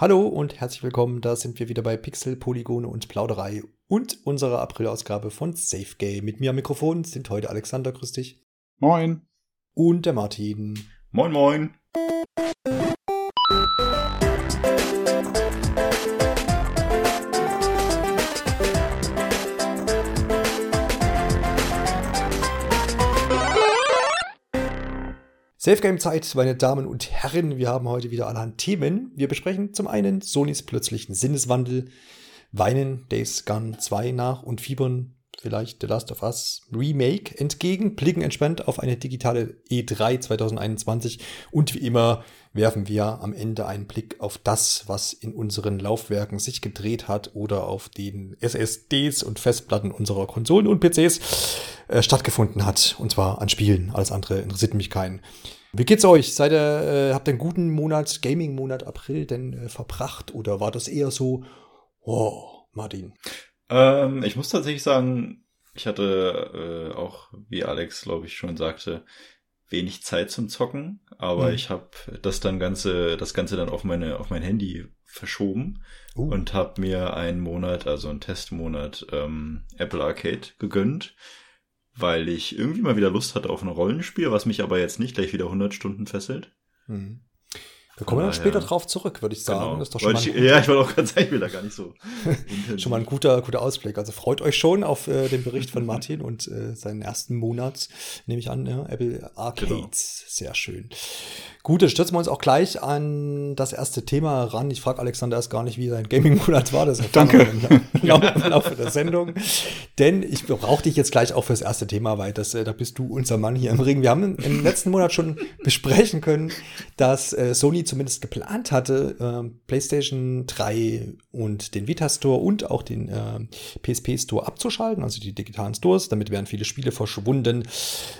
Hallo und herzlich willkommen. Da sind wir wieder bei Pixel, Polygone und Plauderei und unserer April-Ausgabe von Safe Game. Mit mir am Mikrofon sind heute Alexander, grüß dich. Moin. Und der Martin. Moin, moin. Safe Game Zeit, meine Damen und Herren. Wir haben heute wieder allerhand Themen. Wir besprechen zum einen Sonys plötzlichen Sinneswandel, weinen Days Gone 2 nach und fiebern vielleicht The Last of Us Remake entgegen, blicken entspannt auf eine digitale E3 2021 und wie immer werfen wir am Ende einen Blick auf das, was in unseren Laufwerken sich gedreht hat oder auf den SSDs und Festplatten unserer Konsolen und PCs äh, stattgefunden hat. Und zwar an Spielen. Alles andere interessiert mich keinen. Wie geht's euch? Seid ihr, äh, habt ihr einen guten Monat, Gaming-Monat April denn äh, verbracht oder war das eher so, oh, Martin? Ähm, ich muss tatsächlich sagen, ich hatte äh, auch, wie Alex, glaube ich, schon sagte, wenig Zeit zum Zocken, aber mhm. ich habe das dann ganze, das Ganze dann auf meine, auf mein Handy verschoben uh. und habe mir einen Monat, also einen Testmonat ähm, Apple Arcade gegönnt weil ich irgendwie mal wieder Lust hatte auf ein Rollenspiel, was mich aber jetzt nicht gleich wieder 100 Stunden fesselt. Mhm. Da kommen wir dann später ja. drauf zurück, würde ich sagen. Genau. Ist doch schon ich, ja, ich wollte auch gerade sagen, ich will da gar nicht so. schon mal ein guter, guter Ausblick. Also freut euch schon auf äh, den Bericht von Martin und äh, seinen ersten Monat, nehme ich an, ja, Apple Arcades. Genau. Sehr schön. Gut, dann stürzen wir uns auch gleich an das erste Thema ran. Ich frage Alexander erst gar nicht, wie sein Gaming-Monat war. Das Danke. Im Laufe der Sendung. Denn ich brauche dich jetzt gleich auch fürs erste Thema, weil das, äh, da bist du unser Mann hier im Ring. Wir haben im letzten Monat schon besprechen können, dass äh, Sony zumindest geplant hatte, äh, PlayStation 3 und den Vita Store und auch den äh, PSP Store abzuschalten, also die digitalen Stores. Damit wären viele Spiele verschwunden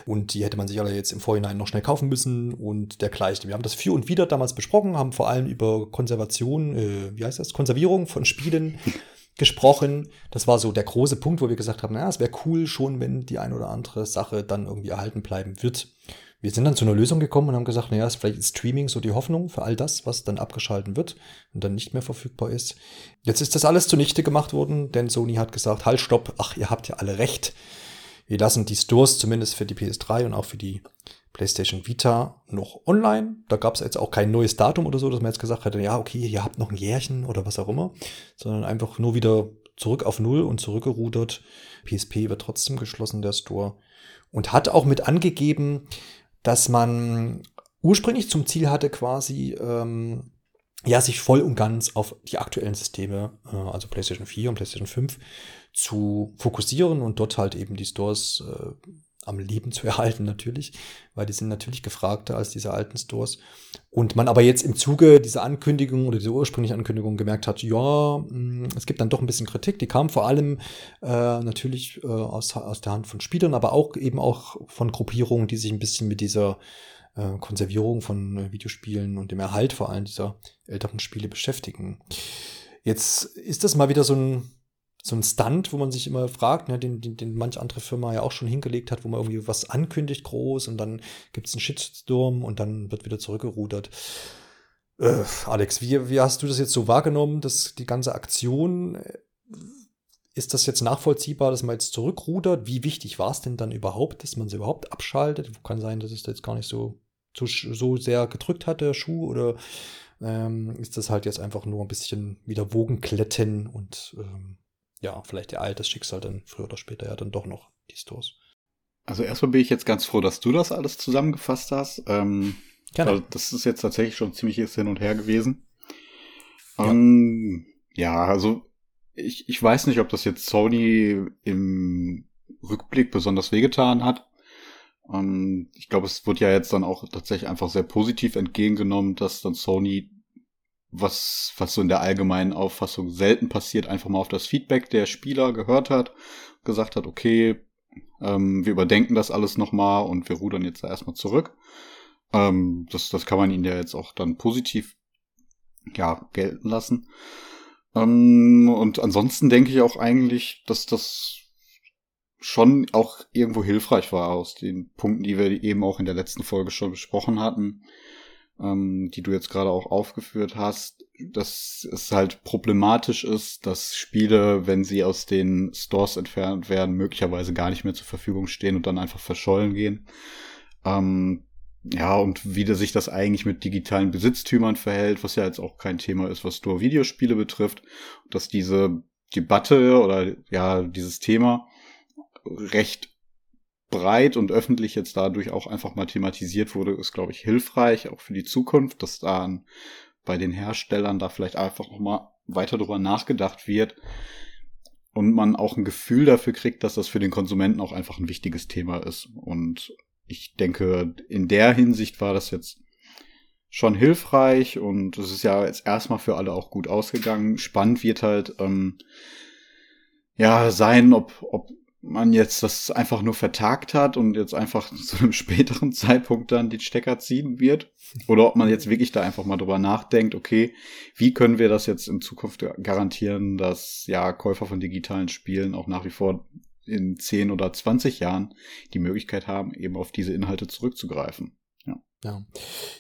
und die hätte man sich alle jetzt im Vorhinein noch schnell kaufen müssen und dergleichen erreicht. Wir haben das für und wieder damals besprochen, haben vor allem über Konservation, äh, wie heißt das, Konservierung von Spielen gesprochen. Das war so der große Punkt, wo wir gesagt haben, naja, es wäre cool schon, wenn die ein oder andere Sache dann irgendwie erhalten bleiben wird. Wir sind dann zu einer Lösung gekommen und haben gesagt, naja, vielleicht ist Streaming so die Hoffnung für all das, was dann abgeschalten wird und dann nicht mehr verfügbar ist. Jetzt ist das alles zunichte gemacht worden, denn Sony hat gesagt, halt, stopp, ach, ihr habt ja alle recht. Wir lassen die Stores zumindest für die PS3 und auch für die PlayStation Vita noch online. Da gab es jetzt auch kein neues Datum oder so, dass man jetzt gesagt hätte, ja, okay, ihr habt noch ein Jährchen oder was auch immer, sondern einfach nur wieder zurück auf Null und zurückgerudert. PSP wird trotzdem geschlossen, der Store. Und hat auch mit angegeben, dass man ursprünglich zum Ziel hatte, quasi, ähm, ja, sich voll und ganz auf die aktuellen Systeme, äh, also PlayStation 4 und PlayStation 5, zu fokussieren und dort halt eben die Stores äh, am Leben zu erhalten natürlich, weil die sind natürlich gefragter als diese alten Stores. Und man aber jetzt im Zuge dieser Ankündigung oder dieser ursprünglichen Ankündigung gemerkt hat, ja, mm, es gibt dann doch ein bisschen Kritik. Die kam vor allem äh, natürlich äh, aus, aus der Hand von Spielern, aber auch eben auch von Gruppierungen, die sich ein bisschen mit dieser äh, Konservierung von äh, Videospielen und dem Erhalt vor allem dieser älteren Spiele beschäftigen. Jetzt ist das mal wieder so ein so ein Stunt, wo man sich immer fragt, ne, den, den, den manch andere Firma ja auch schon hingelegt hat, wo man irgendwie was ankündigt groß und dann gibt es einen Shitstorm und dann wird wieder zurückgerudert. Äh, Alex, wie, wie hast du das jetzt so wahrgenommen, dass die ganze Aktion, ist das jetzt nachvollziehbar, dass man jetzt zurückrudert? Wie wichtig war es denn dann überhaupt, dass man sie überhaupt abschaltet? Kann sein, dass es jetzt gar nicht so, so, so sehr gedrückt hat, der Schuh, oder ähm, ist das halt jetzt einfach nur ein bisschen wieder Wogen kletten und ähm, ja, vielleicht ihr altes Schicksal dann früher oder später ja dann doch noch die Stores. Also erstmal bin ich jetzt ganz froh, dass du das alles zusammengefasst hast. Ähm. Also das ist jetzt tatsächlich schon ziemliches Hin und Her gewesen. Ja, um, ja also ich, ich weiß nicht, ob das jetzt Sony im Rückblick besonders wehgetan hat. Um, ich glaube, es wird ja jetzt dann auch tatsächlich einfach sehr positiv entgegengenommen, dass dann Sony was, was so in der allgemeinen Auffassung selten passiert, einfach mal auf das Feedback der Spieler gehört hat, gesagt hat, okay, ähm, wir überdenken das alles nochmal und wir rudern jetzt da erstmal zurück. Ähm, das, das kann man ihnen ja jetzt auch dann positiv ja, gelten lassen. Ähm, und ansonsten denke ich auch eigentlich, dass das schon auch irgendwo hilfreich war aus den Punkten, die wir eben auch in der letzten Folge schon besprochen hatten ähm, die du jetzt gerade auch aufgeführt hast, dass es halt problematisch ist, dass Spiele, wenn sie aus den Stores entfernt werden, möglicherweise gar nicht mehr zur Verfügung stehen und dann einfach verschollen gehen. Ähm, ja, und wie sich das eigentlich mit digitalen Besitztümern verhält, was ja jetzt auch kein Thema ist, was nur Videospiele betrifft, dass diese Debatte oder ja, dieses Thema recht breit und öffentlich jetzt dadurch auch einfach mal thematisiert wurde, ist, glaube ich, hilfreich, auch für die Zukunft, dass da bei den Herstellern da vielleicht einfach noch mal weiter drüber nachgedacht wird und man auch ein Gefühl dafür kriegt, dass das für den Konsumenten auch einfach ein wichtiges Thema ist. Und ich denke, in der Hinsicht war das jetzt schon hilfreich und es ist ja jetzt erstmal für alle auch gut ausgegangen. Spannend wird halt ähm, ja sein, ob, ob man jetzt das einfach nur vertagt hat und jetzt einfach zu einem späteren Zeitpunkt dann den Stecker ziehen wird. Oder ob man jetzt wirklich da einfach mal drüber nachdenkt, okay, wie können wir das jetzt in Zukunft garantieren, dass ja Käufer von digitalen Spielen auch nach wie vor in 10 oder 20 Jahren die Möglichkeit haben, eben auf diese Inhalte zurückzugreifen. Ja,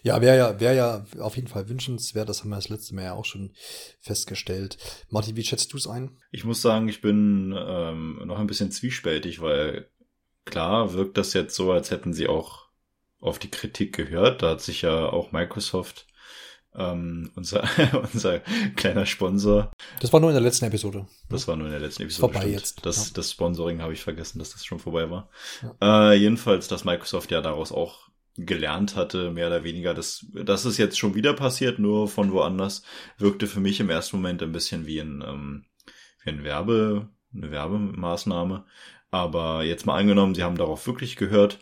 ja wäre ja, wär ja auf jeden Fall wünschenswert. Das haben wir das letzte Mal ja auch schon festgestellt. Martin, wie schätzt du es ein? Ich muss sagen, ich bin ähm, noch ein bisschen zwiespältig, weil klar wirkt das jetzt so, als hätten sie auch auf die Kritik gehört. Da hat sich ja auch Microsoft, ähm, unser, unser kleiner Sponsor. Das war nur in der letzten Episode. Das war nur in der letzten Episode. Vorbei stimmt. jetzt. Das, ja. das Sponsoring habe ich vergessen, dass das schon vorbei war. Ja. Äh, jedenfalls, dass Microsoft ja daraus auch gelernt hatte, mehr oder weniger. Das, das ist jetzt schon wieder passiert, nur von woanders. Wirkte für mich im ersten Moment ein bisschen wie ein, ähm, wie ein Werbe, eine Werbemaßnahme. Aber jetzt mal angenommen, sie haben darauf wirklich gehört,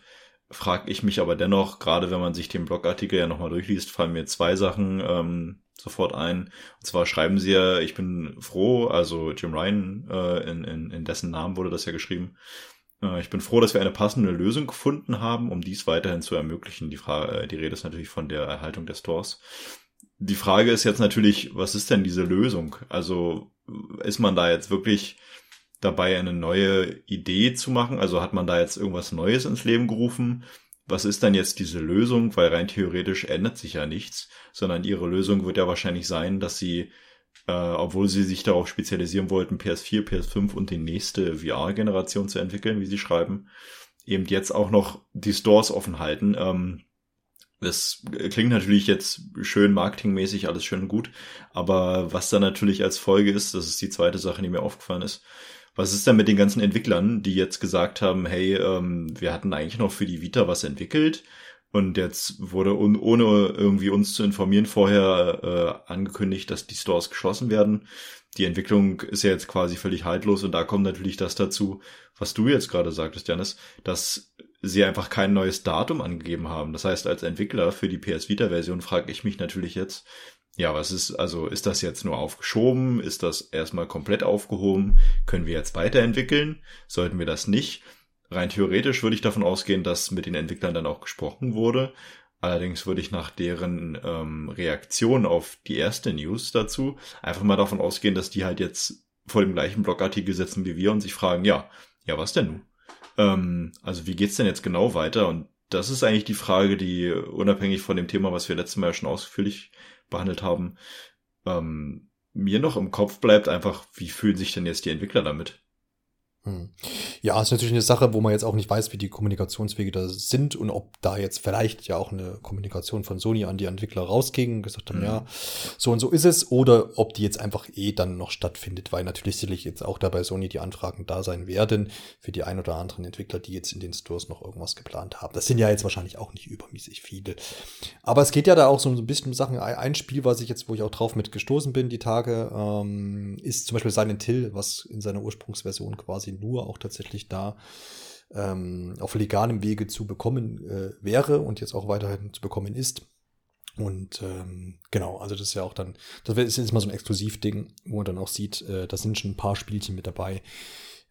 frage ich mich aber dennoch, gerade wenn man sich den Blogartikel ja nochmal durchliest, fallen mir zwei Sachen ähm, sofort ein. Und zwar schreiben sie ja, ich bin froh, also Jim Ryan, äh, in, in, in dessen Namen wurde das ja geschrieben, ich bin froh, dass wir eine passende Lösung gefunden haben, um dies weiterhin zu ermöglichen. Die, Frage, äh, die Rede ist natürlich von der Erhaltung des Stores. Die Frage ist jetzt natürlich, was ist denn diese Lösung? Also ist man da jetzt wirklich dabei, eine neue Idee zu machen? Also hat man da jetzt irgendwas Neues ins Leben gerufen? Was ist denn jetzt diese Lösung? Weil rein theoretisch ändert sich ja nichts, sondern ihre Lösung wird ja wahrscheinlich sein, dass sie äh, obwohl sie sich darauf spezialisieren wollten, PS4, PS5 und die nächste VR-Generation zu entwickeln, wie sie schreiben, eben jetzt auch noch die Stores offen halten. Ähm, das klingt natürlich jetzt schön marketingmäßig, alles schön gut, aber was da natürlich als Folge ist, das ist die zweite Sache, die mir aufgefallen ist. Was ist denn mit den ganzen Entwicklern, die jetzt gesagt haben, hey, ähm, wir hatten eigentlich noch für die Vita was entwickelt, und jetzt wurde un ohne irgendwie uns zu informieren vorher äh, angekündigt, dass die Stores geschlossen werden. Die Entwicklung ist ja jetzt quasi völlig haltlos und da kommt natürlich das dazu, was du jetzt gerade sagtest, Janis, dass sie einfach kein neues Datum angegeben haben. Das heißt, als Entwickler für die PS Vita Version frage ich mich natürlich jetzt, ja, was ist, also ist das jetzt nur aufgeschoben? Ist das erstmal komplett aufgehoben? Können wir jetzt weiterentwickeln? Sollten wir das nicht? Rein theoretisch würde ich davon ausgehen, dass mit den Entwicklern dann auch gesprochen wurde. Allerdings würde ich nach deren ähm, Reaktion auf die erste News dazu einfach mal davon ausgehen, dass die halt jetzt vor dem gleichen Blogartikel sitzen wie wir und sich fragen, ja, ja, was denn nun? Ähm, also wie geht's denn jetzt genau weiter? Und das ist eigentlich die Frage, die unabhängig von dem Thema, was wir letztes Mal ja schon ausführlich behandelt haben, ähm, mir noch im Kopf bleibt einfach, wie fühlen sich denn jetzt die Entwickler damit? Hm. Ja, ist natürlich eine Sache, wo man jetzt auch nicht weiß, wie die Kommunikationswege da sind und ob da jetzt vielleicht ja auch eine Kommunikation von Sony an die Entwickler rausging und gesagt haben, mhm. ja, so und so ist es, oder ob die jetzt einfach eh dann noch stattfindet, weil natürlich sicherlich jetzt auch da bei Sony die Anfragen da sein werden für die ein oder anderen Entwickler, die jetzt in den Stores noch irgendwas geplant haben. Das sind ja jetzt wahrscheinlich auch nicht übermäßig viele. Aber es geht ja da auch so ein bisschen um Sachen. Ein Spiel, was ich jetzt, wo ich auch drauf mit gestoßen bin, die Tage, ähm, ist zum Beispiel Silent Hill, was in seiner Ursprungsversion quasi nur auch tatsächlich da ähm, auf legalem Wege zu bekommen äh, wäre und jetzt auch weiterhin zu bekommen ist. Und ähm, genau, also das ist ja auch dann, das ist jetzt mal so ein Exklusivding, wo man dann auch sieht, äh, da sind schon ein paar Spielchen mit dabei,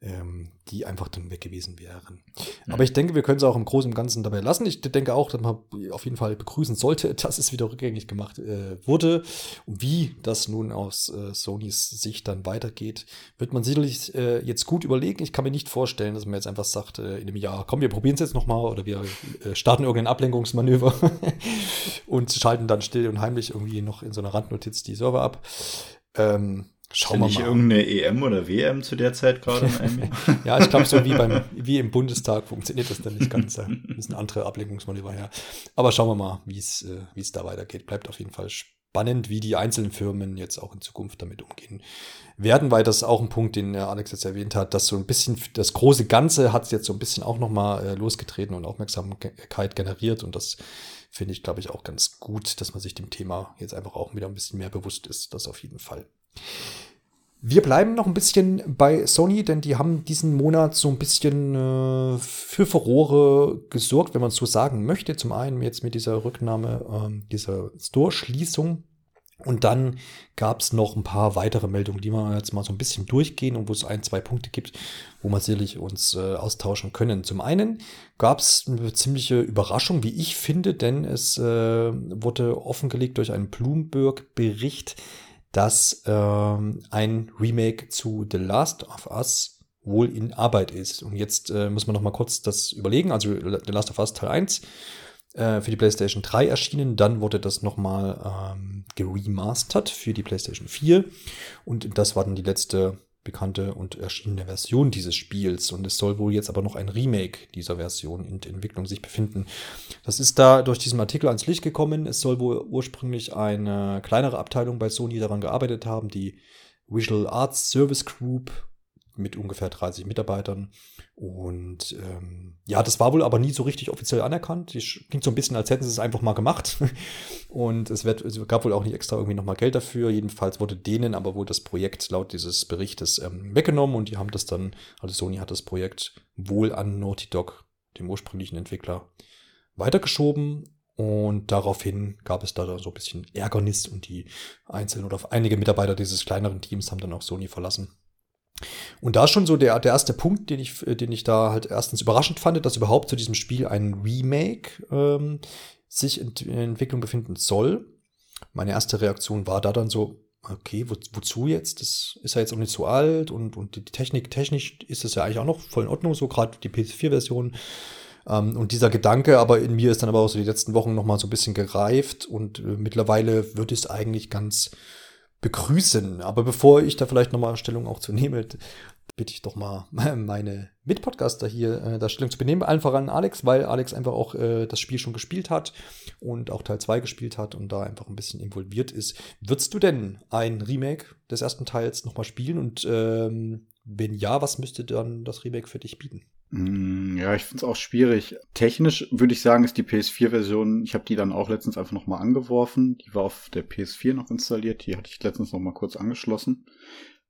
ähm, die einfach dann weg gewesen wären. Ja. Aber ich denke, wir können es auch im Großen und Ganzen dabei lassen. Ich denke auch, dass man auf jeden Fall begrüßen sollte, dass es wieder rückgängig gemacht äh, wurde. Und wie das nun aus äh, Sonys Sicht dann weitergeht, wird man sicherlich äh, jetzt gut überlegen. Ich kann mir nicht vorstellen, dass man jetzt einfach sagt, äh, in einem Jahr, komm, wir probieren es jetzt nochmal oder wir äh, starten irgendein Ablenkungsmanöver und schalten dann still und heimlich irgendwie noch in so einer Randnotiz die Server ab. Ähm, Schauen wir mal. irgendeine EM oder WM zu der Zeit gerade Ja, ich glaube, so wie, beim, wie im Bundestag funktioniert das dann nicht ganz. Ein bisschen andere Ablenkungsmanöver her. Aber schauen wir mal, wie es äh, wie es da weitergeht. Bleibt auf jeden Fall spannend, wie die einzelnen Firmen jetzt auch in Zukunft damit umgehen werden, weil das auch ein Punkt, den Alex jetzt erwähnt hat, dass so ein bisschen das große Ganze hat es jetzt so ein bisschen auch nochmal äh, losgetreten und Aufmerksamkeit generiert und das finde ich, glaube ich, auch ganz gut, dass man sich dem Thema jetzt einfach auch wieder ein bisschen mehr bewusst ist. Das auf jeden Fall. Wir bleiben noch ein bisschen bei Sony, denn die haben diesen Monat so ein bisschen äh, für Furore gesorgt, wenn man es so sagen möchte. Zum einen jetzt mit dieser Rücknahme ähm, dieser Store-Schließung. Und dann gab es noch ein paar weitere Meldungen, die wir jetzt mal so ein bisschen durchgehen und wo es ein, zwei Punkte gibt, wo wir sicherlich uns äh, austauschen können. Zum einen gab es eine ziemliche Überraschung, wie ich finde, denn es äh, wurde offengelegt durch einen Bloomberg-Bericht, dass ähm, ein Remake zu The Last of Us wohl in Arbeit ist. Und jetzt äh, muss man noch mal kurz das überlegen. Also The Last of Us Teil 1 äh, für die PlayStation 3 erschienen, dann wurde das noch mal ähm, geremastert für die PlayStation 4 und das war dann die letzte bekannte und erschienene Version dieses Spiels. Und es soll wohl jetzt aber noch ein Remake dieser Version in Entwicklung sich befinden. Das ist da durch diesen Artikel ans Licht gekommen. Es soll wohl ursprünglich eine kleinere Abteilung bei Sony daran gearbeitet haben, die Visual Arts Service Group mit ungefähr 30 Mitarbeitern. Und ähm, ja, das war wohl aber nie so richtig offiziell anerkannt. Es klingt so ein bisschen, als hätten sie es einfach mal gemacht. Und es, wird, es gab wohl auch nicht extra irgendwie nochmal Geld dafür. Jedenfalls wurde denen aber wohl das Projekt laut dieses Berichtes ähm, weggenommen und die haben das dann, also Sony hat das Projekt wohl an Naughty Dog, dem ursprünglichen Entwickler, weitergeschoben. Und daraufhin gab es da so ein bisschen Ärgernis und die einzelnen oder einige Mitarbeiter dieses kleineren Teams haben dann auch Sony verlassen. Und da ist schon so der, der erste Punkt, den ich, den ich da halt erstens überraschend fand, dass überhaupt zu diesem Spiel ein Remake ähm, sich in, in Entwicklung befinden soll. Meine erste Reaktion war da dann so, okay, wo, wozu jetzt? Das ist ja jetzt auch nicht so alt und, und die Technik, technisch ist es ja eigentlich auch noch voll in Ordnung, so gerade die PS4-Version. Ähm, und dieser Gedanke, aber in mir ist dann aber auch so die letzten Wochen nochmal so ein bisschen gereift und äh, mittlerweile wird es eigentlich ganz begrüßen. Aber bevor ich da vielleicht nochmal Stellung auch zu nehme, bitte ich doch mal meine Mitpodcaster hier äh, da Stellung zu benehmen. Allen voran Alex, weil Alex einfach auch äh, das Spiel schon gespielt hat und auch Teil 2 gespielt hat und da einfach ein bisschen involviert ist. Würdest du denn ein Remake des ersten Teils nochmal spielen? Und ähm, wenn ja, was müsste dann das Remake für dich bieten? Mm, ja, ich finde es auch schwierig. Technisch würde ich sagen, ist die PS4-Version, ich habe die dann auch letztens einfach nochmal angeworfen. Die war auf der PS4 noch installiert. Die hatte ich letztens nochmal kurz angeschlossen.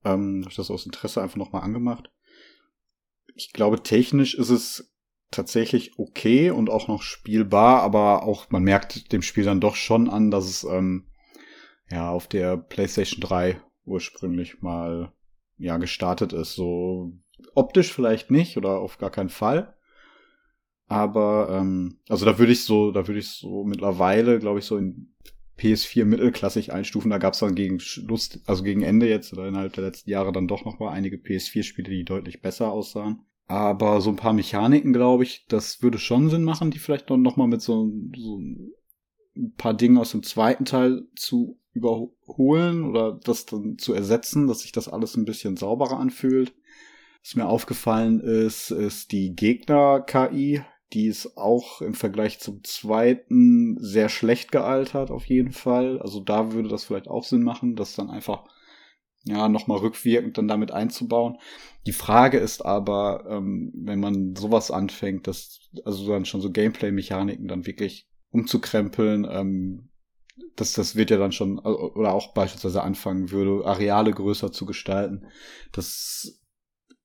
Ähm, habe ich das aus Interesse einfach nochmal angemacht. Ich glaube, technisch ist es tatsächlich okay und auch noch spielbar, aber auch man merkt dem Spiel dann doch schon an, dass es ähm, ja auf der PlayStation 3 ursprünglich mal ja gestartet ist. So Optisch vielleicht nicht oder auf gar keinen Fall. Aber ähm, also da würde ich so, da würde ich so mittlerweile, glaube ich, so in PS4 mittelklassig einstufen. Da gab es dann gegen Schluss, also gegen Ende jetzt oder innerhalb der letzten Jahre dann doch noch mal einige PS4-Spiele, die deutlich besser aussahen. Aber so ein paar Mechaniken, glaube ich, das würde schon Sinn machen, die vielleicht noch mal mit so, so ein paar Dingen aus dem zweiten Teil zu überholen oder das dann zu ersetzen, dass sich das alles ein bisschen sauberer anfühlt. Was mir aufgefallen ist, ist die Gegner-KI. Die ist auch im Vergleich zum zweiten sehr schlecht gealtert, auf jeden Fall. Also da würde das vielleicht auch Sinn machen, das dann einfach ja, nochmal rückwirkend dann damit einzubauen. Die Frage ist aber, ähm, wenn man sowas anfängt, dass, also dann schon so Gameplay-Mechaniken dann wirklich umzukrempeln, ähm, das, das wird ja dann schon, oder auch beispielsweise anfangen würde, Areale größer zu gestalten. Das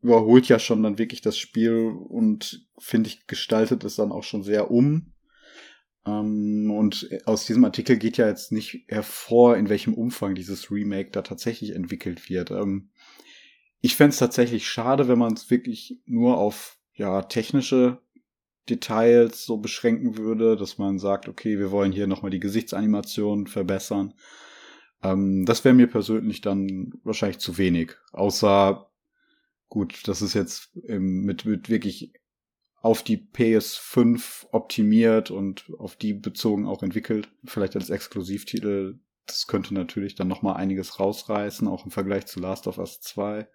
überholt ja schon dann wirklich das Spiel und finde ich gestaltet es dann auch schon sehr um. Ähm, und aus diesem Artikel geht ja jetzt nicht hervor, in welchem Umfang dieses Remake da tatsächlich entwickelt wird. Ähm, ich fände es tatsächlich schade, wenn man es wirklich nur auf ja technische Details so beschränken würde, dass man sagt, okay, wir wollen hier nochmal die Gesichtsanimation verbessern. Ähm, das wäre mir persönlich dann wahrscheinlich zu wenig. Außer, gut, das ist jetzt ähm, mit, mit wirklich auf die PS5 optimiert und auf die bezogen auch entwickelt. Vielleicht als Exklusivtitel. Das könnte natürlich dann nochmal einiges rausreißen, auch im Vergleich zu Last of Us 2.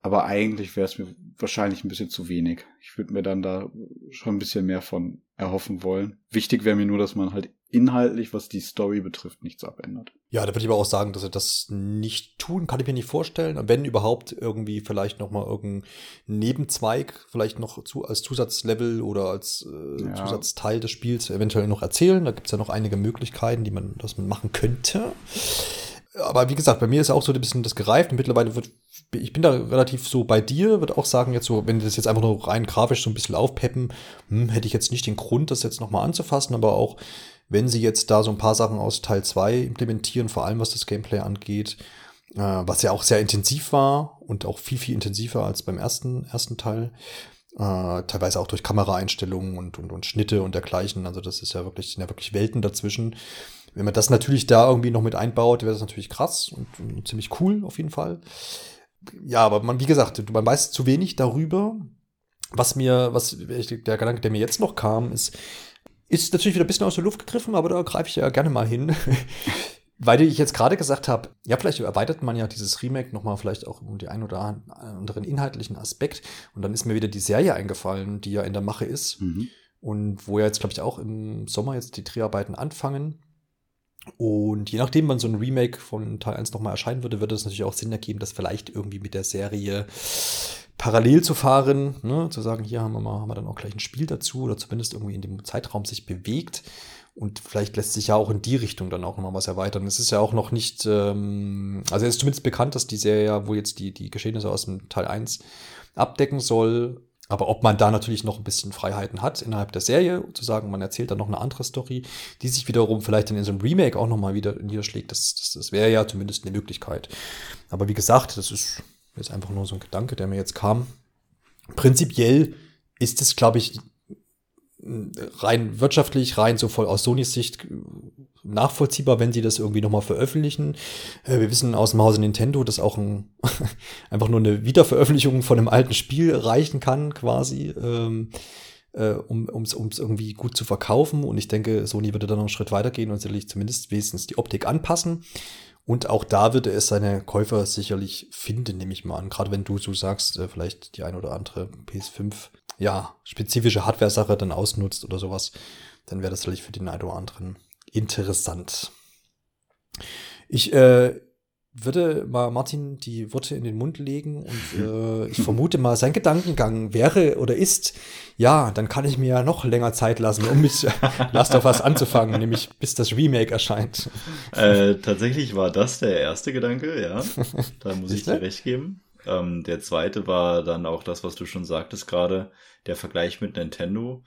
Aber eigentlich wäre es mir wahrscheinlich ein bisschen zu wenig. Ich würde mir dann da schon ein bisschen mehr von erhoffen wollen. Wichtig wäre mir nur, dass man halt inhaltlich, was die Story betrifft, nichts abändert. Ja, da würde ich aber auch sagen, dass er das nicht tun, kann ich mir nicht vorstellen. Wenn überhaupt irgendwie vielleicht noch mal irgendein Nebenzweig, vielleicht noch zu, als Zusatzlevel oder als äh, ja. Zusatzteil des Spiels eventuell noch erzählen. Da gibt es ja noch einige Möglichkeiten, die man, das man machen könnte aber wie gesagt, bei mir ist auch so ein bisschen das gereift und mittlerweile wird, ich bin da relativ so bei dir, würde auch sagen, jetzt so, wenn das jetzt einfach nur rein grafisch so ein bisschen aufpeppen, hm, hätte ich jetzt nicht den Grund, das jetzt nochmal anzufassen, aber auch wenn sie jetzt da so ein paar Sachen aus Teil 2 implementieren, vor allem was das Gameplay angeht, äh, was ja auch sehr intensiv war und auch viel, viel intensiver als beim ersten, ersten Teil, äh, teilweise auch durch Kameraeinstellungen und, und, und Schnitte und dergleichen, also das ist ja wirklich, sind ja wirklich Welten dazwischen. Wenn man das natürlich da irgendwie noch mit einbaut, wäre das natürlich krass und, und, ziemlich cool auf jeden Fall. Ja, aber man, wie gesagt, man weiß zu wenig darüber. Was mir, was der Gedanke, der mir jetzt noch kam, ist, ist natürlich wieder ein bisschen aus der Luft gegriffen, aber da greife ich ja gerne mal hin. Weil ich jetzt gerade gesagt habe, ja, vielleicht erweitert man ja dieses Remake nochmal vielleicht auch um die ein oder anderen inhaltlichen Aspekt. Und dann ist mir wieder die Serie eingefallen, die ja in der Mache ist. Mhm. Und wo ja jetzt, glaube ich, auch im Sommer jetzt die Dreharbeiten anfangen. Und je nachdem, wann so ein Remake von Teil 1 nochmal erscheinen würde, würde es natürlich auch Sinn ergeben, das vielleicht irgendwie mit der Serie parallel zu fahren, ne? zu sagen, hier haben wir mal, haben wir dann auch gleich ein Spiel dazu oder zumindest irgendwie in dem Zeitraum sich bewegt. Und vielleicht lässt sich ja auch in die Richtung dann auch nochmal was erweitern. Es ist ja auch noch nicht, ähm, also es ist zumindest bekannt, dass die Serie ja wohl jetzt die, die Geschehnisse aus dem Teil 1 abdecken soll. Aber ob man da natürlich noch ein bisschen Freiheiten hat innerhalb der Serie, zu sagen, man erzählt dann noch eine andere Story, die sich wiederum vielleicht dann in so einem Remake auch nochmal wieder niederschlägt, das, das, das wäre ja zumindest eine Möglichkeit. Aber wie gesagt, das ist jetzt einfach nur so ein Gedanke, der mir jetzt kam. Prinzipiell ist es, glaube ich, rein wirtschaftlich, rein so voll aus Sonys Sicht nachvollziehbar, wenn sie das irgendwie nochmal veröffentlichen. Äh, wir wissen aus dem Hause Nintendo, dass auch ein, einfach nur eine Wiederveröffentlichung von einem alten Spiel reichen kann, quasi, ähm, äh, um es irgendwie gut zu verkaufen. Und ich denke, Sony würde dann noch einen Schritt weitergehen und sicherlich zumindest wenigstens die Optik anpassen. Und auch da würde es seine Käufer sicherlich finden, nehme ich mal an. Gerade wenn du so sagst, äh, vielleicht die ein oder andere PS5, ja, spezifische Hardware-Sache dann ausnutzt oder sowas, dann wäre das sicherlich für den einen oder anderen interessant. Ich äh, würde mal Martin die Worte in den Mund legen und äh, ich vermute mal, sein Gedankengang wäre oder ist, ja, dann kann ich mir ja noch länger Zeit lassen, um mit Last of Us anzufangen, nämlich bis das Remake erscheint. Äh, tatsächlich war das der erste Gedanke, ja. Da muss ich dir recht geben. Ähm, der zweite war dann auch das, was du schon sagtest gerade, der Vergleich mit Nintendo.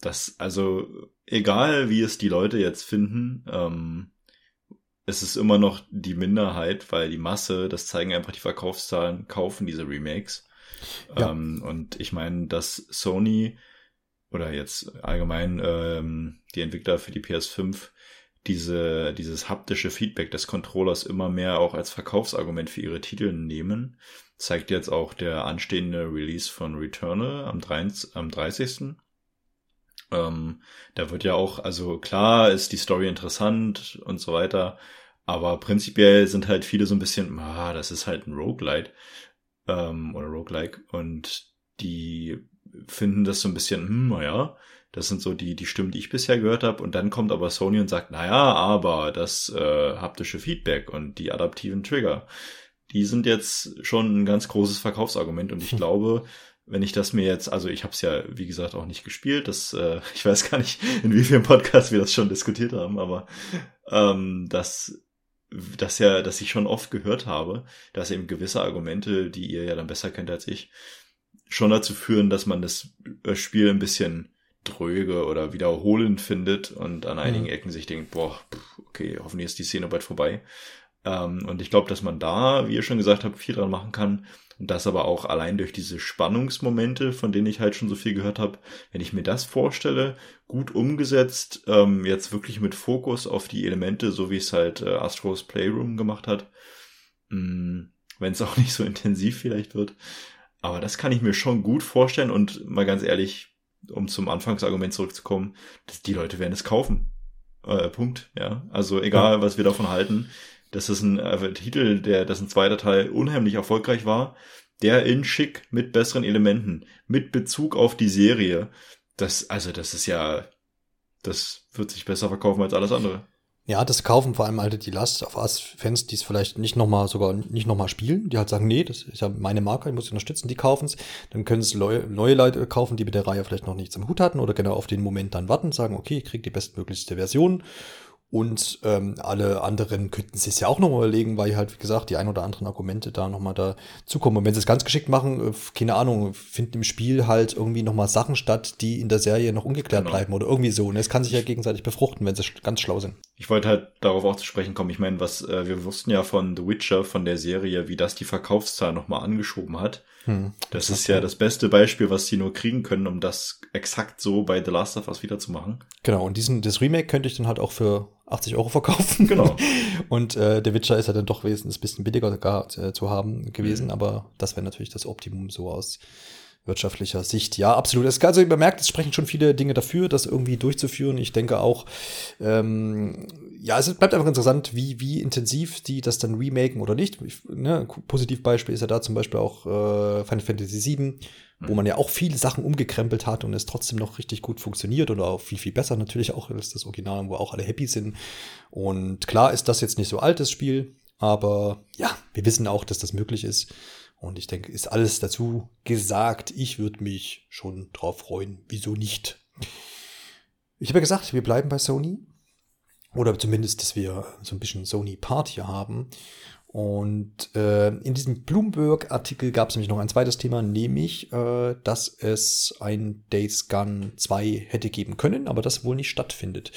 Das, also, egal wie es die Leute jetzt finden, ähm, es ist immer noch die Minderheit, weil die Masse, das zeigen einfach die Verkaufszahlen, kaufen diese Remakes. Ja. Ähm, und ich meine, dass Sony oder jetzt allgemein ähm, die Entwickler für die PS5 diese, dieses haptische Feedback des Controllers immer mehr auch als Verkaufsargument für ihre Titel nehmen, zeigt jetzt auch der anstehende Release von Returnal am, 30. Am 30. Ähm, da wird ja auch, also klar ist die Story interessant und so weiter, aber prinzipiell sind halt viele so ein bisschen, ah, das ist halt ein Roguelite ähm, oder Roguelike und die finden das so ein bisschen, hm, naja, das sind so die, die Stimmen, die ich bisher gehört habe. Und dann kommt aber Sony und sagt, naja, aber das äh, haptische Feedback und die adaptiven Trigger, die sind jetzt schon ein ganz großes Verkaufsargument. Und ich hm. glaube, wenn ich das mir jetzt, also ich habe es ja, wie gesagt, auch nicht gespielt, das, äh, ich weiß gar nicht, in wie vielen Podcasts wir das schon diskutiert haben, aber ähm, das das ja, dass ich schon oft gehört habe, dass eben gewisse Argumente, die ihr ja dann besser kennt als ich, schon dazu führen, dass man das Spiel ein bisschen dröge oder wiederholend findet und an einigen mhm. Ecken sich denkt, boah, okay, hoffentlich ist die Szene bald vorbei. Ähm, und ich glaube, dass man da, wie ihr schon gesagt habt, viel dran machen kann. Und das aber auch allein durch diese Spannungsmomente, von denen ich halt schon so viel gehört habe, wenn ich mir das vorstelle, gut umgesetzt, ähm, jetzt wirklich mit Fokus auf die Elemente, so wie es halt äh, Astros Playroom gemacht hat, mm, wenn es auch nicht so intensiv vielleicht wird. Aber das kann ich mir schon gut vorstellen und mal ganz ehrlich, um zum Anfangsargument zurückzukommen, dass die Leute werden es kaufen. Äh, Punkt, ja. Also egal, was wir davon halten. Das ist ein äh, Titel, der, dessen zweiter Teil unheimlich erfolgreich war. Der in schick mit besseren Elementen, mit Bezug auf die Serie. Das, also das ist ja, das wird sich besser verkaufen als alles andere. Ja, das kaufen vor allem halt die Last auf Us-Fans, die es vielleicht nicht nochmal, sogar nicht nochmal spielen, die halt sagen, nee, das ist ja meine Marke, ich muss sie unterstützen, die kaufen es. Dann können es neue Leute kaufen, die mit der Reihe vielleicht noch nichts im Hut hatten oder genau auf den Moment dann warten, sagen, okay, ich krieg die bestmöglichste Version und ähm, alle anderen könnten sich es ja auch nochmal überlegen, weil halt, wie gesagt, die ein oder anderen Argumente da nochmal dazukommen. Und wenn sie es ganz geschickt machen, äh, keine Ahnung, finden im Spiel halt irgendwie nochmal Sachen statt, die in der Serie noch ungeklärt genau. bleiben oder irgendwie so. Und es kann sich ja gegenseitig befruchten, wenn sie ganz schlau sind. Ich wollte halt darauf auch zu sprechen kommen. Ich meine, was äh, wir wussten ja von The Witcher, von der Serie, wie das die Verkaufszahl nochmal angeschoben hat. Hm, das, das ist ja das beste Beispiel, was sie nur kriegen können, um das exakt so bei The Last of Us wiederzumachen. Genau, und diesen, das Remake könnte ich dann halt auch für 80 Euro verkaufen. Genau. Und äh, der Witcher ist ja dann doch wesentlich ein bisschen billiger gar, äh, zu haben gewesen, mhm. aber das wäre natürlich das Optimum so aus wirtschaftlicher Sicht. Ja, absolut. Es, also ihr bemerkt, es sprechen schon viele Dinge dafür, das irgendwie durchzuführen. Ich denke auch, ähm, ja, es bleibt einfach interessant, wie, wie intensiv die das dann remaken oder nicht. Ich, ne, Positivbeispiel ist ja da zum Beispiel auch äh, Final Fantasy VII wo man ja auch viele Sachen umgekrempelt hat und es trotzdem noch richtig gut funktioniert oder auch viel, viel besser natürlich auch als das Original, wo auch alle happy sind. Und klar ist das jetzt nicht so altes Spiel, aber ja, wir wissen auch, dass das möglich ist. Und ich denke, ist alles dazu gesagt. Ich würde mich schon drauf freuen. Wieso nicht? Ich habe ja gesagt, wir bleiben bei Sony. Oder zumindest, dass wir so ein bisschen Sony Part hier haben. Und äh, in diesem Bloomberg-Artikel gab es nämlich noch ein zweites Thema, nämlich, äh, dass es ein Days Gone 2 hätte geben können, aber das wohl nicht stattfindet.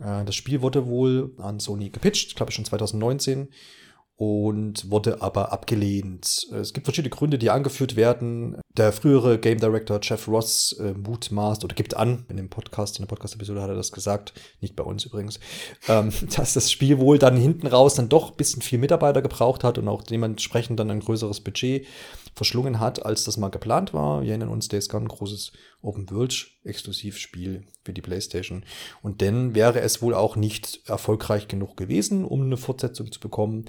Äh, das Spiel wurde wohl an Sony gepitcht, glaube ich schon 2019 und wurde aber abgelehnt. Es gibt verschiedene Gründe, die angeführt werden. Der frühere Game Director Jeff Ross äh, mutmaßt oder gibt an, in dem Podcast, in der Podcast-Episode hat er das gesagt, nicht bei uns übrigens, ähm, dass das Spiel wohl dann hinten raus dann doch ein bisschen viel Mitarbeiter gebraucht hat und auch dementsprechend dann ein größeres Budget verschlungen hat, als das mal geplant war. Wir erinnern uns, Days Gone, großes Open-World-Exklusivspiel für die PlayStation. Und dann wäre es wohl auch nicht erfolgreich genug gewesen, um eine Fortsetzung zu bekommen.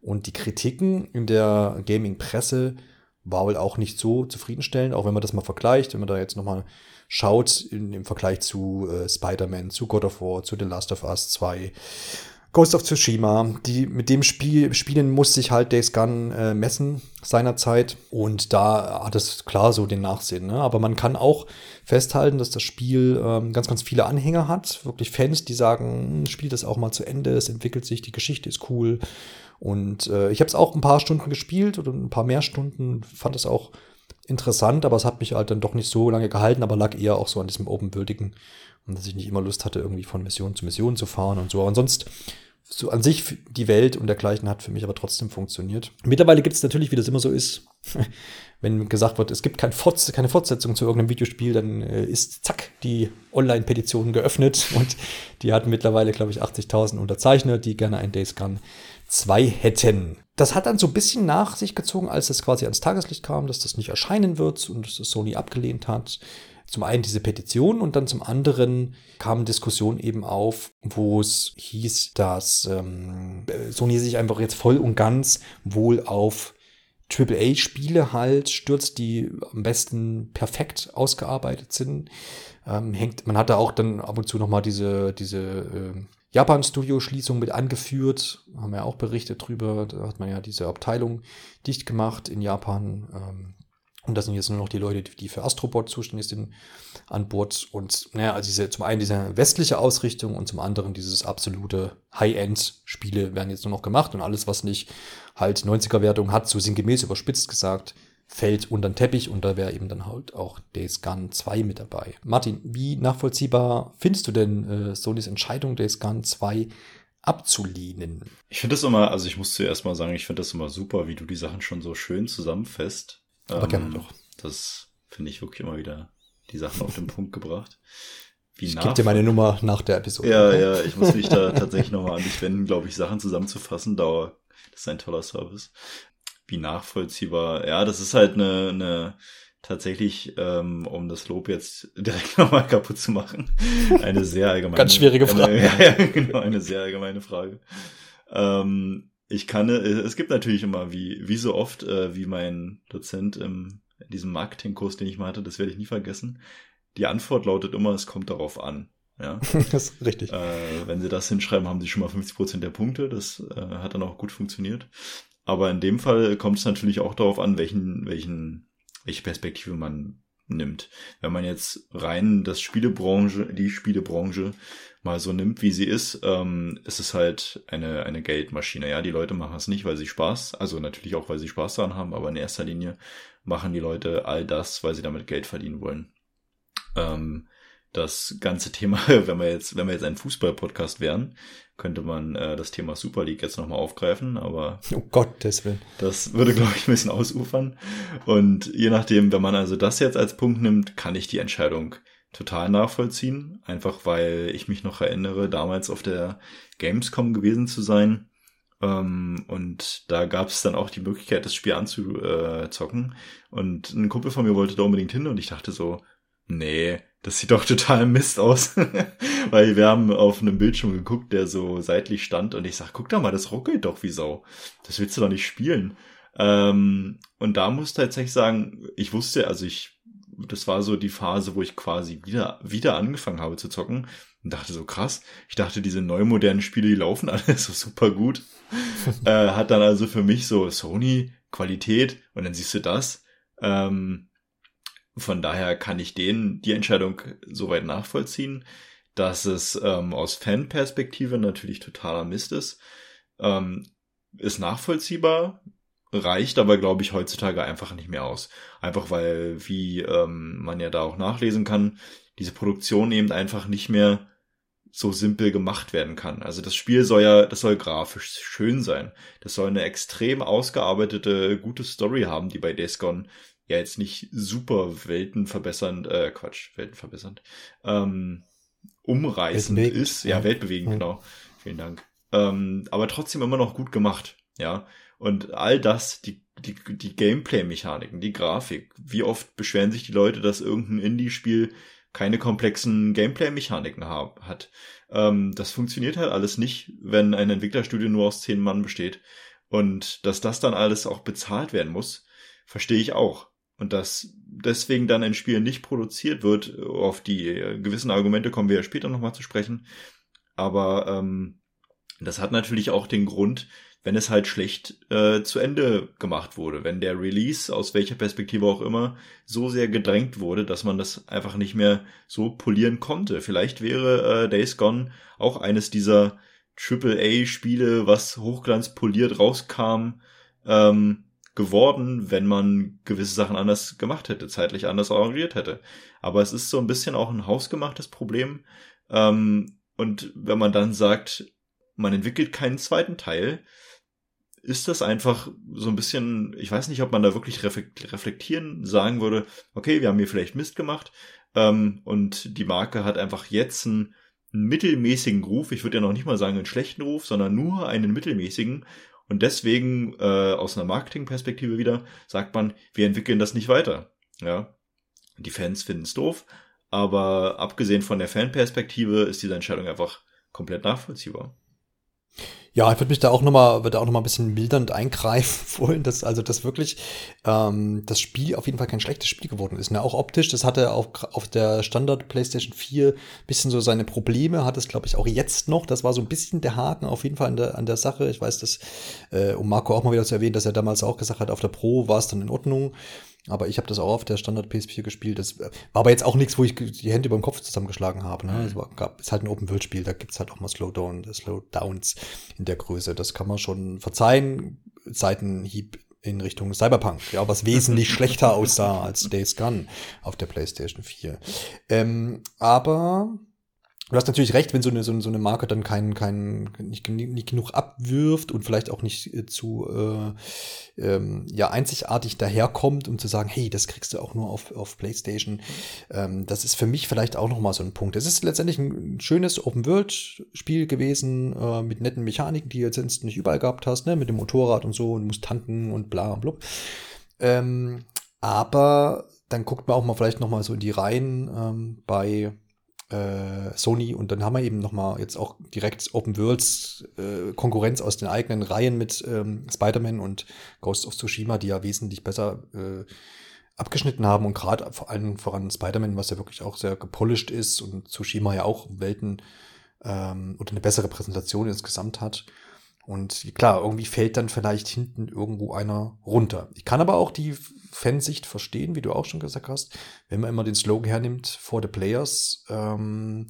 Und die Kritiken in der Gaming-Presse war wohl auch nicht so zufriedenstellend, auch wenn man das mal vergleicht, wenn man da jetzt nochmal schaut in, im Vergleich zu äh, Spider-Man, zu God of War, zu The Last of Us 2 Ghost of Tsushima, die, mit dem Spiel, Spielen muss sich halt Days Gone äh, messen seinerzeit. Und da hat es klar so den Nachsehen. Ne? Aber man kann auch festhalten, dass das Spiel ähm, ganz, ganz viele Anhänger hat. Wirklich Fans, die sagen, hm, spielt das auch mal zu Ende, es entwickelt sich, die Geschichte ist cool. Und äh, ich habe es auch ein paar Stunden gespielt oder ein paar mehr Stunden, fand es auch interessant, aber es hat mich halt dann doch nicht so lange gehalten, aber lag eher auch so an diesem open-würdigen und dass ich nicht immer Lust hatte, irgendwie von Mission zu Mission zu fahren und so. Aber sonst so an sich die Welt und dergleichen hat für mich aber trotzdem funktioniert. Mittlerweile gibt es natürlich, wie das immer so ist, wenn gesagt wird, es gibt kein Forts keine Fortsetzung zu irgendeinem Videospiel, dann äh, ist zack die Online-Petition geöffnet und die hatten mittlerweile, glaube ich, 80.000 Unterzeichner, die gerne ein Days Gone 2 hätten. Das hat dann so ein bisschen nach sich gezogen, als es quasi ans Tageslicht kam, dass das nicht erscheinen wird und dass das Sony abgelehnt hat zum einen diese Petition und dann zum anderen kamen Diskussionen eben auf, wo es hieß, dass ähm, Sony sich einfach jetzt voll und ganz wohl auf AAA-Spiele halt stürzt, die am besten perfekt ausgearbeitet sind. Ähm, hängt, man hatte auch dann ab und zu nochmal diese, diese äh, Japan-Studio-Schließung mit angeführt, haben wir auch berichtet drüber. Da hat man ja diese Abteilung dicht gemacht in Japan. Ähm, und das sind jetzt nur noch die Leute, die für Astrobot zuständig sind, an Bord. Und naja, also diese, zum einen diese westliche Ausrichtung und zum anderen dieses absolute High-End-Spiele werden jetzt nur noch gemacht und alles, was nicht halt 90er-Wertung hat, so sinngemäß überspitzt gesagt, fällt unter den Teppich und da wäre eben dann halt auch Days Gone 2 mit dabei. Martin, wie nachvollziehbar findest du denn äh, Sonys Entscheidung, Days Gone 2 abzulehnen. Ich finde das immer, also ich muss zuerst mal sagen, ich finde das immer super, wie du die Sachen schon so schön zusammenfasst. Aber ähm, gerne doch. Das finde ich wirklich immer wieder die Sachen auf den Punkt gebracht. Wie ich gebe dir meine Nummer nach der Episode. Ja, ja, ich muss mich da tatsächlich nochmal an dich wenden, glaube ich, Sachen zusammenzufassen. Dauer, das ist ein toller Service. Wie nachvollziehbar. Ja, das ist halt eine, eine tatsächlich, ähm, um das Lob jetzt direkt nochmal kaputt zu machen, eine sehr allgemeine. Ganz schwierige Frage. Eine, ja, ja, genau, eine sehr allgemeine Frage. Ähm, ich kann, äh, es gibt natürlich immer, wie, wie so oft, äh, wie mein Dozent im, in diesem Marketingkurs, den ich mal hatte, das werde ich nie vergessen. Die Antwort lautet immer, es kommt darauf an. Ja. das ist richtig. Äh, wenn sie das hinschreiben, haben sie schon mal 50 Prozent der Punkte. Das äh, hat dann auch gut funktioniert. Aber in dem Fall kommt es natürlich auch darauf an, welchen, welchen welche Perspektive man nimmt. Wenn man jetzt rein das Spielebranche, die Spielebranche mal so nimmt, wie sie ist, ähm, ist es halt eine, eine Geldmaschine. Ja, die Leute machen es nicht, weil sie Spaß, also natürlich auch, weil sie Spaß daran haben, aber in erster Linie machen die Leute all das, weil sie damit Geld verdienen wollen. Ähm, das ganze Thema, wenn wir jetzt, wenn wir jetzt ein Fußball-Podcast wären, könnte man äh, das Thema Super League jetzt nochmal aufgreifen, aber oh Gottes Willen. Das würde, glaube ich, ein bisschen ausufern. Und je nachdem, wenn man also das jetzt als Punkt nimmt, kann ich die Entscheidung total nachvollziehen. Einfach weil ich mich noch erinnere, damals auf der Gamescom gewesen zu sein. Ähm, und da gab es dann auch die Möglichkeit, das Spiel anzuzocken. Und ein Kumpel von mir wollte da unbedingt hin und ich dachte so, nee, das sieht doch total Mist aus. Weil wir haben auf einem Bildschirm geguckt, der so seitlich stand und ich sag, guck da mal, das ruckelt doch wie Sau. Das willst du doch nicht spielen. Ähm, und da muss tatsächlich sagen, ich wusste, also ich, das war so die Phase, wo ich quasi wieder, wieder angefangen habe zu zocken und dachte so krass. Ich dachte, diese neu modernen Spiele, die laufen alle so super gut. äh, hat dann also für mich so Sony, Qualität und dann siehst du das. Ähm, von daher kann ich denen die Entscheidung soweit nachvollziehen, dass es ähm, aus Fanperspektive natürlich totaler Mist ist. Ähm, ist nachvollziehbar, reicht aber, glaube ich, heutzutage einfach nicht mehr aus. Einfach weil, wie ähm, man ja da auch nachlesen kann, diese Produktion eben einfach nicht mehr so simpel gemacht werden kann. Also das Spiel soll ja, das soll grafisch schön sein. Das soll eine extrem ausgearbeitete, gute Story haben, die bei Days Gone ja jetzt nicht super weltenverbessernd, äh, Quatsch, weltenverbessernd, ähm, umreißend Weltbewegend. ist. Ja, weltbewegend, ja. genau. Vielen Dank. Ähm, aber trotzdem immer noch gut gemacht, ja. Und all das, die, die, die Gameplay-Mechaniken, die Grafik, wie oft beschweren sich die Leute, dass irgendein Indie-Spiel keine komplexen Gameplay-Mechaniken hat. Ähm, das funktioniert halt alles nicht, wenn ein Entwicklerstudio nur aus zehn Mann besteht. Und dass das dann alles auch bezahlt werden muss, verstehe ich auch. Und dass deswegen dann ein Spiel nicht produziert wird, auf die gewissen Argumente kommen wir ja später nochmal zu sprechen. Aber ähm, das hat natürlich auch den Grund, wenn es halt schlecht äh, zu Ende gemacht wurde, wenn der Release aus welcher Perspektive auch immer so sehr gedrängt wurde, dass man das einfach nicht mehr so polieren konnte. Vielleicht wäre äh, Days Gone auch eines dieser AAA-Spiele, was hochglanzpoliert rauskam, ähm, geworden, wenn man gewisse Sachen anders gemacht hätte, zeitlich anders arrangiert hätte. Aber es ist so ein bisschen auch ein hausgemachtes Problem. Ähm, und wenn man dann sagt, man entwickelt keinen zweiten Teil, ist das einfach so ein bisschen, ich weiß nicht, ob man da wirklich reflektieren sagen würde, okay, wir haben hier vielleicht Mist gemacht ähm, und die Marke hat einfach jetzt einen, einen mittelmäßigen Ruf, ich würde ja noch nicht mal sagen einen schlechten Ruf, sondern nur einen mittelmäßigen und deswegen, äh, aus einer Marketingperspektive wieder, sagt man, wir entwickeln das nicht weiter. Ja. Die Fans finden es doof, aber abgesehen von der Fanperspektive ist diese Entscheidung einfach komplett nachvollziehbar. Ja, ich würde mich da auch nochmal, würde auch noch mal ein bisschen mildernd eingreifen wollen, dass also das wirklich ähm, das Spiel auf jeden Fall kein schlechtes Spiel geworden ist. Ne? Auch optisch, das hatte auch auf der Standard PlayStation 4 bisschen so seine Probleme, hat es, glaube ich, auch jetzt noch. Das war so ein bisschen der Haken auf jeden Fall an der, an der Sache. Ich weiß, dass, äh, um Marco auch mal wieder zu erwähnen, dass er damals auch gesagt hat, auf der Pro war es dann in Ordnung. Aber ich habe das auch auf der Standard PS4 gespielt. Das war aber jetzt auch nichts, wo ich die Hände über den Kopf zusammengeschlagen habe. Ne? Mhm. Es war, gab, ist halt ein Open-World-Spiel, da gibt's halt auch mal Slowdown, Slowdowns in der Größe. Das kann man schon verzeihen. Seitenhieb in Richtung Cyberpunk, ja, was wesentlich schlechter aussah als Days Gone auf der PlayStation 4. Ähm, aber Du hast natürlich recht, wenn so eine, so, eine Marke dann keinen, keinen, nicht, nicht genug abwirft und vielleicht auch nicht äh, zu äh, ähm, ja, einzigartig daherkommt, um zu sagen, hey, das kriegst du auch nur auf, auf PlayStation. Ähm, das ist für mich vielleicht auch nochmal so ein Punkt. Es ist letztendlich ein schönes Open-World-Spiel gewesen, äh, mit netten Mechaniken, die du jetzt nicht überall gehabt hast, ne? mit dem Motorrad und so und musst tanken und bla und blub. Ähm, aber dann guckt man auch mal vielleicht nochmal so in die Reihen ähm, bei äh, Sony und dann haben wir eben nochmal jetzt auch direkt Open Worlds äh, Konkurrenz aus den eigenen Reihen mit ähm, Spider-Man und Ghost of Tsushima, die ja wesentlich besser äh, abgeschnitten haben und gerade vor allem voran Spider-Man, was ja wirklich auch sehr gepolished ist und Tsushima ja auch Welten ähm, oder eine bessere Präsentation insgesamt hat. Und klar, irgendwie fällt dann vielleicht hinten irgendwo einer runter. Ich kann aber auch die Fansicht verstehen, wie du auch schon gesagt hast, wenn man immer den Slogan hernimmt, for the players. Ähm,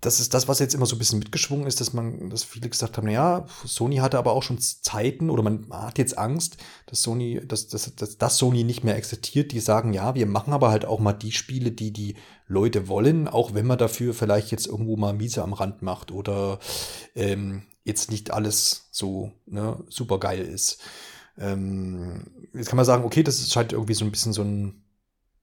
das ist das, was jetzt immer so ein bisschen mitgeschwungen ist, dass man, dass viele gesagt haben, naja, Sony hatte aber auch schon Zeiten oder man hat jetzt Angst, dass Sony, dass, dass, dass, dass Sony nicht mehr existiert. Die sagen, ja, wir machen aber halt auch mal die Spiele, die die Leute wollen, auch wenn man dafür vielleicht jetzt irgendwo mal miese am Rand macht oder ähm, jetzt nicht alles so ne, super geil ist. Ähm, jetzt kann man sagen, okay, das scheint irgendwie so ein bisschen so ein,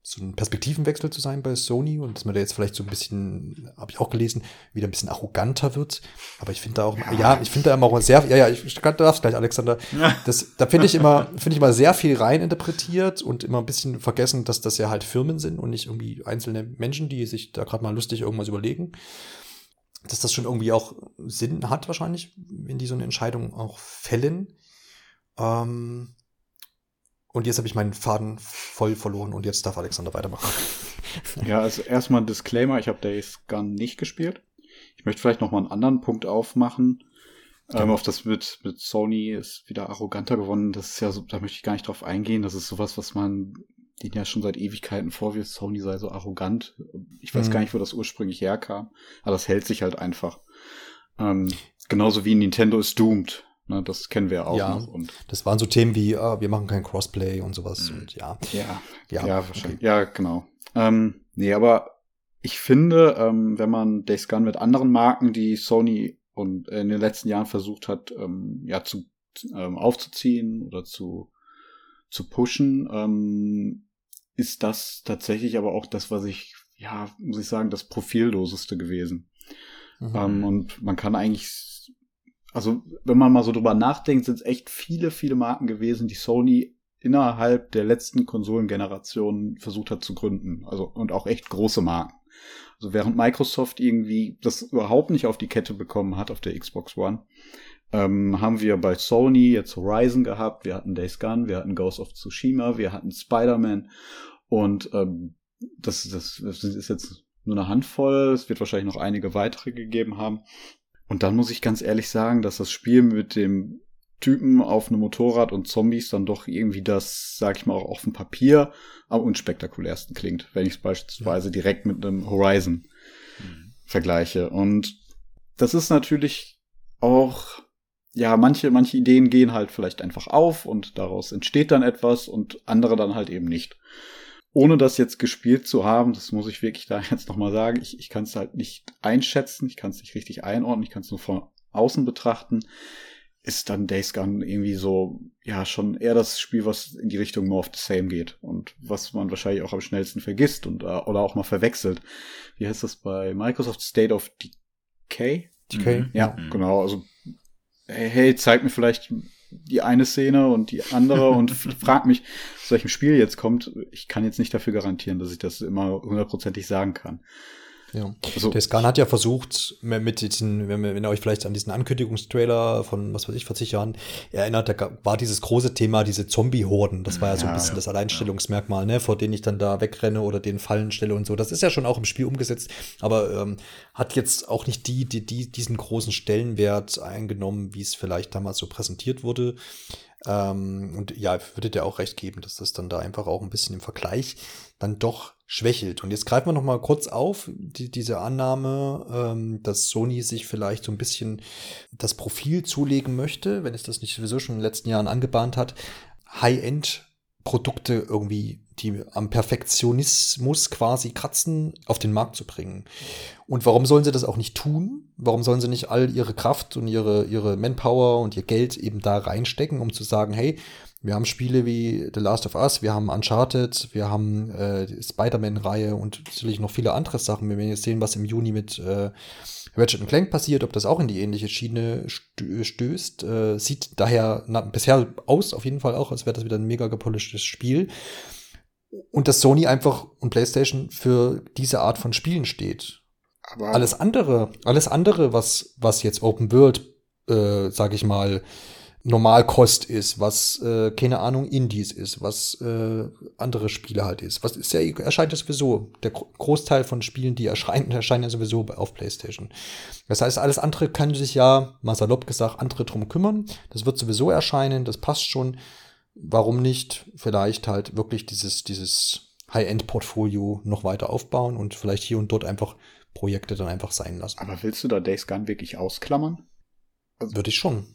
so ein Perspektivenwechsel zu sein bei Sony und dass man da jetzt vielleicht so ein bisschen, habe ich auch gelesen, wieder ein bisschen arroganter wird. Aber ich finde da auch, ja, ja ich finde da immer auch sehr, ja, ja, ich darf's gleich, Alexander. Das, da finde ich immer, finde ich mal sehr viel rein interpretiert und immer ein bisschen vergessen, dass das ja halt Firmen sind und nicht irgendwie einzelne Menschen, die sich da gerade mal lustig irgendwas überlegen dass das schon irgendwie auch Sinn hat wahrscheinlich, wenn die so eine Entscheidung auch fällen. Ähm, und jetzt habe ich meinen Faden voll verloren und jetzt darf Alexander weitermachen. Ja, also erstmal ein Disclaimer, ich habe Days Gun nicht gespielt. Ich möchte vielleicht noch mal einen anderen Punkt aufmachen. Ja. Ähm, auf das mit, mit Sony ist wieder arroganter geworden. Das ist ja so, da möchte ich gar nicht drauf eingehen. Das ist sowas, was man den ja schon seit Ewigkeiten vorwirft, Sony sei so arrogant. Ich weiß mhm. gar nicht, wo das ursprünglich herkam, aber das hält sich halt einfach. Ähm, genauso wie Nintendo ist doomed. Ne, das kennen wir auch ja. Und das waren so Themen wie, ah, wir machen kein Crossplay und sowas. Mhm. Und ja. Ja, ja, ja wahrscheinlich. Okay. Ja, genau. Ähm, nee, aber ich finde, ähm, wenn man Days Gone mit anderen Marken, die Sony und in den letzten Jahren versucht hat, ähm, ja, zu ähm, aufzuziehen oder zu zu pushen, ähm, ist das tatsächlich aber auch das, was ich, ja, muss ich sagen, das profilloseste gewesen. Mhm. Ähm, und man kann eigentlich, also wenn man mal so drüber nachdenkt, sind es echt viele, viele Marken gewesen, die Sony innerhalb der letzten Konsolengenerationen versucht hat zu gründen. Also und auch echt große Marken. Also während Microsoft irgendwie das überhaupt nicht auf die Kette bekommen hat auf der Xbox One, ähm, haben wir bei Sony jetzt Horizon gehabt, wir hatten Days Gone, wir hatten Ghost of Tsushima, wir hatten Spider-Man und ähm, das, das, das ist jetzt nur eine Handvoll, es wird wahrscheinlich noch einige weitere gegeben haben. Und dann muss ich ganz ehrlich sagen, dass das Spiel mit dem Typen auf einem Motorrad und Zombies dann doch irgendwie das, sag ich mal, auch auf dem Papier am unspektakulärsten klingt, wenn ich es beispielsweise direkt mit einem Horizon mhm. vergleiche. Und das ist natürlich auch ja, manche, manche Ideen gehen halt vielleicht einfach auf und daraus entsteht dann etwas und andere dann halt eben nicht. Ohne das jetzt gespielt zu haben, das muss ich wirklich da jetzt nochmal sagen, ich, ich kann es halt nicht einschätzen, ich kann es nicht richtig einordnen, ich kann es nur von außen betrachten, ist dann Days Gone irgendwie so, ja, schon eher das Spiel, was in die Richtung More of the Same geht und was man wahrscheinlich auch am schnellsten vergisst und äh, oder auch mal verwechselt. Wie heißt das bei Microsoft State of Decay? Decay? Mhm. Ja, mhm. genau. Also hey, zeig mir vielleicht die eine Szene und die andere und frag mich, aus welchem Spiel jetzt kommt. Ich kann jetzt nicht dafür garantieren, dass ich das immer hundertprozentig sagen kann. Ja. Also, der Scan hat ja versucht, mit diesen, wenn, ihr euch vielleicht an diesen Ankündigungstrailer von, was weiß ich, vor zig Jahren erinnert, da war dieses große Thema, diese Zombie-Horden. Das war ja so ein bisschen ja, das Alleinstellungsmerkmal, ne, vor denen ich dann da wegrenne oder den Fallen stelle und so. Das ist ja schon auch im Spiel umgesetzt, aber ähm, hat jetzt auch nicht die, die, die, diesen großen Stellenwert eingenommen, wie es vielleicht damals so präsentiert wurde. Ähm, und ja, würde dir auch recht geben, dass das dann da einfach auch ein bisschen im Vergleich dann doch schwächelt. Und jetzt greifen wir noch mal kurz auf die, diese Annahme, ähm, dass Sony sich vielleicht so ein bisschen das Profil zulegen möchte, wenn es das nicht sowieso schon in den letzten Jahren angebahnt hat, High-End Produkte irgendwie die am Perfektionismus quasi kratzen, auf den Markt zu bringen. Und warum sollen sie das auch nicht tun? Warum sollen sie nicht all ihre Kraft und ihre, ihre Manpower und ihr Geld eben da reinstecken, um zu sagen, hey, wir haben Spiele wie The Last of Us, wir haben Uncharted, wir haben äh, die Spider-Man-Reihe und natürlich noch viele andere Sachen. Wir werden jetzt sehen, was im Juni mit äh, Ratchet Clank passiert, ob das auch in die ähnliche Schiene stößt. Äh, sieht daher na, bisher aus, auf jeden Fall auch, als wäre das wieder ein mega gepolischtes Spiel. Und dass Sony einfach und PlayStation für diese Art von Spielen steht. Aber alles andere, alles andere, was, was jetzt Open World, äh, sag ich mal, Normalkost ist, was, äh, keine Ahnung, Indies ist, was äh, andere Spiele halt ist. Was ist ja, erscheint ja sowieso. Der Großteil von Spielen, die erscheinen, erscheinen ja sowieso auf PlayStation. Das heißt, alles andere kann sich ja, mal salopp gesagt, andere drum kümmern. Das wird sowieso erscheinen, das passt schon. Warum nicht vielleicht halt wirklich dieses, dieses High-End-Portfolio noch weiter aufbauen und vielleicht hier und dort einfach Projekte dann einfach sein lassen. Aber willst du da Days Gone wirklich ausklammern? Würde ich schon.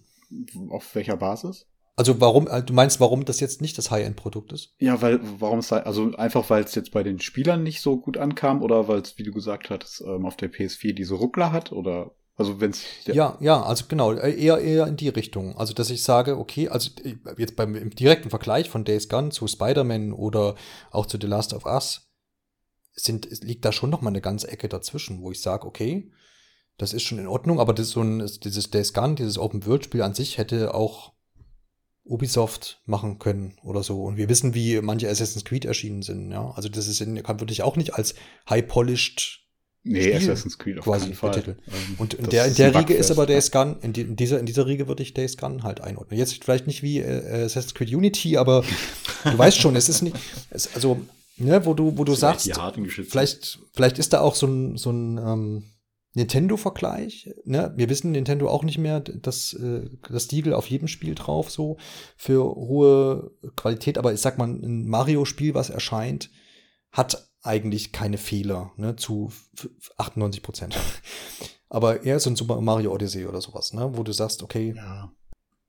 Auf welcher Basis? Also warum, äh, du meinst, warum das jetzt nicht das High-End-Produkt ist? Ja, weil, warum es, also einfach, weil es jetzt bei den Spielern nicht so gut ankam oder weil es, wie du gesagt hattest, ähm, auf der PS4 diese Ruckler hat oder, also wenn es. Ja, ja, also genau, äh, eher, eher in die Richtung. Also, dass ich sage, okay, also äh, jetzt beim im direkten Vergleich von Days Gone zu Spider-Man oder auch zu The Last of Us sind, liegt da schon noch mal eine ganze Ecke dazwischen, wo ich sage, okay, das ist schon in Ordnung, aber das so ein, dieses Days Gone, dieses Open-World-Spiel an sich hätte auch Ubisoft machen können oder so. Und wir wissen, wie manche Assassin's Creed erschienen sind, ja. Also das ist in, kann würde ich auch nicht als high-polished Nee, Spiel Assassin's Creed auf quasi betiteln. Ähm, und in der, in der Riege ist aber Days Gone, in, die, in, dieser, in dieser Riege würde ich Days Gone halt einordnen. Jetzt vielleicht nicht wie äh, Assassin's Creed Unity, aber du weißt schon, es ist nicht, es, also, ne, wo du, wo du sagst, vielleicht, vielleicht ist da auch so ein, so ein, ähm, Nintendo-Vergleich. Ne? Wir wissen Nintendo auch nicht mehr, dass äh, das Diegel auf jedem Spiel drauf so für hohe Qualität. Aber ich sag mal, ein Mario-Spiel, was erscheint, hat eigentlich keine Fehler ne? zu 98 Prozent. aber eher so ein Super Mario Odyssey oder sowas, ne? wo du sagst, okay, ja.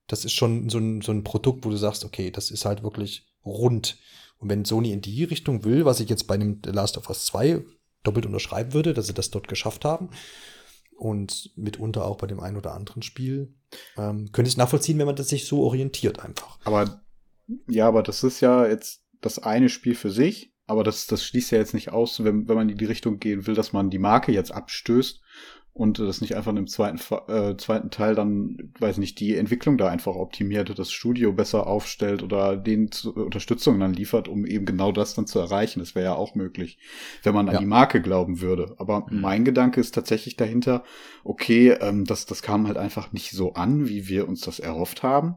das ist schon so ein, so ein Produkt, wo du sagst, okay, das ist halt wirklich rund. Und wenn Sony in die Richtung will, was ich jetzt bei dem The Last of Us 2 doppelt unterschreiben würde, dass sie das dort geschafft haben. Und mitunter auch bei dem einen oder anderen Spiel. Ähm, könnte ich nachvollziehen, wenn man das sich so orientiert einfach. Aber ja, aber das ist ja jetzt das eine Spiel für sich, aber das, das schließt ja jetzt nicht aus, wenn, wenn man in die Richtung gehen will, dass man die Marke jetzt abstößt und das nicht einfach im zweiten, äh, zweiten Teil dann, weiß nicht, die Entwicklung da einfach optimiert, das Studio besser aufstellt oder denen zu, Unterstützung dann liefert, um eben genau das dann zu erreichen. Das wäre ja auch möglich, wenn man an ja. die Marke glauben würde. Aber mhm. mein Gedanke ist tatsächlich dahinter, okay, ähm, das, das kam halt einfach nicht so an, wie wir uns das erhofft haben.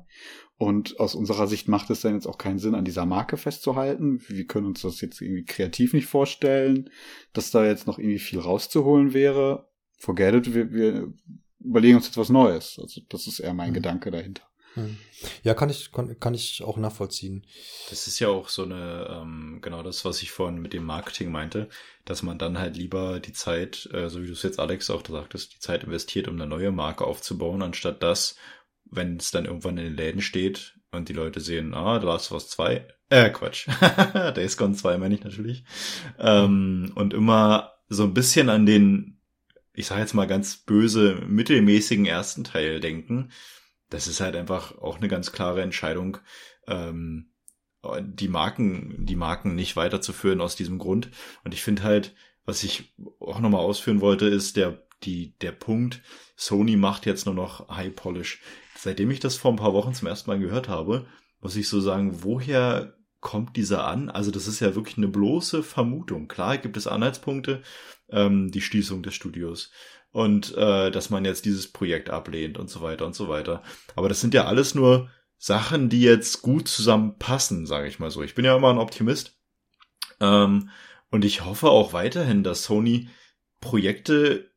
Und aus unserer Sicht macht es dann jetzt auch keinen Sinn, an dieser Marke festzuhalten. Wir können uns das jetzt irgendwie kreativ nicht vorstellen, dass da jetzt noch irgendwie viel rauszuholen wäre forget it, wir, wir überlegen uns jetzt was Neues. Also das ist eher mein mhm. Gedanke dahinter. Mhm. Ja, kann ich, kann, kann ich auch nachvollziehen. Das ist ja auch so eine, ähm, genau das, was ich vorhin mit dem Marketing meinte, dass man dann halt lieber die Zeit, äh, so wie du es jetzt Alex auch sagtest, die Zeit investiert, um eine neue Marke aufzubauen, anstatt das, wenn es dann irgendwann in den Läden steht und die Leute sehen, ah, da hast du was zwei, äh, Quatsch, Days Gone 2 meine ich natürlich, ähm, und immer so ein bisschen an den ich sage jetzt mal ganz böse, mittelmäßigen ersten Teil denken. Das ist halt einfach auch eine ganz klare Entscheidung, ähm, die Marken, die Marken nicht weiterzuführen aus diesem Grund. Und ich finde halt, was ich auch nochmal ausführen wollte, ist der, die, der Punkt, Sony macht jetzt nur noch High Polish. Seitdem ich das vor ein paar Wochen zum ersten Mal gehört habe, muss ich so sagen, woher kommt dieser an? Also das ist ja wirklich eine bloße Vermutung. Klar gibt es Anhaltspunkte, ähm, die Schließung des Studios und äh, dass man jetzt dieses Projekt ablehnt und so weiter und so weiter. Aber das sind ja alles nur Sachen, die jetzt gut zusammenpassen, sage ich mal so. Ich bin ja immer ein Optimist ähm, und ich hoffe auch weiterhin, dass Sony Projekte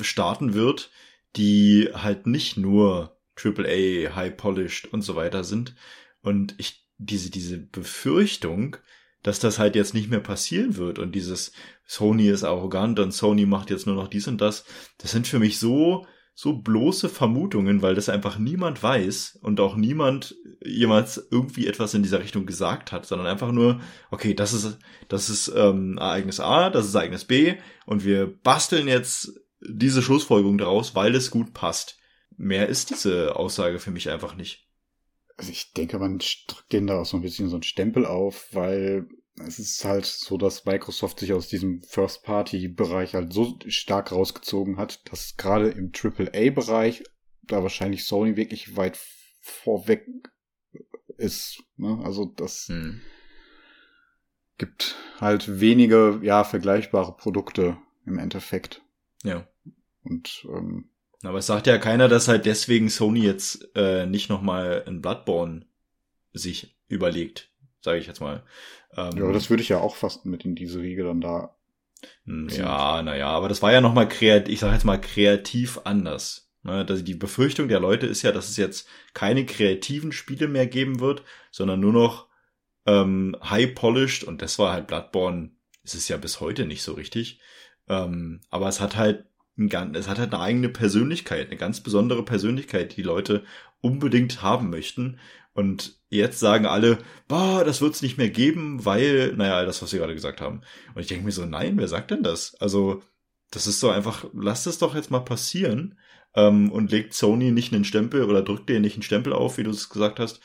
starten wird, die halt nicht nur AAA, High Polished und so weiter sind. Und ich diese diese Befürchtung, dass das halt jetzt nicht mehr passieren wird und dieses Sony ist arrogant und Sony macht jetzt nur noch dies und das, das sind für mich so so bloße Vermutungen, weil das einfach niemand weiß und auch niemand jemals irgendwie etwas in dieser Richtung gesagt hat, sondern einfach nur, okay, das ist, das ist ähm, Ereignis A, das ist Ereignis B und wir basteln jetzt diese Schlussfolgerung daraus, weil es gut passt. Mehr ist diese Aussage für mich einfach nicht. Also ich denke, man drückt denen da auch so ein bisschen so einen Stempel auf, weil es ist halt so, dass Microsoft sich aus diesem First-Party-Bereich halt so stark rausgezogen hat, dass gerade im AAA-Bereich da wahrscheinlich Sony wirklich weit vorweg ist. Ne? Also das hm. gibt halt wenige, ja, vergleichbare Produkte im Endeffekt. Ja. Und ähm, aber es sagt ja keiner, dass halt deswegen Sony jetzt äh, nicht nochmal ein Bloodborne sich überlegt, sage ich jetzt mal. Ähm, ja, aber das würde ich ja auch fast mit in diese Riege dann da. Hm, ja, naja, aber das war ja nochmal kreativ, ich sage jetzt mal kreativ anders. Ne, dass die Befürchtung der Leute ist ja, dass es jetzt keine kreativen Spiele mehr geben wird, sondern nur noch ähm, high polished und das war halt Bloodborne, ist es ja bis heute nicht so richtig. Ähm, aber es hat halt es hat halt eine eigene Persönlichkeit, eine ganz besondere Persönlichkeit, die, Leute unbedingt haben möchten. Und jetzt sagen alle, boah, das wird's nicht mehr geben, weil, naja, das, was sie gerade gesagt haben. Und ich denke mir so, nein, wer sagt denn das? Also, das ist so einfach, lasst es doch jetzt mal passieren ähm, und legt Sony nicht einen Stempel oder drückt dir nicht einen Stempel auf, wie du es gesagt hast,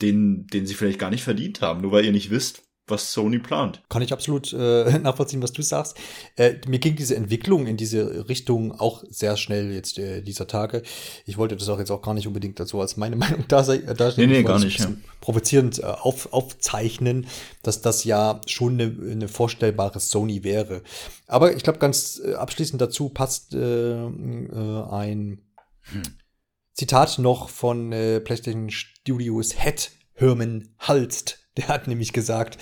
den, den sie vielleicht gar nicht verdient haben, nur weil ihr nicht wisst, was Sony plant. Kann ich absolut äh, nachvollziehen, was du sagst. Äh, mir ging diese Entwicklung in diese Richtung auch sehr schnell jetzt äh, dieser Tage. Ich wollte das auch jetzt auch gar nicht unbedingt dazu als meine Meinung da, äh, da nee, nee, gar nicht, ja. provozierend äh, auf, aufzeichnen, dass das ja schon eine, eine vorstellbare Sony wäre. Aber ich glaube, ganz äh, abschließend dazu passt äh, äh, ein hm. Zitat noch von äh, PlayStation Studios Head Herman Halst der hat nämlich gesagt,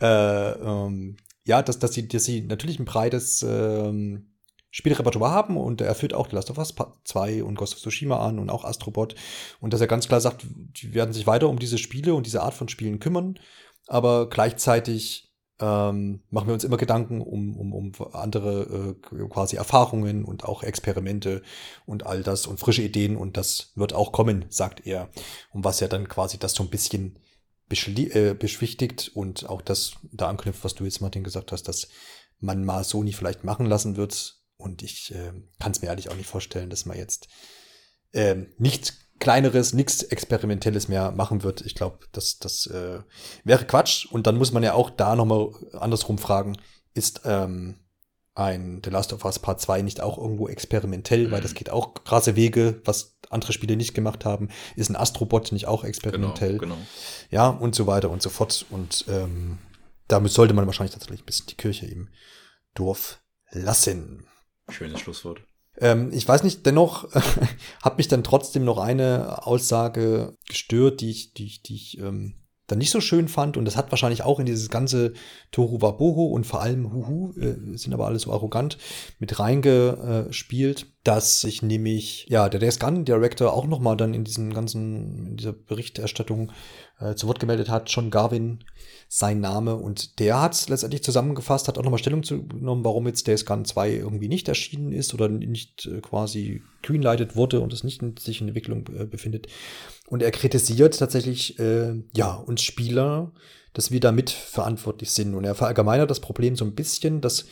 äh, ähm, ja, dass, dass, sie, dass sie natürlich ein breites ähm, Spielrepertoire haben und er führt auch The Last of Us 2 und Ghost of Tsushima an und auch Astrobot und dass er ganz klar sagt, die werden sich weiter um diese Spiele und diese Art von Spielen kümmern, aber gleichzeitig ähm, machen wir uns immer Gedanken um, um, um andere äh, quasi Erfahrungen und auch Experimente und all das und frische Ideen und das wird auch kommen, sagt er. Und was ja dann quasi das so ein bisschen äh, beschwichtigt und auch das da anknüpft, was du jetzt, Martin, gesagt hast, dass man mal Sony vielleicht machen lassen wird. Und ich äh, kann es mir ehrlich auch nicht vorstellen, dass man jetzt äh, nichts Kleineres, nichts Experimentelles mehr machen wird. Ich glaube, das, das äh, wäre Quatsch. Und dann muss man ja auch da nochmal andersrum fragen, ist ähm, ein The Last of Us Part 2 nicht auch irgendwo experimentell, mhm. weil das geht auch krasse Wege, was andere Spiele nicht gemacht haben. Ist ein Astrobot nicht auch experimentell? Genau, genau. Ja, und so weiter und so fort. Und ähm, damit sollte man wahrscheinlich tatsächlich ein bisschen die Kirche im Dorf lassen. Schönes Schlusswort. Ähm, ich weiß nicht, dennoch hat mich dann trotzdem noch eine Aussage gestört, die ich, die ich, die ich ähm, dann nicht so schön fand. Und das hat wahrscheinlich auch in dieses ganze Toru Waboho und vor allem Huhu, äh, sind aber alle so arrogant, mit reingespielt, dass sich nämlich, ja, der Days Gun Director auch nochmal dann in diesem ganzen, in dieser Berichterstattung äh, zu Wort gemeldet hat, John Garvin, sein Name. Und der hat letztendlich zusammengefasst, hat auch nochmal Stellung genommen, warum jetzt Days Gun 2 irgendwie nicht erschienen ist oder nicht äh, quasi greenlighted wurde und es nicht in sich in Entwicklung äh, befindet. Und er kritisiert tatsächlich, äh, ja, uns Spieler, dass wir da mitverantwortlich sind. Und er verallgemeinert das Problem so ein bisschen, dass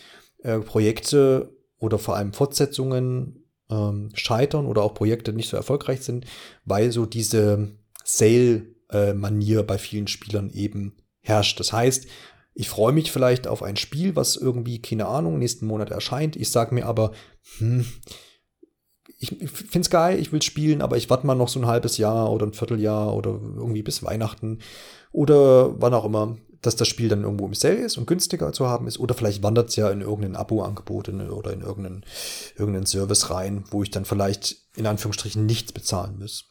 äh, Projekte oder vor allem Fortsetzungen ähm, scheitern oder auch Projekte nicht so erfolgreich sind, weil so diese Sale-Manier bei vielen Spielern eben herrscht. Das heißt, ich freue mich vielleicht auf ein Spiel, was irgendwie, keine Ahnung, nächsten Monat erscheint. Ich sage mir aber, hm, ich finde es geil, ich will spielen, aber ich warte mal noch so ein halbes Jahr oder ein Vierteljahr oder irgendwie bis Weihnachten oder wann auch immer, dass das Spiel dann irgendwo im Sale ist und günstiger zu haben ist. Oder vielleicht wandert es ja in irgendein Abo-Angebot oder in irgendeinen, irgendeinen Service rein, wo ich dann vielleicht in Anführungsstrichen nichts bezahlen muss.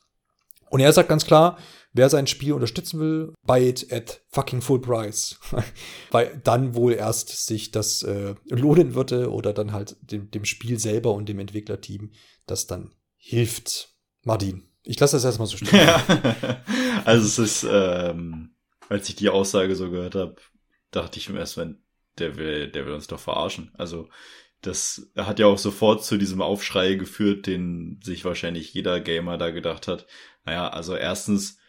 Und er sagt ganz klar, wer sein Spiel unterstützen will, buy it at fucking full price. Weil dann wohl erst sich das äh, lohnen würde oder dann halt dem, dem Spiel selber und dem Entwicklerteam das dann hilft. Martin, ich lasse das erstmal so stehen. Ja. Also es ist, ähm, als ich die Aussage so gehört habe, dachte ich mir erst, wenn der will, der will uns doch verarschen. Also das hat ja auch sofort zu diesem Aufschrei geführt, den sich wahrscheinlich jeder Gamer da gedacht hat. Naja, also erstens,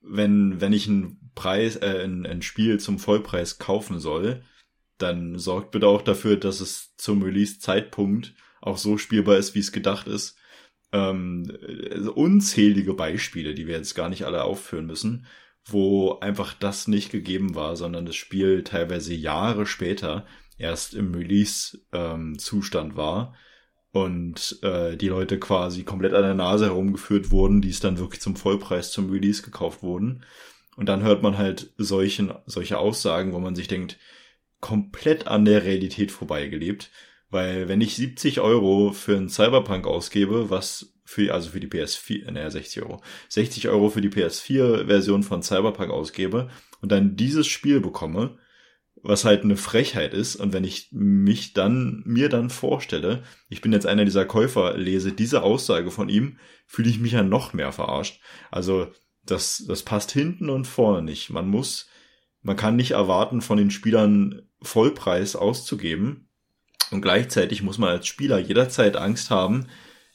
wenn, wenn ich ein Preis, äh, ein, ein Spiel zum Vollpreis kaufen soll, dann sorgt bitte auch dafür, dass es zum Release-Zeitpunkt auch so spielbar ist, wie es gedacht ist. Ähm, unzählige Beispiele, die wir jetzt gar nicht alle aufführen müssen, wo einfach das nicht gegeben war, sondern das Spiel teilweise Jahre später erst im Release-Zustand ähm, war und äh, die Leute quasi komplett an der Nase herumgeführt wurden, die es dann wirklich zum Vollpreis zum Release gekauft wurden. Und dann hört man halt solchen, solche Aussagen, wo man sich denkt, komplett an der Realität vorbeigelebt. Weil wenn ich 70 Euro für einen Cyberpunk ausgebe, was für, also für die PS4, naja, 60 Euro, 60 Euro für die PS4-Version von Cyberpunk ausgebe und dann dieses Spiel bekomme, was halt eine Frechheit ist, und wenn ich mich dann, mir dann vorstelle, ich bin jetzt einer dieser Käufer, lese diese Aussage von ihm, fühle ich mich ja noch mehr verarscht. Also, das, das passt hinten und vorne nicht. Man muss, man kann nicht erwarten, von den Spielern Vollpreis auszugeben. Und gleichzeitig muss man als Spieler jederzeit Angst haben,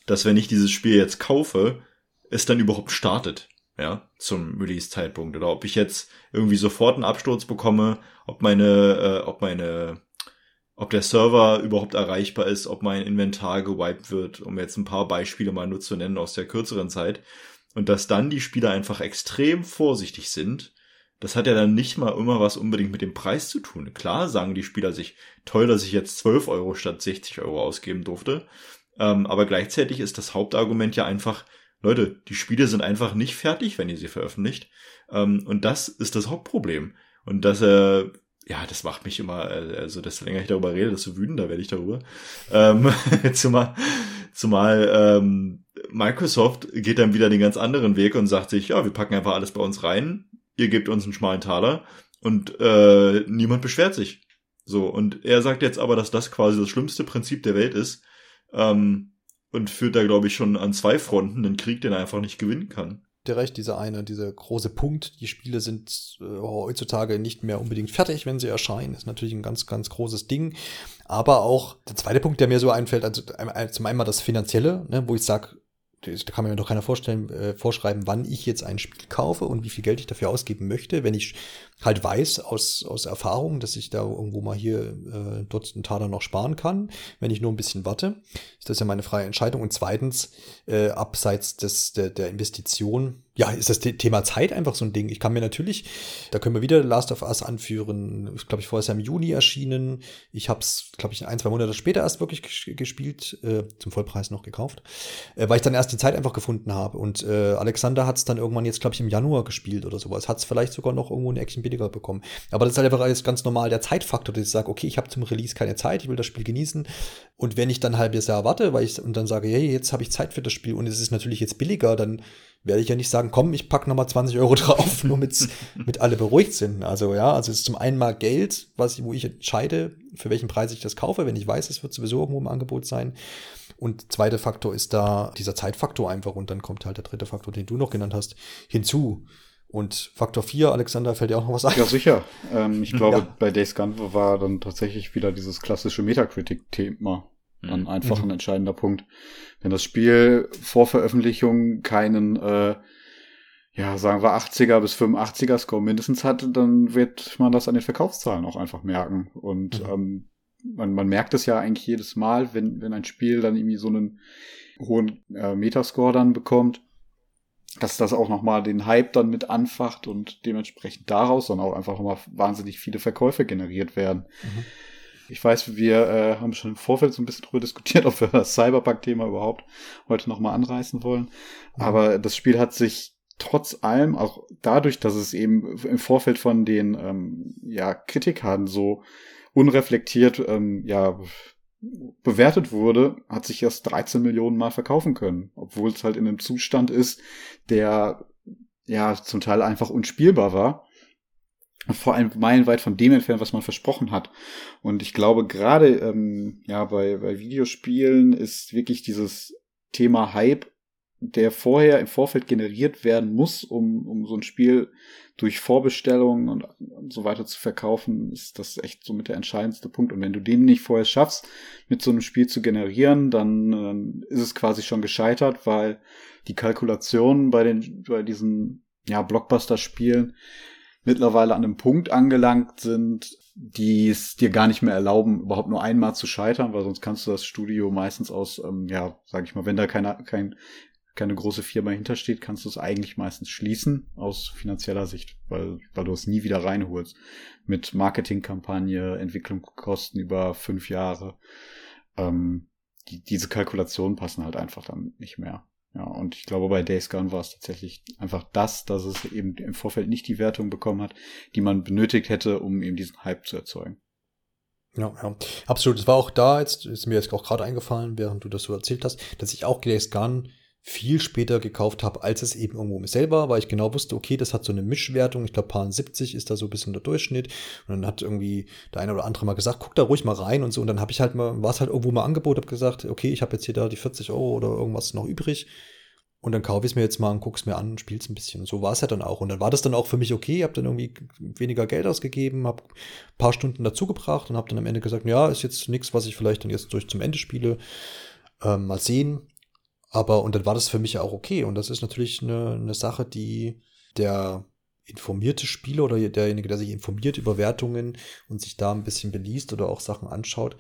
dass wenn ich dieses Spiel jetzt kaufe, es dann überhaupt startet, ja, zum Release-Zeitpunkt. Oder ob ich jetzt irgendwie sofort einen Absturz bekomme, ob meine, äh, ob meine, ob der Server überhaupt erreichbar ist, ob mein Inventar gewiped wird, um jetzt ein paar Beispiele mal nur zu nennen aus der kürzeren Zeit. Und dass dann die Spieler einfach extrem vorsichtig sind das hat ja dann nicht mal immer was unbedingt mit dem Preis zu tun. Klar sagen die Spieler sich, toll, dass ich jetzt 12 Euro statt 60 Euro ausgeben durfte. Ähm, aber gleichzeitig ist das Hauptargument ja einfach, Leute, die Spiele sind einfach nicht fertig, wenn ihr sie veröffentlicht. Ähm, und das ist das Hauptproblem. Und das, äh, ja, das macht mich immer, äh, also desto länger ich darüber rede, desto wütender werde ich darüber. Ähm, zumal, zumal ähm, Microsoft geht dann wieder den ganz anderen Weg und sagt sich, ja, wir packen einfach alles bei uns rein ihr gebt uns einen schmalen Taler und äh, niemand beschwert sich. So, und er sagt jetzt aber, dass das quasi das schlimmste Prinzip der Welt ist ähm, und führt da, glaube ich, schon an zwei Fronten einen Krieg, den er einfach nicht gewinnen kann dir recht, dieser eine, dieser große Punkt. Die Spiele sind äh, heutzutage nicht mehr unbedingt fertig, wenn sie erscheinen. Ist natürlich ein ganz, ganz großes Ding. Aber auch der zweite Punkt, der mir so einfällt, also zum einen mal das Finanzielle, ne, wo ich sage, da kann mir doch keiner vorstellen, äh, vorschreiben, wann ich jetzt ein Spiel kaufe und wie viel Geld ich dafür ausgeben möchte, wenn ich halt weiß aus, aus Erfahrung, dass ich da irgendwo mal hier äh, dort einen Taler noch sparen kann, wenn ich nur ein bisschen warte. Ist das ja meine freie Entscheidung. Und zweitens, äh, abseits des, der, der Investition, ja, ist das Thema Zeit einfach so ein Ding. Ich kann mir natürlich, da können wir wieder Last of Us anführen. Ich glaube, ich vorher ist ja im Juni erschienen. Ich habe es, glaube ich, ein, zwei Monate später erst wirklich gespielt, äh, zum Vollpreis noch gekauft, äh, weil ich dann erst die Zeit einfach gefunden habe. Und äh, Alexander hat es dann irgendwann jetzt, glaube ich, im Januar gespielt oder sowas. Hat es vielleicht sogar noch irgendwo ein Action billiger bekommen. Aber das ist halt einfach alles ganz normal der Zeitfaktor, dass ich sage, okay, ich habe zum Release keine Zeit, ich will das Spiel genießen. Und wenn ich dann halbes Jahr warte, weil ich und dann sage, hey, jetzt habe ich Zeit für das Spiel und es ist natürlich jetzt billiger, dann werde ich ja nicht sagen, komm, ich packe nochmal 20 Euro drauf, nur mit, mit alle beruhigt sind. Also ja, also es ist zum einen mal Geld, was, wo ich entscheide, für welchen Preis ich das kaufe, wenn ich weiß, es wird sowieso irgendwo im Angebot sein. Und zweiter Faktor ist da dieser Zeitfaktor einfach und dann kommt halt der dritte Faktor, den du noch genannt hast, hinzu. Und Faktor 4, Alexander, fällt dir auch noch was ein? Ja, sicher. Ähm, ich glaube, ja. bei Days Gone war dann tatsächlich wieder dieses klassische Metacritic-Thema dann mhm. einfach ein entscheidender Punkt. Wenn das Spiel vor Veröffentlichung keinen, äh, ja, sagen wir 80er bis 85er Score mindestens hat, dann wird man das an den Verkaufszahlen auch einfach merken. Und mhm. ähm, man, man merkt es ja eigentlich jedes Mal, wenn, wenn ein Spiel dann irgendwie so einen hohen äh, Metascore dann bekommt, dass das auch nochmal den Hype dann mit anfacht und dementsprechend daraus dann auch einfach nochmal wahnsinnig viele Verkäufe generiert werden. Mhm. Ich weiß, wir äh, haben schon im Vorfeld so ein bisschen drüber diskutiert, ob wir das Cyberpunk-Thema überhaupt heute nochmal anreißen wollen. Mhm. Aber das Spiel hat sich trotz allem, auch dadurch, dass es eben im Vorfeld von den ähm, ja, Kritikern so unreflektiert ähm, ja, bewertet wurde, hat sich erst 13 Millionen Mal verkaufen können, obwohl es halt in einem Zustand ist, der ja zum Teil einfach unspielbar war vor allem meilenweit von dem entfernt, was man versprochen hat. Und ich glaube, gerade ähm, ja bei, bei Videospielen ist wirklich dieses Thema Hype der vorher im Vorfeld generiert werden muss, um, um so ein Spiel durch Vorbestellungen und, und so weiter zu verkaufen, ist das echt so mit der entscheidendste Punkt. Und wenn du den nicht vorher schaffst, mit so einem Spiel zu generieren, dann äh, ist es quasi schon gescheitert, weil die Kalkulationen bei den, bei diesen, ja, Blockbuster-Spielen mittlerweile an einem Punkt angelangt sind, die es dir gar nicht mehr erlauben, überhaupt nur einmal zu scheitern, weil sonst kannst du das Studio meistens aus, ähm, ja, sag ich mal, wenn da keiner, kein, keine große Firma hintersteht, kannst du es eigentlich meistens schließen aus finanzieller Sicht, weil, weil du es nie wieder reinholst. Mit Marketingkampagne, Entwicklungskosten über fünf Jahre. Ähm, die, diese Kalkulationen passen halt einfach dann nicht mehr. Ja, und ich glaube, bei Days Gone war es tatsächlich einfach das, dass es eben im Vorfeld nicht die Wertung bekommen hat, die man benötigt hätte, um eben diesen Hype zu erzeugen. Ja, ja, absolut. Es war auch da, jetzt ist mir jetzt auch gerade eingefallen, während du das so erzählt hast, dass ich auch Days Gone viel später gekauft habe, als es eben irgendwo selber, weil ich genau wusste, okay, das hat so eine Mischwertung. Ich glaube, Paar 70 ist da so ein bisschen der Durchschnitt. Und dann hat irgendwie der eine oder andere mal gesagt, guck da ruhig mal rein und so. Und dann habe ich halt mal, war es halt irgendwo mal Angebot, habe gesagt, okay, ich habe jetzt hier da die 40 Euro oder irgendwas noch übrig. Und dann kaufe ich es mir jetzt mal und gucke es mir an und spiele es ein bisschen. Und so war es ja dann auch. Und dann war das dann auch für mich okay. Ich habe dann irgendwie weniger Geld ausgegeben, habe ein paar Stunden dazugebracht und habe dann am Ende gesagt, ja, ist jetzt nichts, was ich vielleicht dann jetzt durch zum Ende spiele. Ähm, mal sehen. Aber, und dann war das für mich ja auch okay. Und das ist natürlich eine, eine Sache, die der informierte Spieler oder derjenige, der sich informiert über Wertungen und sich da ein bisschen beliest oder auch Sachen anschaut,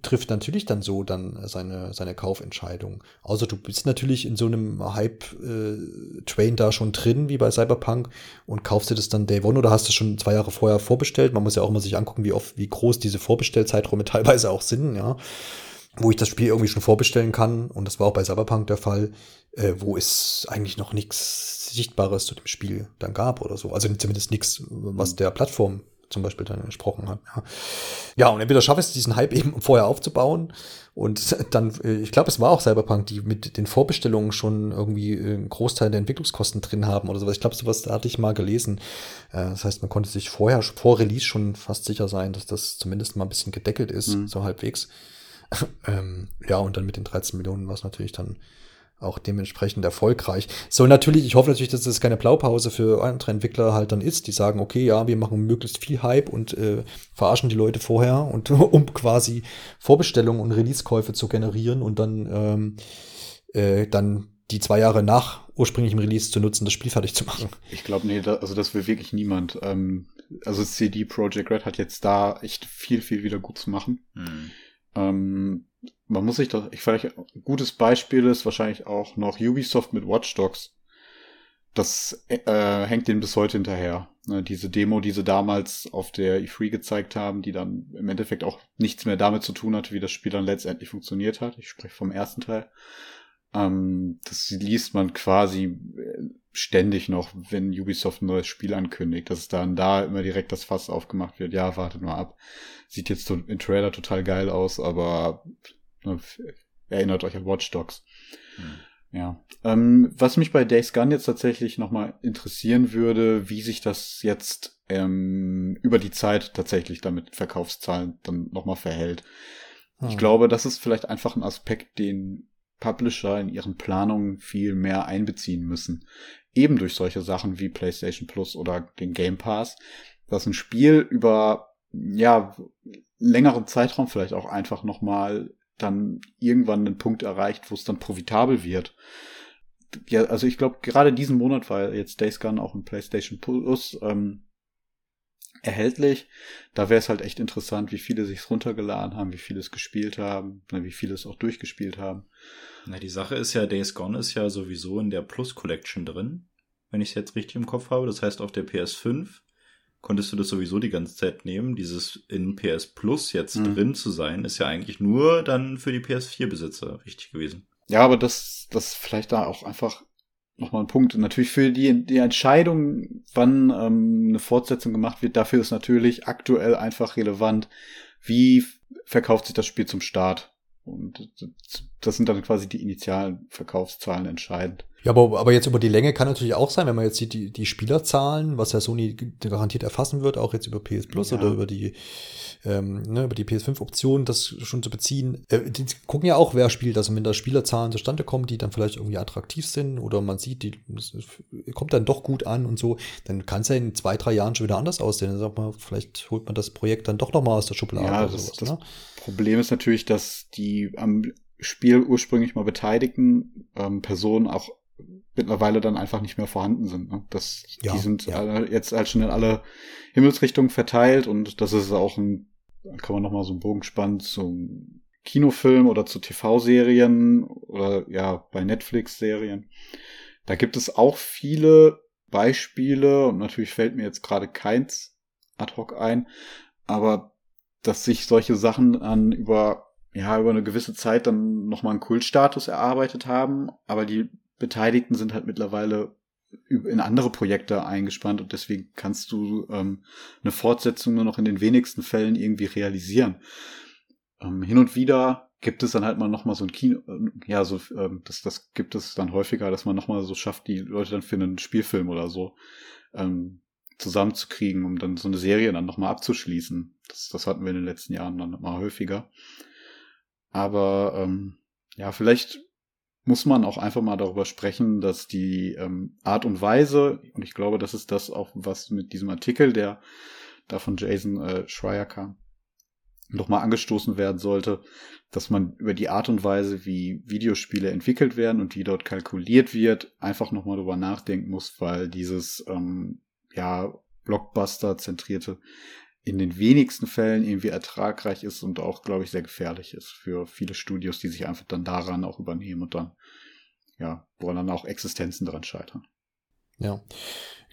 trifft natürlich dann so dann seine, seine Kaufentscheidung. Außer du bist natürlich in so einem Hype-Train äh, da schon drin, wie bei Cyberpunk, und kaufst dir das dann Day One oder hast du schon zwei Jahre vorher vorbestellt. Man muss ja auch mal sich angucken, wie oft, wie groß diese Vorbestellzeiträume teilweise auch sind, ja wo ich das Spiel irgendwie schon vorbestellen kann, und das war auch bei Cyberpunk der Fall, äh, wo es eigentlich noch nichts Sichtbares zu dem Spiel dann gab oder so. Also zumindest nichts, was mhm. der Plattform zum Beispiel dann entsprochen hat. Ja, ja und entweder schaffe ich es, diesen Hype eben vorher aufzubauen und dann, äh, ich glaube, es war auch Cyberpunk, die mit den Vorbestellungen schon irgendwie einen Großteil der Entwicklungskosten drin haben oder sowas. Ich glaube, sowas hatte ich mal gelesen. Äh, das heißt, man konnte sich vorher, vor Release schon fast sicher sein, dass das zumindest mal ein bisschen gedeckelt ist, mhm. so halbwegs. ähm, ja, und dann mit den 13 Millionen war es natürlich dann auch dementsprechend erfolgreich. Soll natürlich, ich hoffe natürlich, dass das keine Blaupause für andere Entwickler halt dann ist, die sagen, okay, ja, wir machen möglichst viel Hype und äh, verarschen die Leute vorher und um quasi Vorbestellungen und Release-Käufe zu generieren und dann ähm, äh, dann die zwei Jahre nach ursprünglichem Release zu nutzen, das Spiel fertig zu machen. Ich glaube, nee, da, also das will wirklich niemand. Ähm, also CD Projekt Red hat jetzt da echt viel, viel wieder gut zu machen. Hm. Ähm, man muss sich doch, ich vielleicht ein gutes Beispiel ist wahrscheinlich auch noch Ubisoft mit Watch Dogs. Das äh, hängt denen bis heute hinterher. Ne, diese Demo, die sie damals auf der E3 gezeigt haben, die dann im Endeffekt auch nichts mehr damit zu tun hatte, wie das Spiel dann letztendlich funktioniert hat. Ich spreche vom ersten Teil. Ähm, das liest man quasi äh, ständig noch, wenn Ubisoft ein neues Spiel ankündigt, dass dann da immer direkt das Fass aufgemacht wird. Ja, wartet mal ab. Sieht jetzt im Trailer total geil aus, aber ne, erinnert euch an Watch Dogs. Hm. Ja. Ähm, was mich bei Days Gone jetzt tatsächlich nochmal interessieren würde, wie sich das jetzt ähm, über die Zeit tatsächlich damit Verkaufszahlen dann nochmal verhält. Hm. Ich glaube, das ist vielleicht einfach ein Aspekt, den Publisher in ihren Planungen viel mehr einbeziehen müssen. Eben durch solche Sachen wie PlayStation Plus oder den Game Pass, dass ein Spiel über ja längeren Zeitraum vielleicht auch einfach nochmal dann irgendwann einen Punkt erreicht, wo es dann profitabel wird. Ja, also ich glaube, gerade diesen Monat war jetzt Days Gone auch im PlayStation Plus ähm, erhältlich. Da wäre es halt echt interessant, wie viele sich runtergeladen haben, wie viele es gespielt haben, ne, wie viele es auch durchgespielt haben. Na, die Sache ist ja, Days Gone ist ja sowieso in der Plus Collection drin, wenn ich es jetzt richtig im Kopf habe. Das heißt, auf der PS5 konntest du das sowieso die ganze Zeit nehmen. Dieses in PS Plus jetzt mhm. drin zu sein, ist ja eigentlich nur dann für die PS4-Besitzer richtig gewesen. Ja, aber das, das vielleicht da auch einfach nochmal ein Punkt. Natürlich für die, die Entscheidung, wann ähm, eine Fortsetzung gemacht wird, dafür ist natürlich aktuell einfach relevant, wie verkauft sich das Spiel zum Start. Und das sind dann quasi die initialen Verkaufszahlen entscheidend. Ja, aber, aber jetzt über die Länge kann natürlich auch sein, wenn man jetzt sieht, die, die Spielerzahlen, was ja Sony garantiert erfassen wird, auch jetzt über PS Plus ja. oder über die ähm, ne, über die PS5-Option das schon zu beziehen. Äh, die gucken ja auch, wer spielt. Also wenn da Spielerzahlen zustande kommen, die dann vielleicht irgendwie attraktiv sind oder man sieht, die kommt dann doch gut an und so, dann kann es ja in zwei, drei Jahren schon wieder anders aussehen. Dann sagt man, vielleicht holt man das Projekt dann doch noch mal aus der Schublade. Ja, das, sowas, das ne? Problem ist natürlich, dass die am Spiel ursprünglich mal beteiligten ähm, Personen auch mittlerweile dann einfach nicht mehr vorhanden sind. Ne? Das, ja, die sind ja. jetzt halt schon in alle Himmelsrichtungen verteilt und das ist auch ein kann man nochmal so einen Bogen spannen zum Kinofilm oder zu TV-Serien oder ja, bei Netflix-Serien. Da gibt es auch viele Beispiele und natürlich fällt mir jetzt gerade keins ad hoc ein, aber dass sich solche Sachen an über ja über eine gewisse Zeit dann nochmal einen Kultstatus erarbeitet haben, aber die Beteiligten sind halt mittlerweile in andere Projekte eingespannt und deswegen kannst du ähm, eine Fortsetzung nur noch in den wenigsten Fällen irgendwie realisieren. Ähm, hin und wieder gibt es dann halt mal nochmal so ein Kino, äh, ja, so, ähm, das, das gibt es dann häufiger, dass man nochmal so schafft, die Leute dann für einen Spielfilm oder so ähm, zusammenzukriegen, um dann so eine Serie dann nochmal abzuschließen. Das, das hatten wir in den letzten Jahren dann mal häufiger. Aber ähm, ja, vielleicht muss man auch einfach mal darüber sprechen, dass die ähm, Art und Weise, und ich glaube, das ist das auch, was mit diesem Artikel, der da von Jason äh, Schreier kam, nochmal angestoßen werden sollte, dass man über die Art und Weise, wie Videospiele entwickelt werden und wie dort kalkuliert wird, einfach nochmal drüber nachdenken muss, weil dieses ähm, ja Blockbuster-zentrierte in den wenigsten Fällen irgendwie ertragreich ist und auch, glaube ich, sehr gefährlich ist für viele Studios, die sich einfach dann daran auch übernehmen und dann, ja, wo dann auch Existenzen daran scheitern. Ja.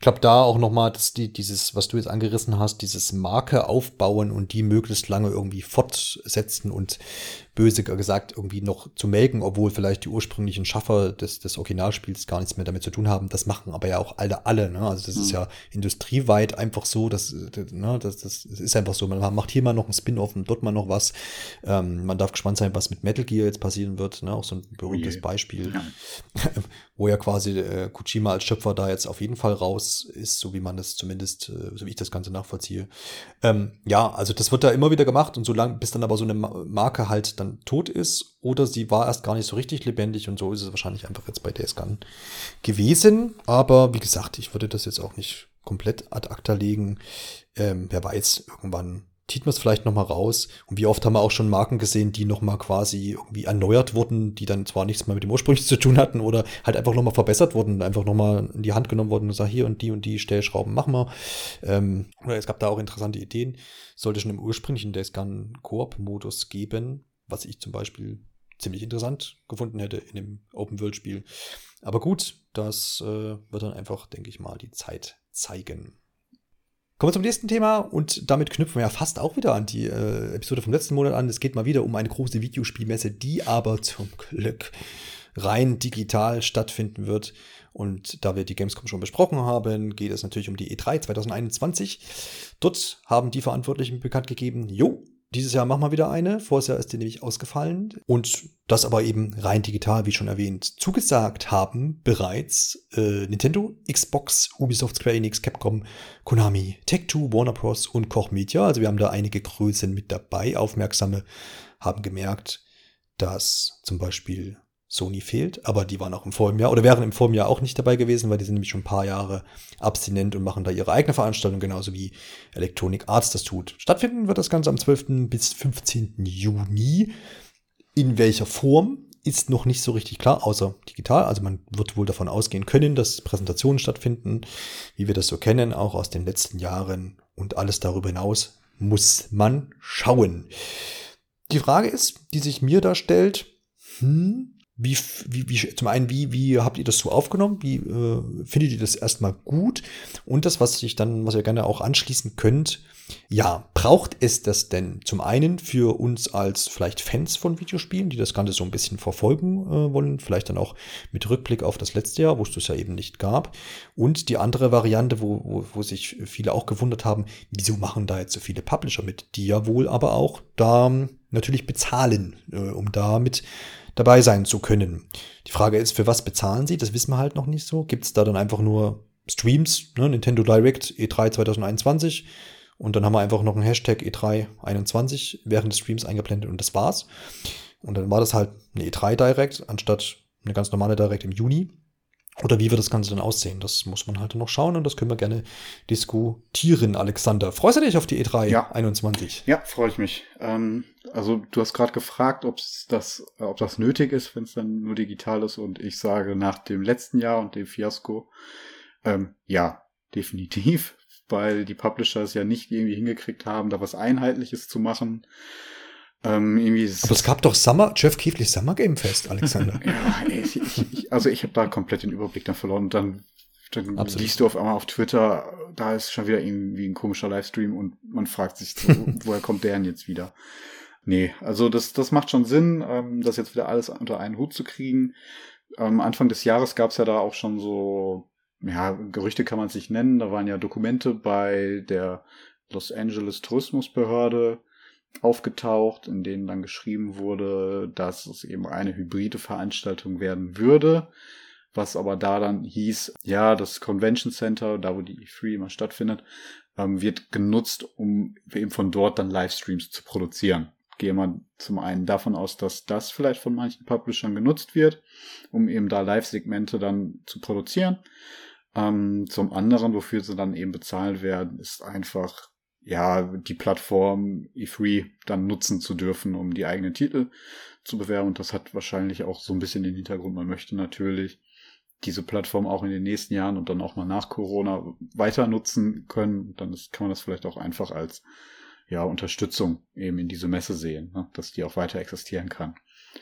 Ich glaube, da auch nochmal, dass die, dieses, was du jetzt angerissen hast, dieses Marke aufbauen und die möglichst lange irgendwie fortsetzen und böse gesagt irgendwie noch zu melken, obwohl vielleicht die ursprünglichen Schaffer des, des Originalspiels gar nichts mehr damit zu tun haben. Das machen aber ja auch alle, alle. Ne? Also das mhm. ist ja industrieweit einfach so, dass, ne, das, das ist einfach so. Man macht hier mal noch ein Spin-off und dort mal noch was. Ähm, man darf gespannt sein, was mit Metal Gear jetzt passieren wird. Ne? Auch so ein berühmtes oh Beispiel, ja. wo ja quasi äh, Kojima als Schöpfer da jetzt auf jeden Fall raus ist, so wie man das zumindest, äh, so wie ich das Ganze nachvollziehe. Ähm, ja, also das wird da immer wieder gemacht und solange, bis dann aber so eine Marke halt dann tot ist oder sie war erst gar nicht so richtig lebendig und so ist es wahrscheinlich einfach jetzt bei Days Gone gewesen. Aber wie gesagt, ich würde das jetzt auch nicht komplett ad acta legen. Ähm, wer weiß, irgendwann zieht man es vielleicht nochmal raus. Und wie oft haben wir auch schon Marken gesehen, die nochmal quasi irgendwie erneuert wurden, die dann zwar nichts mehr mit dem ursprünglichen zu tun hatten oder halt einfach nochmal verbessert wurden, einfach nochmal in die Hand genommen wurden und sagen, hier und die und die Stellschrauben machen wir. Ähm, oder es gab da auch interessante Ideen. Sollte schon im ursprünglichen Days Gone Koop-Modus geben, was ich zum Beispiel ziemlich interessant gefunden hätte in dem Open-World-Spiel. Aber gut, das äh, wird dann einfach, denke ich mal, die Zeit zeigen. Kommen wir zum nächsten Thema und damit knüpfen wir ja fast auch wieder an die äh, Episode vom letzten Monat an. Es geht mal wieder um eine große Videospielmesse, die aber zum Glück rein digital stattfinden wird. Und da wir die Gamescom schon besprochen haben, geht es natürlich um die E3 2021. Dort haben die Verantwortlichen bekannt gegeben, jo, dieses Jahr machen wir wieder eine. Vorher Jahr ist die nämlich ausgefallen. Und das aber eben rein digital, wie schon erwähnt. Zugesagt haben bereits äh, Nintendo, Xbox, Ubisoft, Square Enix, Capcom, Konami, Tech2, Warner Bros. und Koch Media. Also wir haben da einige Größen mit dabei. Aufmerksame haben gemerkt, dass zum Beispiel Sony fehlt, aber die waren auch im vorigen Jahr oder wären im vorigen Jahr auch nicht dabei gewesen, weil die sind nämlich schon ein paar Jahre abstinent und machen da ihre eigene Veranstaltung, genauso wie Electronic Arts das tut. Stattfinden wird das Ganze am 12. bis 15. Juni. In welcher Form ist noch nicht so richtig klar, außer digital. Also man wird wohl davon ausgehen können, dass Präsentationen stattfinden, wie wir das so kennen, auch aus den letzten Jahren und alles darüber hinaus muss man schauen. Die Frage ist, die sich mir da stellt, hm, wie, wie, wie, zum einen, wie, wie habt ihr das so aufgenommen? Wie äh, findet ihr das erstmal gut? Und das, was ich dann, was ihr gerne auch anschließen könnt, ja, braucht es das denn zum einen für uns als vielleicht Fans von Videospielen, die das Ganze so ein bisschen verfolgen äh, wollen, vielleicht dann auch mit Rückblick auf das letzte Jahr, wo es das ja eben nicht gab. Und die andere Variante, wo, wo, wo sich viele auch gewundert haben, wieso machen da jetzt so viele Publisher mit, die ja wohl aber auch da natürlich bezahlen, äh, um damit dabei sein zu können. Die Frage ist, für was bezahlen sie? Das wissen wir halt noch nicht so. Gibt es da dann einfach nur Streams, ne? Nintendo Direct E3 2021 und dann haben wir einfach noch einen Hashtag E3 21 während des Streams eingeblendet und das war's. Und dann war das halt eine E3 Direct anstatt eine ganz normale Direct im Juni. Oder wie wird das Ganze dann aussehen? Das muss man halt noch schauen und das können wir gerne diskutieren, Alexander. Freust du dich auf die E3 ja. 21? Ja, freue ich mich. Ähm, also du hast gerade gefragt, ob's das, ob das nötig ist, wenn es dann nur digital ist. Und ich sage nach dem letzten Jahr und dem Fiasko, ähm, ja, definitiv, weil die Publisher es ja nicht irgendwie hingekriegt haben, da was Einheitliches zu machen. Ähm, irgendwie Aber es gab doch Summer, Jeff Keefley Summer Game Fest, Alexander. ja, ich, ich, also ich habe da komplett den Überblick dann verloren. Und dann, dann Absolut. liest du auf einmal auf Twitter, da ist schon wieder irgendwie ein komischer Livestream und man fragt sich, so, woher kommt der denn jetzt wieder? Nee, also das, das macht schon Sinn, ähm, das jetzt wieder alles unter einen Hut zu kriegen. Am Anfang des Jahres gab es ja da auch schon so, ja, Gerüchte kann man sich nennen. Da waren ja Dokumente bei der Los Angeles Tourismusbehörde aufgetaucht, in denen dann geschrieben wurde, dass es eben eine hybride Veranstaltung werden würde. Was aber da dann hieß, ja, das Convention Center, da wo die E3 immer stattfindet, ähm, wird genutzt, um eben von dort dann Livestreams zu produzieren. Gehe mal zum einen davon aus, dass das vielleicht von manchen Publishern genutzt wird, um eben da Live-Segmente dann zu produzieren. Ähm, zum anderen, wofür sie dann eben bezahlt werden, ist einfach ja, die Plattform E3 dann nutzen zu dürfen, um die eigenen Titel zu bewerben. Und das hat wahrscheinlich auch so ein bisschen den Hintergrund. Man möchte natürlich diese Plattform auch in den nächsten Jahren und dann auch mal nach Corona weiter nutzen können. Dann ist, kann man das vielleicht auch einfach als ja, Unterstützung eben in diese Messe sehen, ne? dass die auch weiter existieren kann.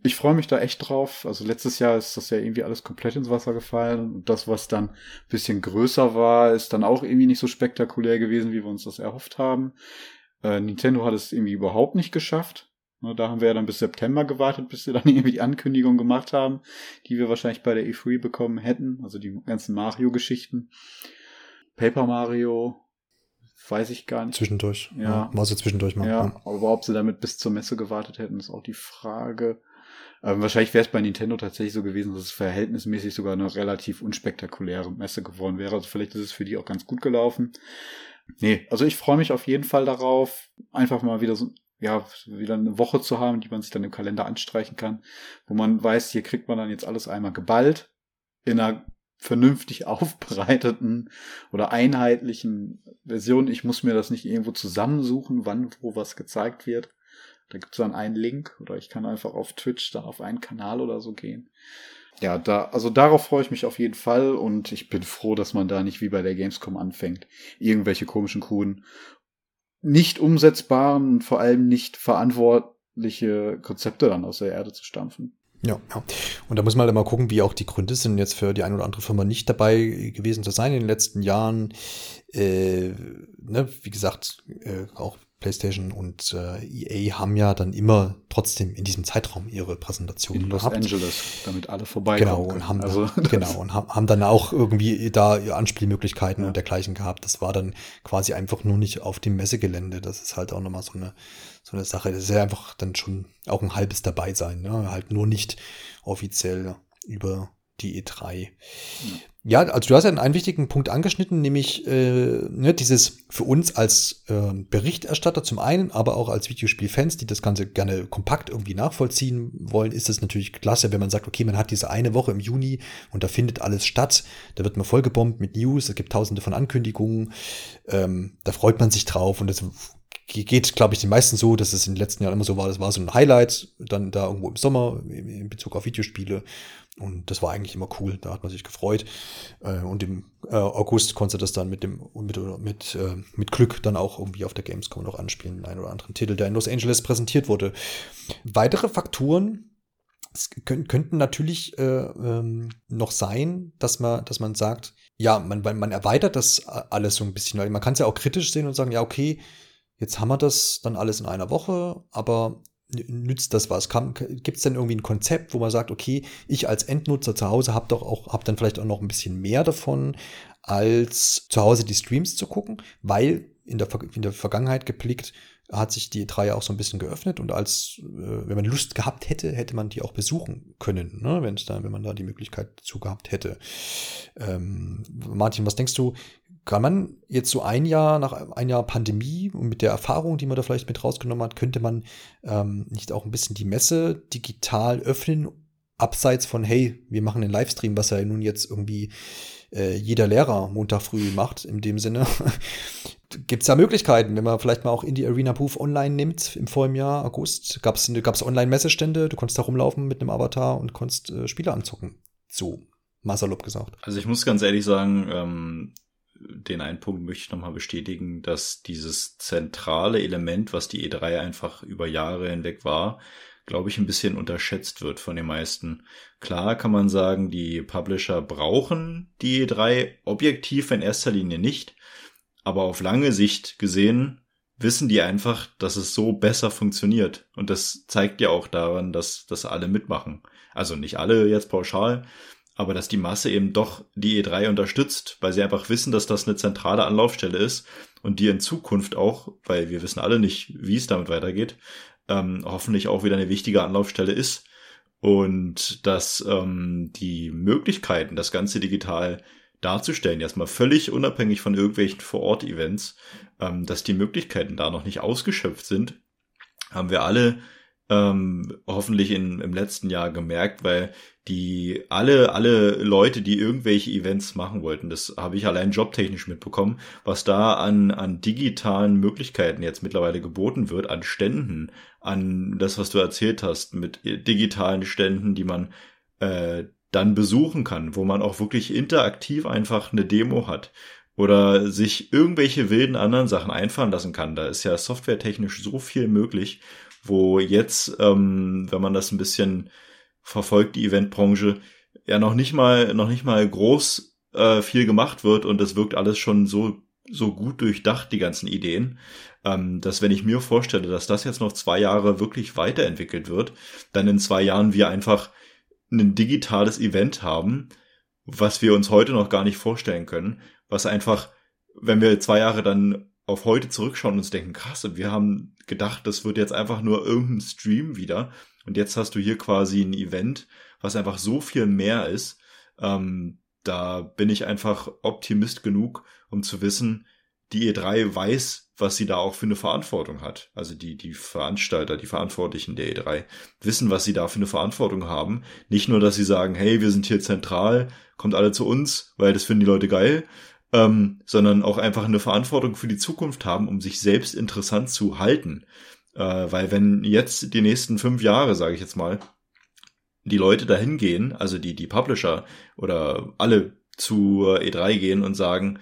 Ich freue mich da echt drauf. Also letztes Jahr ist das ja irgendwie alles komplett ins Wasser gefallen. Und das, was dann ein bisschen größer war, ist dann auch irgendwie nicht so spektakulär gewesen, wie wir uns das erhofft haben. Äh, Nintendo hat es irgendwie überhaupt nicht geschafft. Da haben wir ja dann bis September gewartet, bis sie dann irgendwie die Ankündigung gemacht haben, die wir wahrscheinlich bei der E3 bekommen hätten. Also die ganzen Mario-Geschichten. Paper Mario, weiß ich gar nicht. Zwischendurch. Ja. ja war so zwischendurch mal. Ja, aber ob sie damit bis zur Messe gewartet hätten, ist auch die Frage. Ähm, wahrscheinlich wäre es bei Nintendo tatsächlich so gewesen, dass es verhältnismäßig sogar eine relativ unspektakuläre Messe geworden wäre. Also vielleicht ist es für die auch ganz gut gelaufen. Nee, also ich freue mich auf jeden Fall darauf, einfach mal wieder so, ja, wieder eine Woche zu haben, die man sich dann im Kalender anstreichen kann, wo man weiß, hier kriegt man dann jetzt alles einmal geballt in einer vernünftig aufbereiteten oder einheitlichen Version. Ich muss mir das nicht irgendwo zusammensuchen, wann wo was gezeigt wird. Da gibt es dann einen Link oder ich kann einfach auf Twitch dann auf einen Kanal oder so gehen. Ja, da, also darauf freue ich mich auf jeden Fall und ich bin froh, dass man da nicht wie bei der Gamescom anfängt, irgendwelche komischen, coolen, nicht umsetzbaren und vor allem nicht verantwortliche Konzepte dann aus der Erde zu stampfen. Ja, ja. Und da muss man halt immer gucken, wie auch die Gründe sind, jetzt für die eine oder andere Firma nicht dabei gewesen zu sein in den letzten Jahren. Äh, ne, wie gesagt, äh, auch PlayStation und äh, EA haben ja dann immer trotzdem in diesem Zeitraum ihre Präsentation in Los gehabt. Angeles, damit alle vorbeikommen. Genau und haben also, genau und haben, haben dann auch irgendwie da Anspielmöglichkeiten ja. und dergleichen gehabt. Das war dann quasi einfach nur nicht auf dem Messegelände. Das ist halt auch nochmal so eine so eine Sache. Das ist ja einfach dann schon auch ein halbes dabei sein, ne? Halt nur nicht offiziell über die E3. Ja, also du hast ja einen wichtigen Punkt angeschnitten, nämlich äh, ne, dieses für uns als äh, Berichterstatter zum einen, aber auch als Videospielfans, die das Ganze gerne kompakt irgendwie nachvollziehen wollen, ist es natürlich klasse, wenn man sagt, okay, man hat diese eine Woche im Juni und da findet alles statt, da wird man vollgebombt mit News, es gibt tausende von Ankündigungen, ähm, da freut man sich drauf und das geht, glaube ich, den meisten so, dass es in den letzten Jahren immer so war, das war so ein Highlight, dann da irgendwo im Sommer in Bezug auf Videospiele. Und das war eigentlich immer cool, da hat man sich gefreut. Äh, und im äh, August konnte das dann mit dem mit, mit, äh, mit Glück dann auch irgendwie auf der Gamescom noch anspielen, den einen oder anderen Titel, der in Los Angeles präsentiert wurde. Weitere Faktoren könnten natürlich äh, ähm, noch sein, dass man, dass man sagt, ja, man, man erweitert das alles so ein bisschen. Man kann es ja auch kritisch sehen und sagen, ja, okay, Jetzt haben wir das dann alles in einer Woche, aber nützt das was? Gibt es denn irgendwie ein Konzept, wo man sagt, okay, ich als Endnutzer zu Hause habe doch auch, habe dann vielleicht auch noch ein bisschen mehr davon, als zu Hause die Streams zu gucken, weil in der, in der Vergangenheit geblickt hat sich die drei auch so ein bisschen geöffnet und als, äh, wenn man Lust gehabt hätte, hätte man die auch besuchen können, ne? wenn da, wenn man da die Möglichkeit zu gehabt hätte. Ähm, Martin, was denkst du, kann man jetzt so ein Jahr nach ein Jahr Pandemie und mit der Erfahrung, die man da vielleicht mit rausgenommen hat, könnte man ähm, nicht auch ein bisschen die Messe digital öffnen, abseits von, hey, wir machen einen Livestream, was ja nun jetzt irgendwie äh, jeder Lehrer Montag früh macht, in dem Sinne. Gibt es da Möglichkeiten, wenn man vielleicht mal auch Indie Arena Booth online nimmt im Vorjahr, August? Gab es Online-Messestände, du konntest da rumlaufen mit einem Avatar und konntest äh, Spiele anzocken. So, mal gesagt. Also ich muss ganz ehrlich sagen, ähm, den einen Punkt möchte ich nochmal bestätigen, dass dieses zentrale Element, was die E3 einfach über Jahre hinweg war, glaube ich, ein bisschen unterschätzt wird von den meisten. Klar kann man sagen, die Publisher brauchen die E3 objektiv in erster Linie nicht, aber auf lange Sicht gesehen wissen die einfach, dass es so besser funktioniert. Und das zeigt ja auch daran, dass, dass alle mitmachen. Also nicht alle jetzt pauschal, aber dass die Masse eben doch die E3 unterstützt, weil sie einfach wissen, dass das eine zentrale Anlaufstelle ist und die in Zukunft auch, weil wir wissen alle nicht, wie es damit weitergeht, ähm, hoffentlich auch wieder eine wichtige Anlaufstelle ist und dass ähm, die Möglichkeiten, das Ganze digital darzustellen, erstmal völlig unabhängig von irgendwelchen Vor-Ort-Events, ähm, dass die Möglichkeiten da noch nicht ausgeschöpft sind, haben wir alle ähm, hoffentlich in, im letzten Jahr gemerkt, weil die alle, alle Leute, die irgendwelche Events machen wollten, das habe ich allein jobtechnisch mitbekommen, was da an, an digitalen Möglichkeiten jetzt mittlerweile geboten wird, an Ständen, an das, was du erzählt hast, mit digitalen Ständen, die man äh, dann besuchen kann, wo man auch wirklich interaktiv einfach eine Demo hat oder sich irgendwelche wilden anderen Sachen einfallen lassen kann. Da ist ja softwaretechnisch so viel möglich wo jetzt, ähm, wenn man das ein bisschen verfolgt, die Eventbranche, ja noch nicht mal, noch nicht mal groß äh, viel gemacht wird und das wirkt alles schon so, so gut durchdacht, die ganzen Ideen, ähm, dass wenn ich mir vorstelle, dass das jetzt noch zwei Jahre wirklich weiterentwickelt wird, dann in zwei Jahren wir einfach ein digitales Event haben, was wir uns heute noch gar nicht vorstellen können, was einfach, wenn wir zwei Jahre dann auf heute zurückschauen und uns denken, krass, wir haben gedacht, das wird jetzt einfach nur irgendein Stream wieder. Und jetzt hast du hier quasi ein Event, was einfach so viel mehr ist. Ähm, da bin ich einfach Optimist genug, um zu wissen, die E3 weiß, was sie da auch für eine Verantwortung hat. Also die, die Veranstalter, die Verantwortlichen der E3 wissen, was sie da für eine Verantwortung haben. Nicht nur, dass sie sagen, hey, wir sind hier zentral, kommt alle zu uns, weil das finden die Leute geil, ähm, sondern auch einfach eine Verantwortung für die Zukunft haben, um sich selbst interessant zu halten. Äh, weil wenn jetzt die nächsten fünf Jahre, sage ich jetzt mal, die Leute dahin gehen, also die, die Publisher oder alle zu E3 gehen und sagen,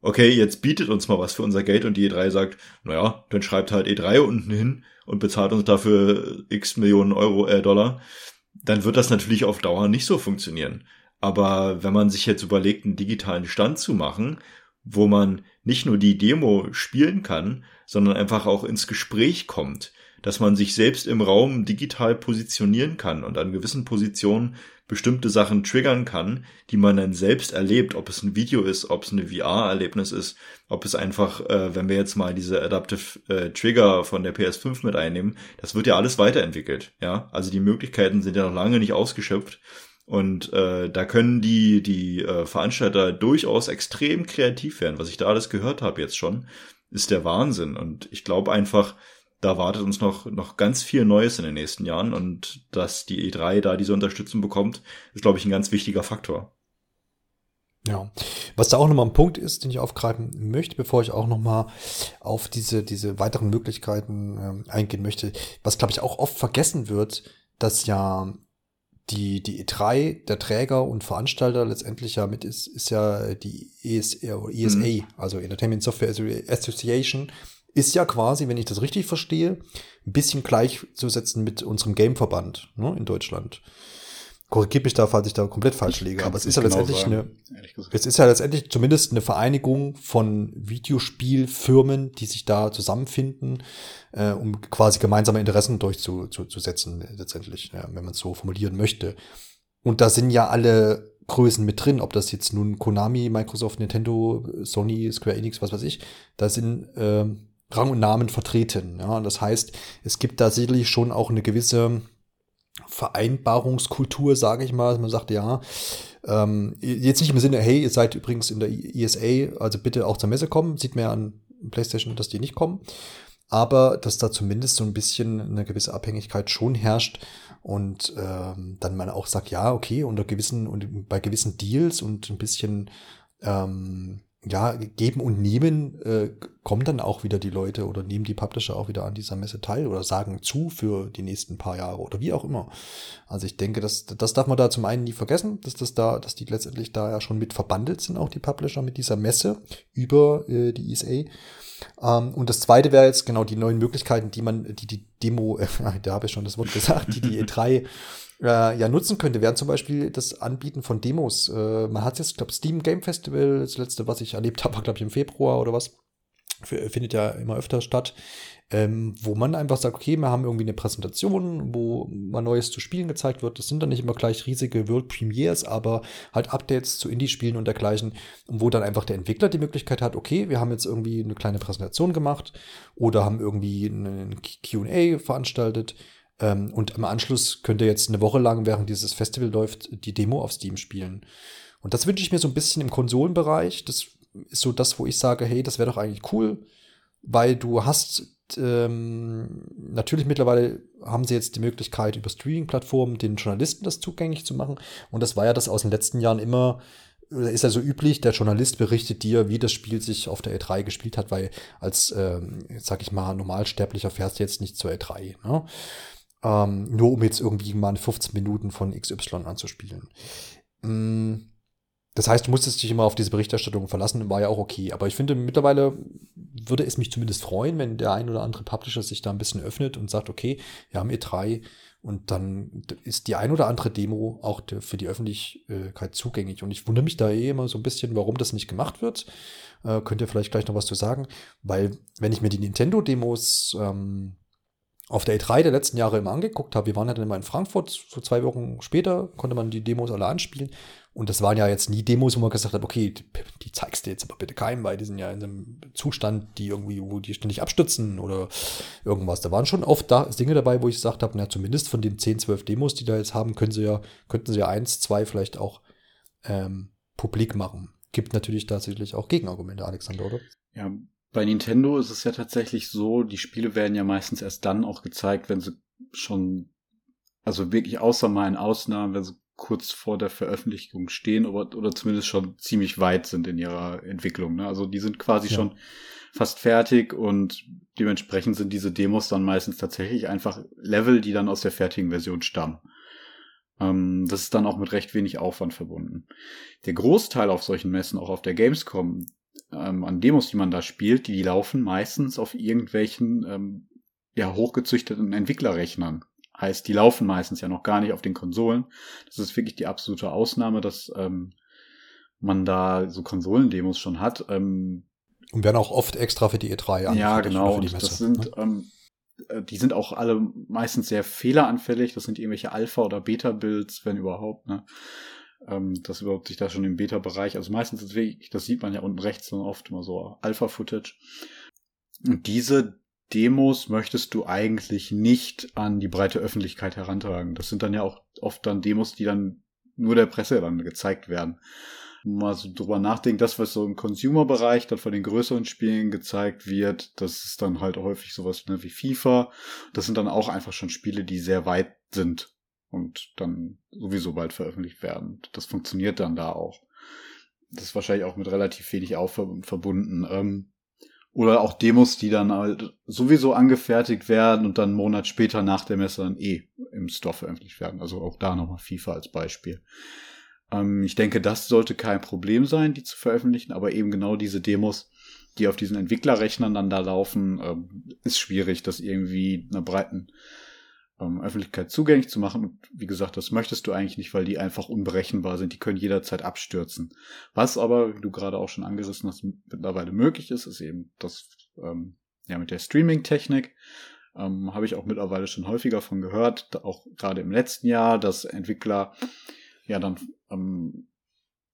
okay, jetzt bietet uns mal was für unser Geld und die E3 sagt, naja, dann schreibt halt E3 unten hin und bezahlt uns dafür x Millionen Euro, äh, Dollar, dann wird das natürlich auf Dauer nicht so funktionieren. Aber wenn man sich jetzt überlegt, einen digitalen Stand zu machen, wo man nicht nur die Demo spielen kann, sondern einfach auch ins Gespräch kommt, dass man sich selbst im Raum digital positionieren kann und an gewissen Positionen bestimmte Sachen triggern kann, die man dann selbst erlebt, ob es ein Video ist, ob es eine VR-Erlebnis ist, ob es einfach, äh, wenn wir jetzt mal diese Adaptive äh, Trigger von der PS5 mit einnehmen, das wird ja alles weiterentwickelt, ja. Also die Möglichkeiten sind ja noch lange nicht ausgeschöpft und äh, da können die, die äh, Veranstalter durchaus extrem kreativ werden. Was ich da alles gehört habe jetzt schon, ist der Wahnsinn. Und ich glaube einfach, da wartet uns noch, noch ganz viel Neues in den nächsten Jahren. Und dass die E3 da diese Unterstützung bekommt, ist, glaube ich, ein ganz wichtiger Faktor. Ja, was da auch nochmal ein Punkt ist, den ich aufgreifen möchte, bevor ich auch nochmal auf diese, diese weiteren Möglichkeiten ähm, eingehen möchte, was glaube ich auch oft vergessen wird, dass ja die, die E3, der Träger und Veranstalter letztendlich ja mit ist, ist ja die ESA, ESA mhm. also Entertainment Software Association, ist ja quasi, wenn ich das richtig verstehe, ein bisschen gleichzusetzen mit unserem Gameverband ne, in Deutschland. Korrigiert mich da, falls ich da komplett falsch liege. Aber es ist ja genau letztendlich sagen, eine, es ist ja letztendlich zumindest eine Vereinigung von Videospielfirmen, die sich da zusammenfinden, äh, um quasi gemeinsame Interessen durchzusetzen, letztendlich, ja, wenn man es so formulieren möchte. Und da sind ja alle Größen mit drin, ob das jetzt nun Konami, Microsoft, Nintendo, Sony, Square Enix, was weiß ich, da sind äh, Rang und Namen vertreten. Ja, und das heißt, es gibt da sicherlich schon auch eine gewisse Vereinbarungskultur, sage ich mal. Man sagt, ja, ähm, jetzt nicht im Sinne, hey, ihr seid übrigens in der ESA, also bitte auch zur Messe kommen. Sieht man ja an PlayStation, dass die nicht kommen. Aber dass da zumindest so ein bisschen eine gewisse Abhängigkeit schon herrscht und ähm, dann man auch sagt, ja, okay, unter gewissen und bei gewissen Deals und ein bisschen ähm, ja, geben und nehmen, äh, kommen dann auch wieder die Leute oder nehmen die Publisher auch wieder an dieser Messe teil oder sagen zu für die nächsten paar Jahre oder wie auch immer. Also ich denke, das, das darf man da zum einen nie vergessen, dass das da, dass die letztendlich da ja schon mit verbandelt sind, auch die Publisher mit dieser Messe über äh, die ESA. Ähm, und das zweite wäre jetzt genau die neuen Möglichkeiten, die man, die die Demo, äh, da habe ich schon das Wort gesagt, die die E3 äh, ja nutzen könnte, wären zum Beispiel das Anbieten von Demos. Äh, man hat jetzt, glaube Steam Game Festival, das letzte, was ich erlebt habe, war, glaube ich, im Februar oder was. Findet ja immer öfter statt ähm, wo man einfach sagt, okay, wir haben irgendwie eine Präsentation, wo mal Neues zu spielen gezeigt wird. Das sind dann nicht immer gleich riesige World Premiers, aber halt Updates zu Indie-Spielen und dergleichen, wo dann einfach der Entwickler die Möglichkeit hat, okay, wir haben jetzt irgendwie eine kleine Präsentation gemacht oder haben irgendwie ein QA veranstaltet. Ähm, und im Anschluss könnt ihr jetzt eine Woche lang, während dieses Festival läuft, die Demo auf Steam spielen. Und das wünsche ich mir so ein bisschen im Konsolenbereich. Das ist so das, wo ich sage, hey, das wäre doch eigentlich cool, weil du hast ähm, natürlich mittlerweile haben sie jetzt die Möglichkeit, über Streaming-Plattformen den Journalisten das zugänglich zu machen. Und das war ja das aus den letzten Jahren immer, ist ja so üblich, der Journalist berichtet dir, wie das Spiel sich auf der E3 gespielt hat, weil als, ähm, sag ich mal, Normalsterblicher fährst du jetzt nicht zur E3. Ne? Ähm, nur um jetzt irgendwie mal 15 Minuten von XY anzuspielen. Ähm, das heißt, du musstest dich immer auf diese Berichterstattung verlassen, war ja auch okay. Aber ich finde, mittlerweile würde es mich zumindest freuen, wenn der ein oder andere Publisher sich da ein bisschen öffnet und sagt, okay, wir haben E3 und dann ist die ein oder andere Demo auch für die Öffentlichkeit zugänglich. Und ich wundere mich da eh immer so ein bisschen, warum das nicht gemacht wird. Äh, könnt ihr vielleicht gleich noch was zu sagen? Weil, wenn ich mir die Nintendo-Demos ähm, auf der E3 der letzten Jahre immer angeguckt habe, wir waren ja dann immer in Frankfurt, so zwei Wochen später konnte man die Demos alle anspielen. Und das waren ja jetzt nie Demos, wo man gesagt hat, okay, die zeigst du jetzt aber bitte keinem, weil die sind ja in einem Zustand, die irgendwie, wo die ständig abstützen oder irgendwas. Da waren schon oft da Dinge dabei, wo ich gesagt habe, na, zumindest von den 10, 12 Demos, die da jetzt haben, können sie ja, könnten sie ja eins, zwei vielleicht auch ähm, publik machen. Gibt natürlich tatsächlich auch Gegenargumente, Alexander, oder? Ja, bei Nintendo ist es ja tatsächlich so, die Spiele werden ja meistens erst dann auch gezeigt, wenn sie schon, also wirklich außer mal in Ausnahmen, wenn sie kurz vor der Veröffentlichung stehen oder, oder zumindest schon ziemlich weit sind in ihrer Entwicklung. Ne? Also die sind quasi ja. schon fast fertig und dementsprechend sind diese Demos dann meistens tatsächlich einfach Level, die dann aus der fertigen Version stammen. Ähm, das ist dann auch mit recht wenig Aufwand verbunden. Der Großteil auf solchen Messen, auch auf der Gamescom, ähm, an Demos, die man da spielt, die laufen meistens auf irgendwelchen ähm, ja, hochgezüchteten Entwicklerrechnern. Heißt, die laufen meistens ja noch gar nicht auf den Konsolen. Das ist wirklich die absolute Ausnahme, dass ähm, man da so Konsolendemos schon hat. Ähm, und werden auch oft extra für die E3 an. Ja, genau. Messe, das sind, ne? ähm, äh, die sind auch alle meistens sehr fehleranfällig. Das sind irgendwelche Alpha- oder Beta-Builds, wenn überhaupt. Ne? Ähm, das überhaupt sich da schon im Beta-Bereich, also meistens ist wirklich, das sieht man ja unten rechts dann oft immer so Alpha-Footage. Und diese Demos möchtest du eigentlich nicht an die breite Öffentlichkeit herantragen. Das sind dann ja auch oft dann Demos, die dann nur der Presse dann gezeigt werden. Mal so drüber nachdenken, das, was so im Consumer-Bereich dann von den größeren Spielen gezeigt wird, das ist dann halt häufig sowas ne, wie FIFA. Das sind dann auch einfach schon Spiele, die sehr weit sind und dann sowieso bald veröffentlicht werden. Das funktioniert dann da auch. Das ist wahrscheinlich auch mit relativ wenig Aufwand verbunden. Ähm, oder auch Demos, die dann halt sowieso angefertigt werden und dann einen Monat später nach der Messe dann eh im Store veröffentlicht werden. Also auch da nochmal FIFA als Beispiel. Ähm, ich denke, das sollte kein Problem sein, die zu veröffentlichen, aber eben genau diese Demos, die auf diesen Entwicklerrechnern dann da laufen, ähm, ist schwierig, das irgendwie einer breiten ähm, Öffentlichkeit zugänglich zu machen. Und wie gesagt, das möchtest du eigentlich nicht, weil die einfach unberechenbar sind. Die können jederzeit abstürzen. Was aber, wie du gerade auch schon angerissen hast, mittlerweile möglich ist, ist eben das ähm, ja mit der Streaming-Technik. Ähm, Habe ich auch mittlerweile schon häufiger von gehört, auch gerade im letzten Jahr, dass Entwickler ja dann ähm,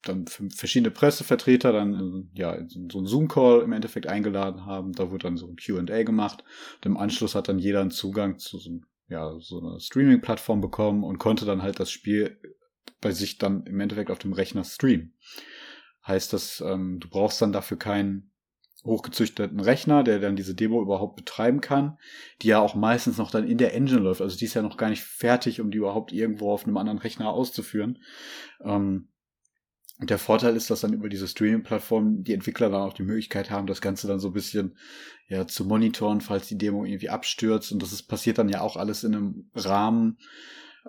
dann verschiedene Pressevertreter dann ja so einen Zoom-Call im Endeffekt eingeladen haben. Da wurde dann so ein Q&A gemacht. Und im Anschluss hat dann jeder einen Zugang zu so, ja, so einer Streaming-Plattform bekommen und konnte dann halt das Spiel bei sich dann im Endeffekt auf dem Rechner streamen. Heißt das, ähm, du brauchst dann dafür keinen hochgezüchteten Rechner, der dann diese Demo überhaupt betreiben kann, die ja auch meistens noch dann in der Engine läuft. Also die ist ja noch gar nicht fertig, um die überhaupt irgendwo auf einem anderen Rechner auszuführen. Ähm, und der Vorteil ist, dass dann über diese Streaming-Plattform die Entwickler dann auch die Möglichkeit haben, das Ganze dann so ein bisschen ja, zu monitoren, falls die Demo irgendwie abstürzt. Und das ist, passiert dann ja auch alles in einem Rahmen,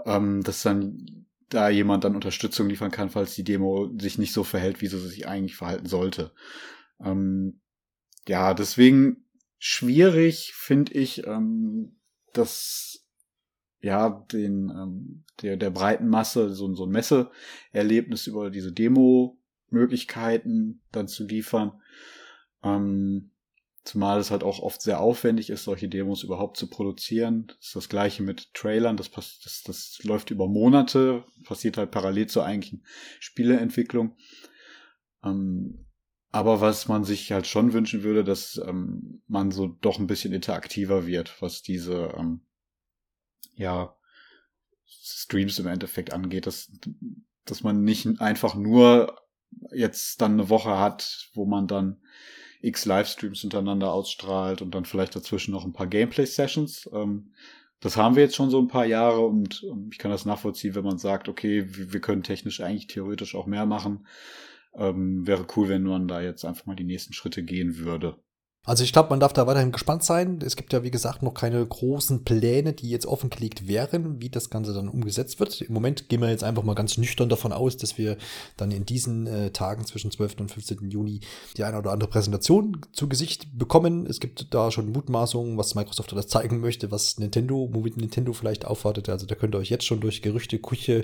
ähm, dass dann da jemand dann Unterstützung liefern kann, falls die Demo sich nicht so verhält, wie sie sich eigentlich verhalten sollte. Ähm, ja, deswegen schwierig finde ich, ähm, dass ja den ähm, der der breiten Masse so, so ein Messeerlebnis über diese Demo-Möglichkeiten dann zu liefern. Ähm, Zumal es halt auch oft sehr aufwendig ist, solche Demos überhaupt zu produzieren. Das ist das gleiche mit Trailern. Das, das, das läuft über Monate, passiert halt parallel zur eigentlichen Spieleentwicklung. Ähm, aber was man sich halt schon wünschen würde, dass ähm, man so doch ein bisschen interaktiver wird, was diese ähm, ja Streams im Endeffekt angeht, dass, dass man nicht einfach nur jetzt dann eine Woche hat, wo man dann x Livestreams hintereinander ausstrahlt und dann vielleicht dazwischen noch ein paar Gameplay-Sessions. Ähm, das haben wir jetzt schon so ein paar Jahre und ähm, ich kann das nachvollziehen, wenn man sagt, okay, wir, können technisch eigentlich theoretisch auch mehr machen. Ähm, wäre cool, wenn man da jetzt einfach mal die nächsten Schritte gehen würde. Also ich glaube, man darf da weiterhin gespannt sein. Es gibt ja, wie gesagt, noch keine großen Pläne, die jetzt offengelegt wären, wie das Ganze dann umgesetzt wird. Im Moment gehen wir jetzt einfach mal ganz nüchtern davon aus, dass wir dann in diesen äh, Tagen zwischen 12. und 15. Juni die eine oder andere Präsentation zu Gesicht bekommen. Es gibt da schon Mutmaßungen, was Microsoft das zeigen möchte, was Nintendo, womit Nintendo vielleicht aufwartet. Also da könnt ihr euch jetzt schon durch Gerüchte, Küche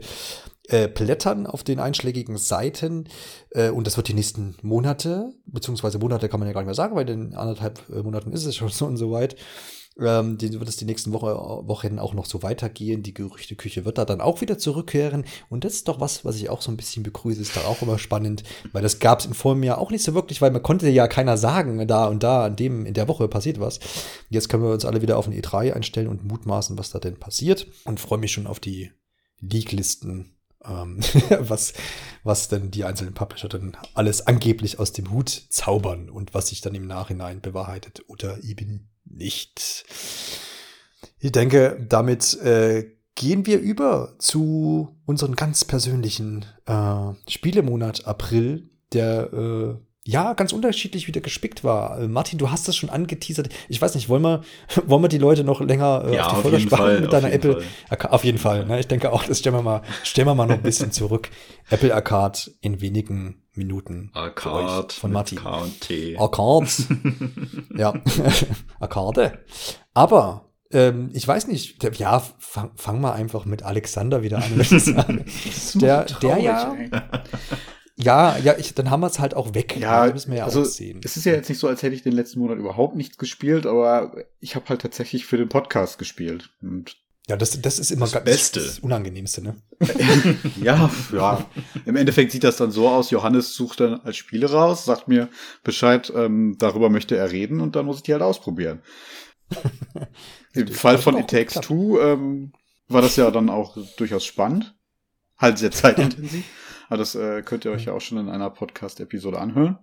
äh, blättern auf den einschlägigen Seiten. Äh, und das wird die nächsten Monate, beziehungsweise Monate kann man ja gar nicht mehr sagen, weil in anderthalb äh, Monaten ist es schon so und so weit. Ähm, die wird es die nächsten Woche, Wochen auch noch so weitergehen. Die Gerüchteküche wird da dann auch wieder zurückkehren. Und das ist doch was, was ich auch so ein bisschen begrüße. Ist da auch immer spannend, weil das gab es in vorm Jahr auch nicht so wirklich, weil man konnte ja keiner sagen, da und da, an dem, in der Woche passiert was. Jetzt können wir uns alle wieder auf den E3 einstellen und mutmaßen, was da denn passiert. Und freue mich schon auf die League-Listen ähm, was, was denn die einzelnen Publisher dann alles angeblich aus dem Hut zaubern und was sich dann im Nachhinein bewahrheitet oder eben nicht. Ich denke, damit äh, gehen wir über zu unserem ganz persönlichen äh, Spielemonat April, der äh, ja, ganz unterschiedlich wieder gespickt war. Äh, Martin, du hast das schon angeteasert. Ich weiß nicht, wollen wir, wollen wir die Leute noch länger äh, ja, auf die Folge spannen mit deiner Apple? Fall. Auf jeden Fall. Ne? Ich denke auch, das stellen wir mal, stellen wir mal noch ein bisschen zurück. Apple Arcade in wenigen Minuten. Arcade von Martin. K&T. Arcade. ja, Arcade. Aber ähm, ich weiß nicht, der, ja, fang, fang mal einfach mit Alexander wieder an. der, der ja, ja, ja, ich, dann haben wir es halt auch weg. Ja, das müssen wir ja also, auch sehen. Es ist ja jetzt nicht so, als hätte ich den letzten Monat überhaupt nichts gespielt, aber ich habe halt tatsächlich für den Podcast gespielt. Und ja, das, das ist immer das Beste. Das Unangenehmste, ne? ja, ja. Im Endeffekt sieht das dann so aus, Johannes sucht dann als Spiele raus, sagt mir Bescheid, ähm, darüber möchte er reden und dann muss ich die halt ausprobieren. Im Fall von It Takes Two ähm, war das ja dann auch durchaus spannend. Halt sehr zeitintensiv. Aber das äh, könnt ihr euch ja auch schon in einer Podcast-Episode anhören.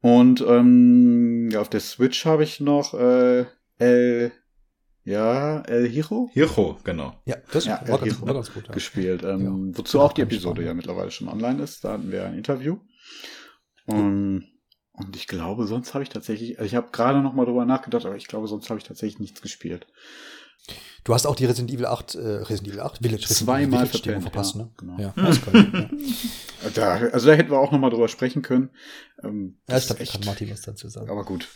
Und ähm, ja, auf der Switch habe ich noch äh, El ja, El Hiro? Hiro, genau. Ja, das ja, war, ganz, war ganz gut. Ja. Gespielt. Ähm, ja, wozu auch die Episode spannend. ja mittlerweile schon online ist. Da hatten wir ein Interview. Und, und ich glaube, sonst habe ich tatsächlich, also ich habe gerade noch mal drüber nachgedacht, aber ich glaube, sonst habe ich tatsächlich nichts gespielt. Du hast auch die Resident Evil 8, äh, Resident Evil 8 Village zweimal verpennt, verpasst, ja, ne? Genau. Ja, das kann, ja. Da, also da hätten wir auch noch mal drüber sprechen können. Ähm, ja, ich glaube, da kann Martin was dazu sagen. Aber gut.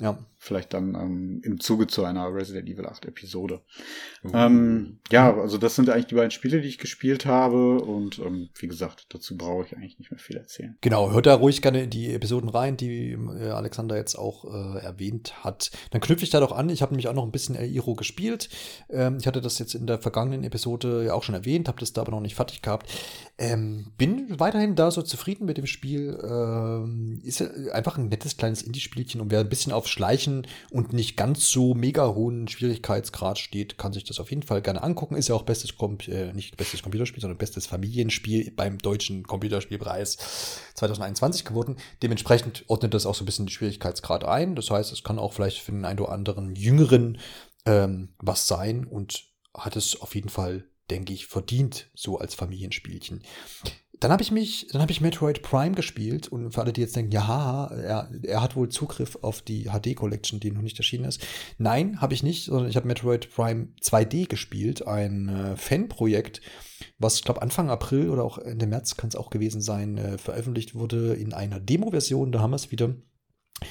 Ja. Vielleicht dann ähm, im Zuge zu einer Resident Evil 8 Episode. Uh. Ähm, ja, also das sind eigentlich die beiden Spiele, die ich gespielt habe und ähm, wie gesagt, dazu brauche ich eigentlich nicht mehr viel erzählen. Genau, hört da ruhig gerne in die Episoden rein, die äh, Alexander jetzt auch äh, erwähnt hat. Dann knüpfe ich da doch an, ich habe nämlich auch noch ein bisschen Iro gespielt. Ähm, ich hatte das jetzt in der vergangenen Episode ja auch schon erwähnt, habe das da aber noch nicht fertig gehabt. Ähm, bin weiterhin da so zufrieden mit dem Spiel. Ähm, ist einfach ein nettes kleines Indie-Spielchen und wer ein bisschen auf Schleichen und nicht ganz so mega hohen Schwierigkeitsgrad steht, kann sich das auf jeden Fall gerne angucken. Ist ja auch bestes, Com äh, nicht bestes Computerspiel, sondern bestes Familienspiel beim deutschen Computerspielpreis 2021 geworden. Dementsprechend ordnet das auch so ein bisschen den Schwierigkeitsgrad ein. Das heißt, es kann auch vielleicht für den einen oder anderen Jüngeren ähm, was sein und hat es auf jeden Fall denke ich, verdient, so als Familienspielchen. Dann habe ich mich, dann habe ich Metroid Prime gespielt und für alle, die jetzt denken, ja, er, er hat wohl Zugriff auf die HD Collection, die noch nicht erschienen ist. Nein, habe ich nicht, sondern ich habe Metroid Prime 2D gespielt, ein äh, Fanprojekt, was ich glaube Anfang April oder auch Ende März kann es auch gewesen sein, äh, veröffentlicht wurde in einer Demo-Version. Da haben wir es wieder.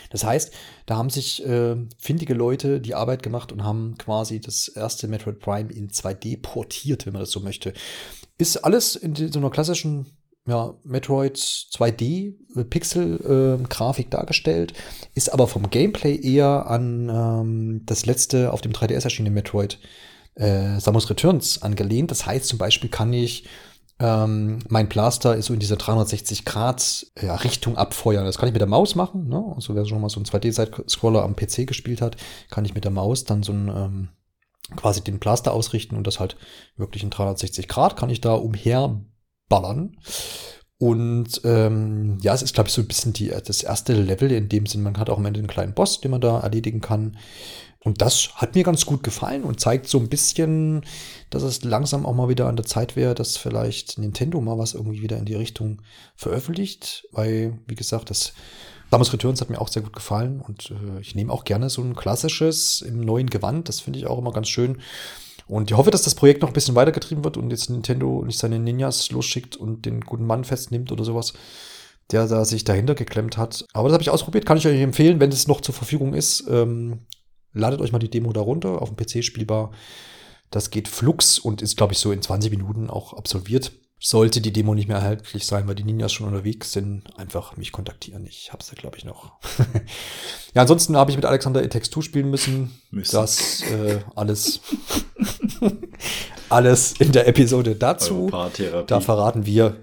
Das heißt, da haben sich äh, findige Leute die Arbeit gemacht und haben quasi das erste Metroid Prime in 2D portiert, wenn man das so möchte. Ist alles in so einer klassischen ja, Metroid 2D äh, Pixel-Grafik äh, dargestellt, ist aber vom Gameplay eher an ähm, das letzte auf dem 3DS erschienene Metroid äh, Samus Returns angelehnt. Das heißt zum Beispiel kann ich ähm, mein Blaster ist so in dieser 360 Grad ja, Richtung abfeuern. Das kann ich mit der Maus machen. Ne? Also wer schon mal so einen 2D-Side-Scroller am PC gespielt hat, kann ich mit der Maus dann so ein ähm, quasi den Blaster ausrichten und das halt wirklich in 360 Grad kann ich da umherballern. Und ähm, ja, es ist, glaube ich, so ein bisschen die, das erste Level in dem Sinn. Man hat auch am Ende einen kleinen Boss, den man da erledigen kann. Und das hat mir ganz gut gefallen und zeigt so ein bisschen, dass es langsam auch mal wieder an der Zeit wäre, dass vielleicht Nintendo mal was irgendwie wieder in die Richtung veröffentlicht. Weil, wie gesagt, das Samus Returns hat mir auch sehr gut gefallen und äh, ich nehme auch gerne so ein klassisches im neuen Gewand. Das finde ich auch immer ganz schön. Und ich hoffe, dass das Projekt noch ein bisschen weitergetrieben wird und jetzt Nintendo nicht seine Ninjas losschickt und den guten Mann festnimmt oder sowas, der da sich dahinter geklemmt hat. Aber das habe ich ausprobiert, kann ich euch empfehlen, wenn es noch zur Verfügung ist. Ähm, Ladet euch mal die Demo da runter, auf dem PC spielbar. Das geht flux und ist, glaube ich, so in 20 Minuten auch absolviert. Sollte die Demo nicht mehr erhältlich sein, weil die Ninjas schon unterwegs sind, einfach mich kontaktieren. Ich hab's ja, glaube ich, noch. ja, ansonsten habe ich mit Alexander in Text 2 spielen müssen. müssen. Das äh, alles, alles in der Episode dazu. Da verraten wir,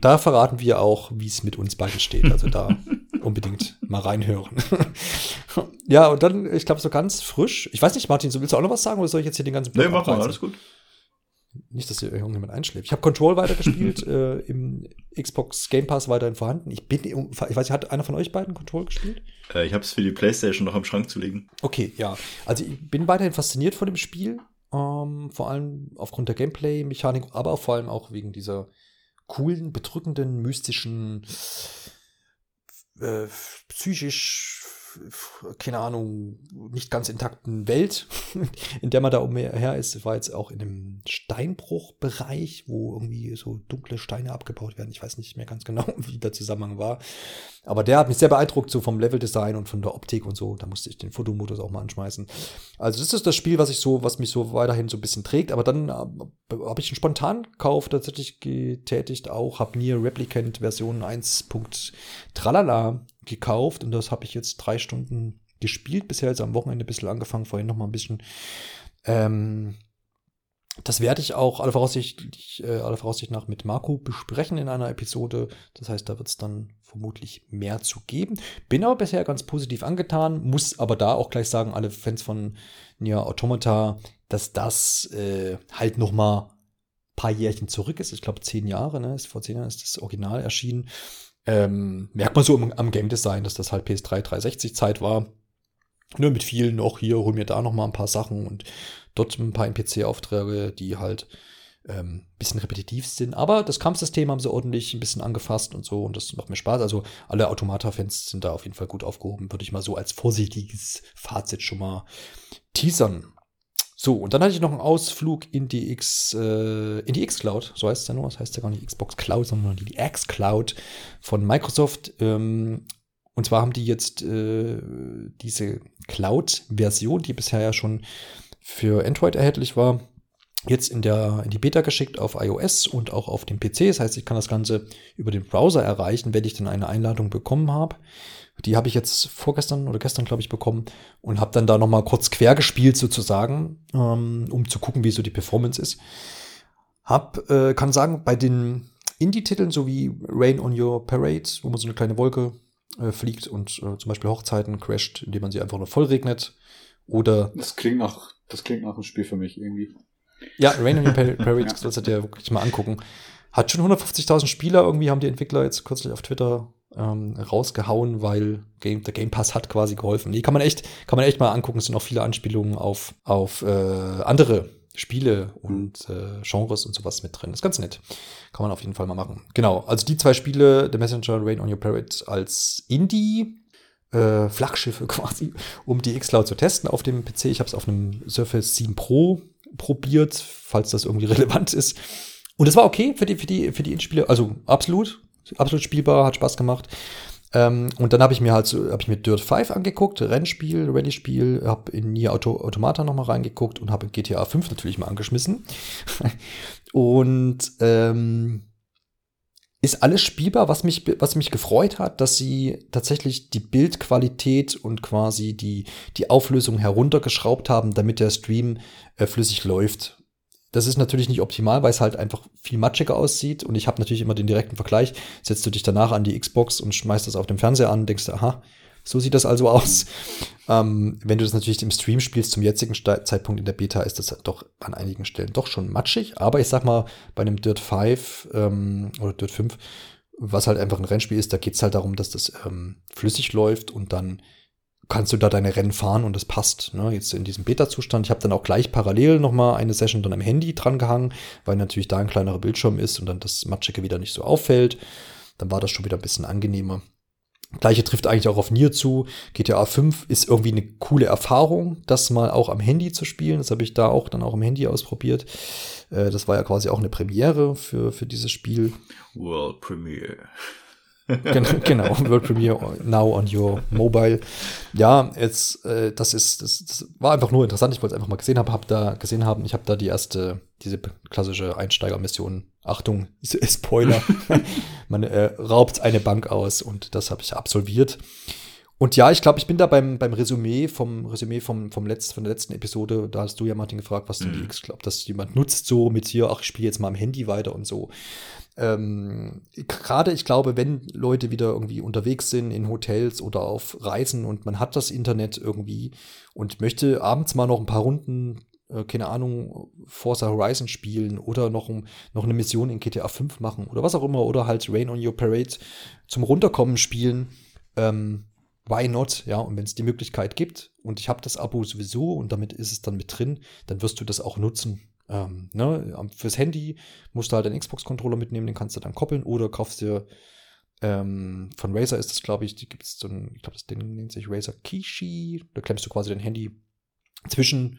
da verraten wir auch, wie es mit uns beiden steht. Also da unbedingt mal reinhören. ja, und dann, ich glaube, so ganz frisch. Ich weiß nicht, Martin, willst du auch noch was sagen oder soll ich jetzt hier den ganzen Blog Nee, mach mal, alles gut. Nicht, dass hier irgendjemand einschläft. Ich habe Control weitergespielt, äh, im Xbox Game Pass weiterhin vorhanden. Ich bin, ich weiß nicht, hat einer von euch beiden Control gespielt? Äh, ich habe es für die Playstation noch im Schrank zu legen. Okay, ja. Also ich bin weiterhin fasziniert von dem Spiel. Ähm, vor allem aufgrund der Gameplay-Mechanik, aber vor allem auch wegen dieser coolen, bedrückenden, mystischen äh, psychisch keine Ahnung, nicht ganz intakten Welt, in der man da umher ist. War jetzt auch in einem Steinbruchbereich, wo irgendwie so dunkle Steine abgebaut werden. Ich weiß nicht mehr ganz genau, wie der Zusammenhang war. Aber der hat mich sehr beeindruckt, so vom Leveldesign und von der Optik und so. Da musste ich den Fotomodus auch mal anschmeißen. Also das ist das Spiel, was ich so, was mich so weiterhin so ein bisschen trägt. Aber dann äh, habe ich einen Spontankauf tatsächlich getätigt auch, habe Nier Replicant Version 1. Tralala gekauft und das habe ich jetzt drei Stunden gespielt. Bisher jetzt am Wochenende ein bisschen angefangen, vorhin noch mal ein bisschen. Ähm, das werde ich auch aller Voraussicht, äh, aller Voraussicht nach mit Marco besprechen in einer Episode. Das heißt, da wird es dann vermutlich mehr zu geben. Bin aber bisher ganz positiv angetan, muss aber da auch gleich sagen, alle Fans von Nier Automata, dass das äh, halt noch mal paar Jährchen zurück ist. Ich glaube, zehn Jahre, ne? Vor zehn Jahren ist das Original erschienen. Ähm, merkt man so am, am Game Design, dass das halt PS3 360 Zeit war. Nur mit vielen noch hier, hol mir da noch mal ein paar Sachen und dort ein paar NPC-Aufträge, die halt ähm, bisschen repetitiv sind. Aber das Kampfsystem haben sie ordentlich ein bisschen angefasst und so und das macht mir Spaß. Also alle Automata-Fans sind da auf jeden Fall gut aufgehoben, würde ich mal so als vorsichtiges Fazit schon mal teasern. So, und dann hatte ich noch einen Ausflug in die X, äh, in die X-Cloud, so heißt es ja nur, das heißt ja gar nicht Xbox Cloud, sondern die X-Cloud von Microsoft. Ähm, und zwar haben die jetzt äh, diese Cloud-Version, die bisher ja schon für Android erhältlich war, jetzt in, der, in die Beta geschickt auf iOS und auch auf dem PC. Das heißt, ich kann das Ganze über den Browser erreichen, wenn ich dann eine Einladung bekommen habe. Die habe ich jetzt vorgestern oder gestern, glaube ich, bekommen und habe dann da nochmal kurz quer gespielt sozusagen, ähm, um zu gucken, wie so die Performance ist. Hab, äh, kann sagen, bei den Indie-Titeln, so wie Rain on Your Parade, wo man so eine kleine Wolke äh, fliegt und äh, zum Beispiel Hochzeiten crasht, indem man sie einfach nur voll regnet. Oder. Das klingt nach, das klingt nach einem Spiel für mich irgendwie. Ja, Rain on Your Parade, ja. sollst du dir wirklich mal angucken. Hat schon 150.000 Spieler irgendwie, haben die Entwickler jetzt kürzlich auf Twitter ähm, rausgehauen, weil Game, der Game Pass hat quasi geholfen. Nee, kann man echt, kann man echt mal angucken. Es sind auch viele Anspielungen auf, auf äh, andere Spiele und äh, Genres und sowas mit drin. Ist ganz nett. Kann man auf jeden Fall mal machen. Genau, also die zwei Spiele, The Messenger und Rain on Your Parrot als Indie. Äh, Flagschiffe quasi, um die X-Cloud zu testen auf dem PC. Ich habe es auf einem Surface 7 Pro probiert, falls das irgendwie relevant ist. Und es war okay für die, für die, für die Indie-Spiele. Also absolut, absolut spielbar, hat Spaß gemacht. Ähm, und dann habe ich mir halt so, habe ich mir Dirt 5 angeguckt, Rennspiel, Rallye-Spiel, habe in Nier Auto, Automata noch mal reingeguckt und habe GTA 5 natürlich mal angeschmissen. und ähm, ist alles spielbar, was mich, was mich gefreut hat, dass sie tatsächlich die Bildqualität und quasi die, die Auflösung heruntergeschraubt haben, damit der Stream äh, flüssig läuft. Das ist natürlich nicht optimal, weil es halt einfach viel matschiger aussieht. Und ich habe natürlich immer den direkten Vergleich. Setzt du dich danach an die Xbox und schmeißt das auf dem Fernseher an, denkst du, aha, so sieht das also aus. Ähm, wenn du das natürlich im Stream spielst, zum jetzigen Zeitpunkt in der Beta, ist das doch an einigen Stellen doch schon matschig. Aber ich sag mal, bei einem Dirt 5 ähm, oder Dirt 5, was halt einfach ein Rennspiel ist, da geht es halt darum, dass das ähm, flüssig läuft und dann kannst du da deine Rennen fahren und das passt. Ne? Jetzt in diesem Beta-Zustand. Ich habe dann auch gleich parallel nochmal eine Session dann am Handy dran gehangen, weil natürlich da ein kleinerer Bildschirm ist und dann das Matschige wieder nicht so auffällt. Dann war das schon wieder ein bisschen angenehmer. Gleiche trifft eigentlich auch auf Nier zu. GTA 5 ist irgendwie eine coole Erfahrung, das mal auch am Handy zu spielen. Das habe ich da auch dann auch am Handy ausprobiert. Äh, das war ja quasi auch eine Premiere für, für dieses Spiel. World Premiere genau, genau, World Premiere now on your mobile. Ja, jetzt, äh, das ist, das, das war einfach nur interessant. Ich wollte es einfach mal gesehen haben, hab da gesehen haben. Ich habe da die erste, diese klassische Einsteigermission. Achtung, Spoiler. Man äh, raubt eine Bank aus und das habe ich absolviert. Und ja, ich glaube, ich bin da beim, beim Resümee vom Resümee vom, vom Letzt, von der letzten Episode, da hast du ja Martin gefragt, was denn mhm. die X glaubt, dass jemand nutzt so mit hier, ach, ich spiele jetzt mal am Handy weiter und so ähm, gerade ich glaube, wenn Leute wieder irgendwie unterwegs sind in Hotels oder auf Reisen und man hat das Internet irgendwie und möchte abends mal noch ein paar Runden, äh, keine Ahnung, Forza Horizon spielen oder noch, noch eine Mission in GTA 5 machen oder was auch immer oder halt Rain on Your Parade zum Runterkommen spielen, ähm, why not? Ja, und wenn es die Möglichkeit gibt und ich habe das Abo sowieso und damit ist es dann mit drin, dann wirst du das auch nutzen. Ähm, ne, fürs Handy musst du halt einen Xbox-Controller mitnehmen, den kannst du dann koppeln oder kaufst dir ähm, von Razer ist das, glaube ich, die gibt es so ein, ich glaube, das Ding nennt sich Razer Kishi. Da klemmst du quasi dein Handy zwischen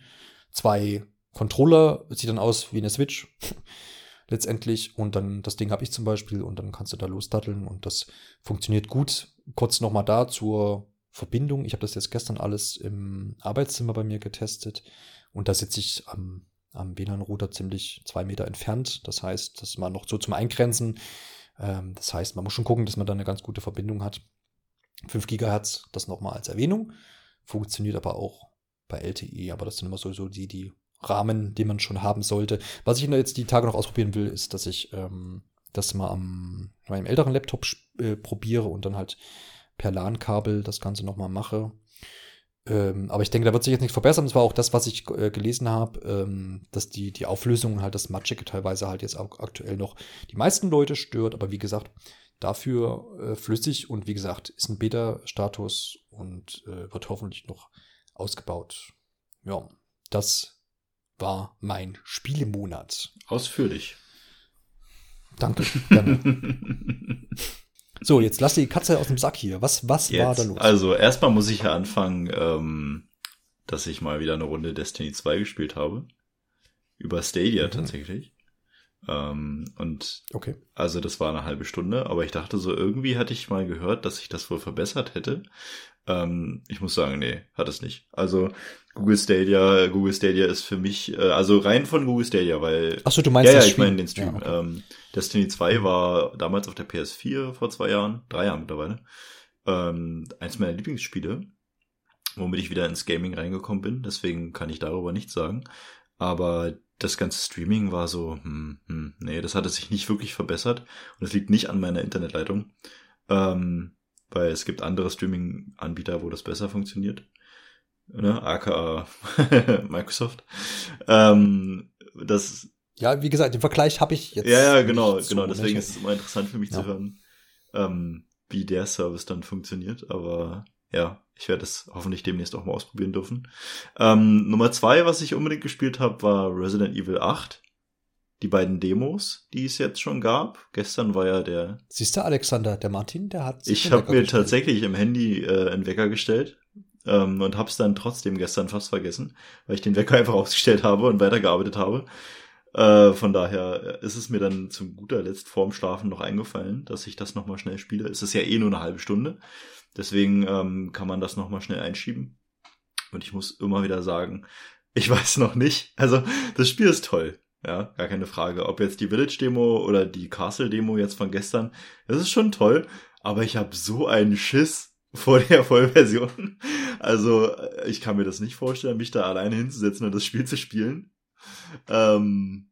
zwei Controller, sieht dann aus wie eine Switch letztendlich. Und dann, das Ding habe ich zum Beispiel und dann kannst du da losdatteln und das funktioniert gut. Kurz nochmal da zur Verbindung. Ich habe das jetzt gestern alles im Arbeitszimmer bei mir getestet und da sitze ich am am WLAN-Router ziemlich zwei Meter entfernt. Das heißt, dass man noch so zum Eingrenzen. Ähm, das heißt, man muss schon gucken, dass man da eine ganz gute Verbindung hat. 5 Gigahertz, das nochmal als Erwähnung. Funktioniert aber auch bei LTE, aber das sind immer so, so die, die Rahmen, die man schon haben sollte. Was ich jetzt die Tage noch ausprobieren will, ist, dass ich ähm, das mal am meinem älteren Laptop äh, probiere und dann halt per LAN-Kabel das Ganze nochmal mache. Ähm, aber ich denke, da wird sich jetzt nichts verbessern. Das war auch das, was ich äh, gelesen habe, ähm, dass die, die Auflösung halt das Matschige teilweise halt jetzt auch aktuell noch die meisten Leute stört. Aber wie gesagt, dafür äh, flüssig und wie gesagt, ist ein Beta-Status und äh, wird hoffentlich noch ausgebaut. Ja, das war mein Spielemonat. Ausführlich. Danke. Gerne. So, jetzt lass die Katze aus dem Sack hier. Was, was jetzt, war da los? Also, erstmal muss ich ja anfangen, ähm, dass ich mal wieder eine Runde Destiny 2 gespielt habe. Über Stadia mhm. tatsächlich. Ähm, und okay. also das war eine halbe Stunde, aber ich dachte so, irgendwie hatte ich mal gehört, dass sich das wohl verbessert hätte. Ähm, ich muss sagen, nee, hat es nicht. Also Google Stadia, Google Stadia ist für mich, äh, also rein von Google Stadia, weil. Achso, du meinst ja, das ja, ich Stream? meine den Stream. Ja, okay. ähm, Destiny 2 war damals auf der PS4 vor zwei Jahren, drei Jahren mittlerweile. Ähm, eins meiner Lieblingsspiele, womit ich wieder ins Gaming reingekommen bin. Deswegen kann ich darüber nichts sagen. Aber das ganze Streaming war so, hm, hm, nee, das hatte sich nicht wirklich verbessert. Und es liegt nicht an meiner Internetleitung. Ähm, weil es gibt andere Streaming-Anbieter, wo das besser funktioniert. Ne? aka Microsoft. Ähm, das Ja, wie gesagt, den Vergleich habe ich jetzt. ja, ja, genau, so, genau. ne? Deswegen Ich- ist es immer interessant für mich Ja. zu hören, ähm, wie der Service dann funktioniert. Aber ja, ich werde es hoffentlich demnächst auch mal ausprobieren dürfen. Ähm, Nummer zwei, was ich unbedingt gespielt habe, war Resident Evil 8. Die beiden Demos, die es jetzt schon gab. Gestern war ja der. Siehst du, Alexander, der Martin, der hat. sich Ich habe mir gestellt. tatsächlich im Handy äh, einen Wecker gestellt ähm, und habe es dann trotzdem gestern fast vergessen, weil ich den Wecker einfach ausgestellt habe und weitergearbeitet habe. Äh, von daher ist es mir dann zum guter Letzt vorm Schlafen noch eingefallen, dass ich das nochmal schnell spiele. Es ist ja eh nur eine halbe Stunde. Deswegen ähm, kann man das nochmal schnell einschieben. Und ich muss immer wieder sagen, ich weiß noch nicht. Also, das Spiel ist toll. Ja, gar keine Frage. Ob jetzt die Village-Demo oder die Castle-Demo jetzt von gestern, das ist schon toll. Aber ich habe so einen Schiss vor der Vollversion. Also, äh, ich kann mir das nicht vorstellen, mich da alleine hinzusetzen und das Spiel zu spielen. Ähm,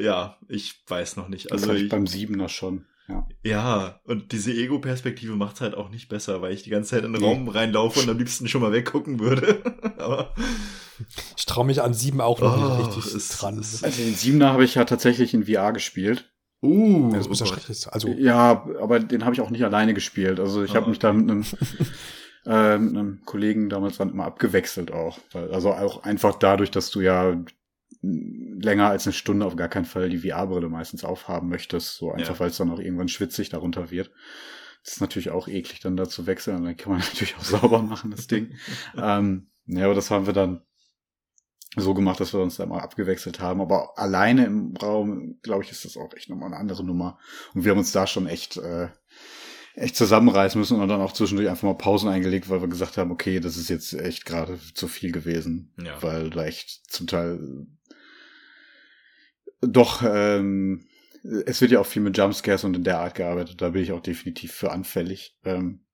ja, ich weiß noch nicht. Das Also hatte ich ich, beim Siebener schon. Ja. ja, und diese Ego-Perspektive macht's halt auch nicht besser, weil ich die ganze Zeit in den Nee. Raum reinlaufe und am liebsten schon mal weggucken würde. Aber Ich traue mich an sieben auch noch Oh, nicht richtig es- dran. es- Also den Siebener habe ich ja tatsächlich in VR gespielt. Uh, Ja, das muss ja oh schrecklich sein. Also, Ja, aber den habe ich auch nicht alleine gespielt. Also ich Ah, habe mich da mit einem, äh, mit einem Kollegen damals dann immer abgewechselt auch. Weil, also auch einfach dadurch, dass du ja länger als eine Stunde auf gar keinen Fall die VR-Brille meistens aufhaben möchtest. So einfach, Ja. weil es dann auch irgendwann schwitzig darunter wird. Das ist natürlich auch eklig, dann da zu wechseln. Und dann kann man natürlich auch sauber machen, das Ding. ähm, ja, aber das haben wir dann so gemacht, dass wir uns da mal abgewechselt haben. Aber alleine im Raum, glaube ich, ist das auch echt nochmal eine andere Nummer. Und wir haben uns da schon echt, äh, echt zusammenreißen müssen und dann auch zwischendurch einfach mal Pausen eingelegt, weil wir gesagt haben, okay, das ist jetzt echt gerade zu viel gewesen. Ja. Weil da echt zum Teil doch, ähm, es wird ja auch viel mit Jumpscares und in der Art gearbeitet. Da bin ich auch definitiv für anfällig. Ähm,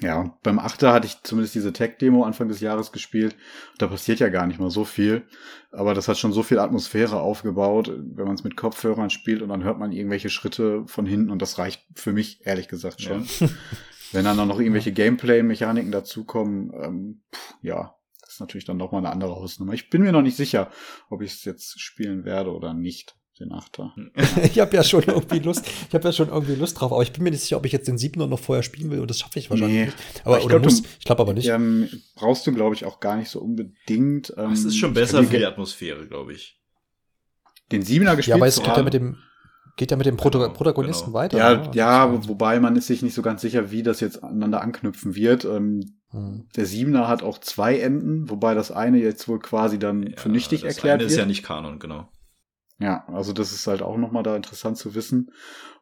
ja, beim Achter hatte ich zumindest diese Tech-Demo Anfang des Jahres gespielt. Da passiert ja gar nicht mal so viel. Aber das hat schon so viel Atmosphäre aufgebaut, wenn man es mit Kopfhörern spielt und dann hört man irgendwelche Schritte von hinten und das reicht für mich ehrlich gesagt schon. Wenn dann auch noch irgendwelche Gameplay-Mechaniken dazukommen, ähm, pff, ja, das ist natürlich dann nochmal eine andere Hausnummer. Ich bin mir noch nicht sicher, ob ich es jetzt spielen werde oder nicht, den Achter. ich habe ja schon irgendwie Lust, ich habe ja schon irgendwie Lust drauf, aber ich bin mir nicht sicher, ob ich jetzt den siebten noch vorher spielen will und das schaffe ich wahrscheinlich Nee. nicht. Aber Ich oder glaub, muss, du- ich glaube aber nicht. Ähm, brauchst du, glaube ich, auch gar nicht so unbedingt. Ähm, Es ist schon besser für die Atmosphäre, glaube ich. Den Siebener gespielt ja, aber es geht ja mit dem, geht ja mit dem Proto Genau, Protagonisten genau. weiter. Ja, ne? ja, wobei man ist sich nicht so ganz sicher, wie das jetzt aneinander anknüpfen wird. Ähm, hm. der Siebener hat auch zwei Enden, wobei das eine jetzt wohl quasi dann für nichtig das erklärt eine wird. ist ja nicht Kanon, genau. Ja, also das ist halt auch nochmal da interessant zu wissen.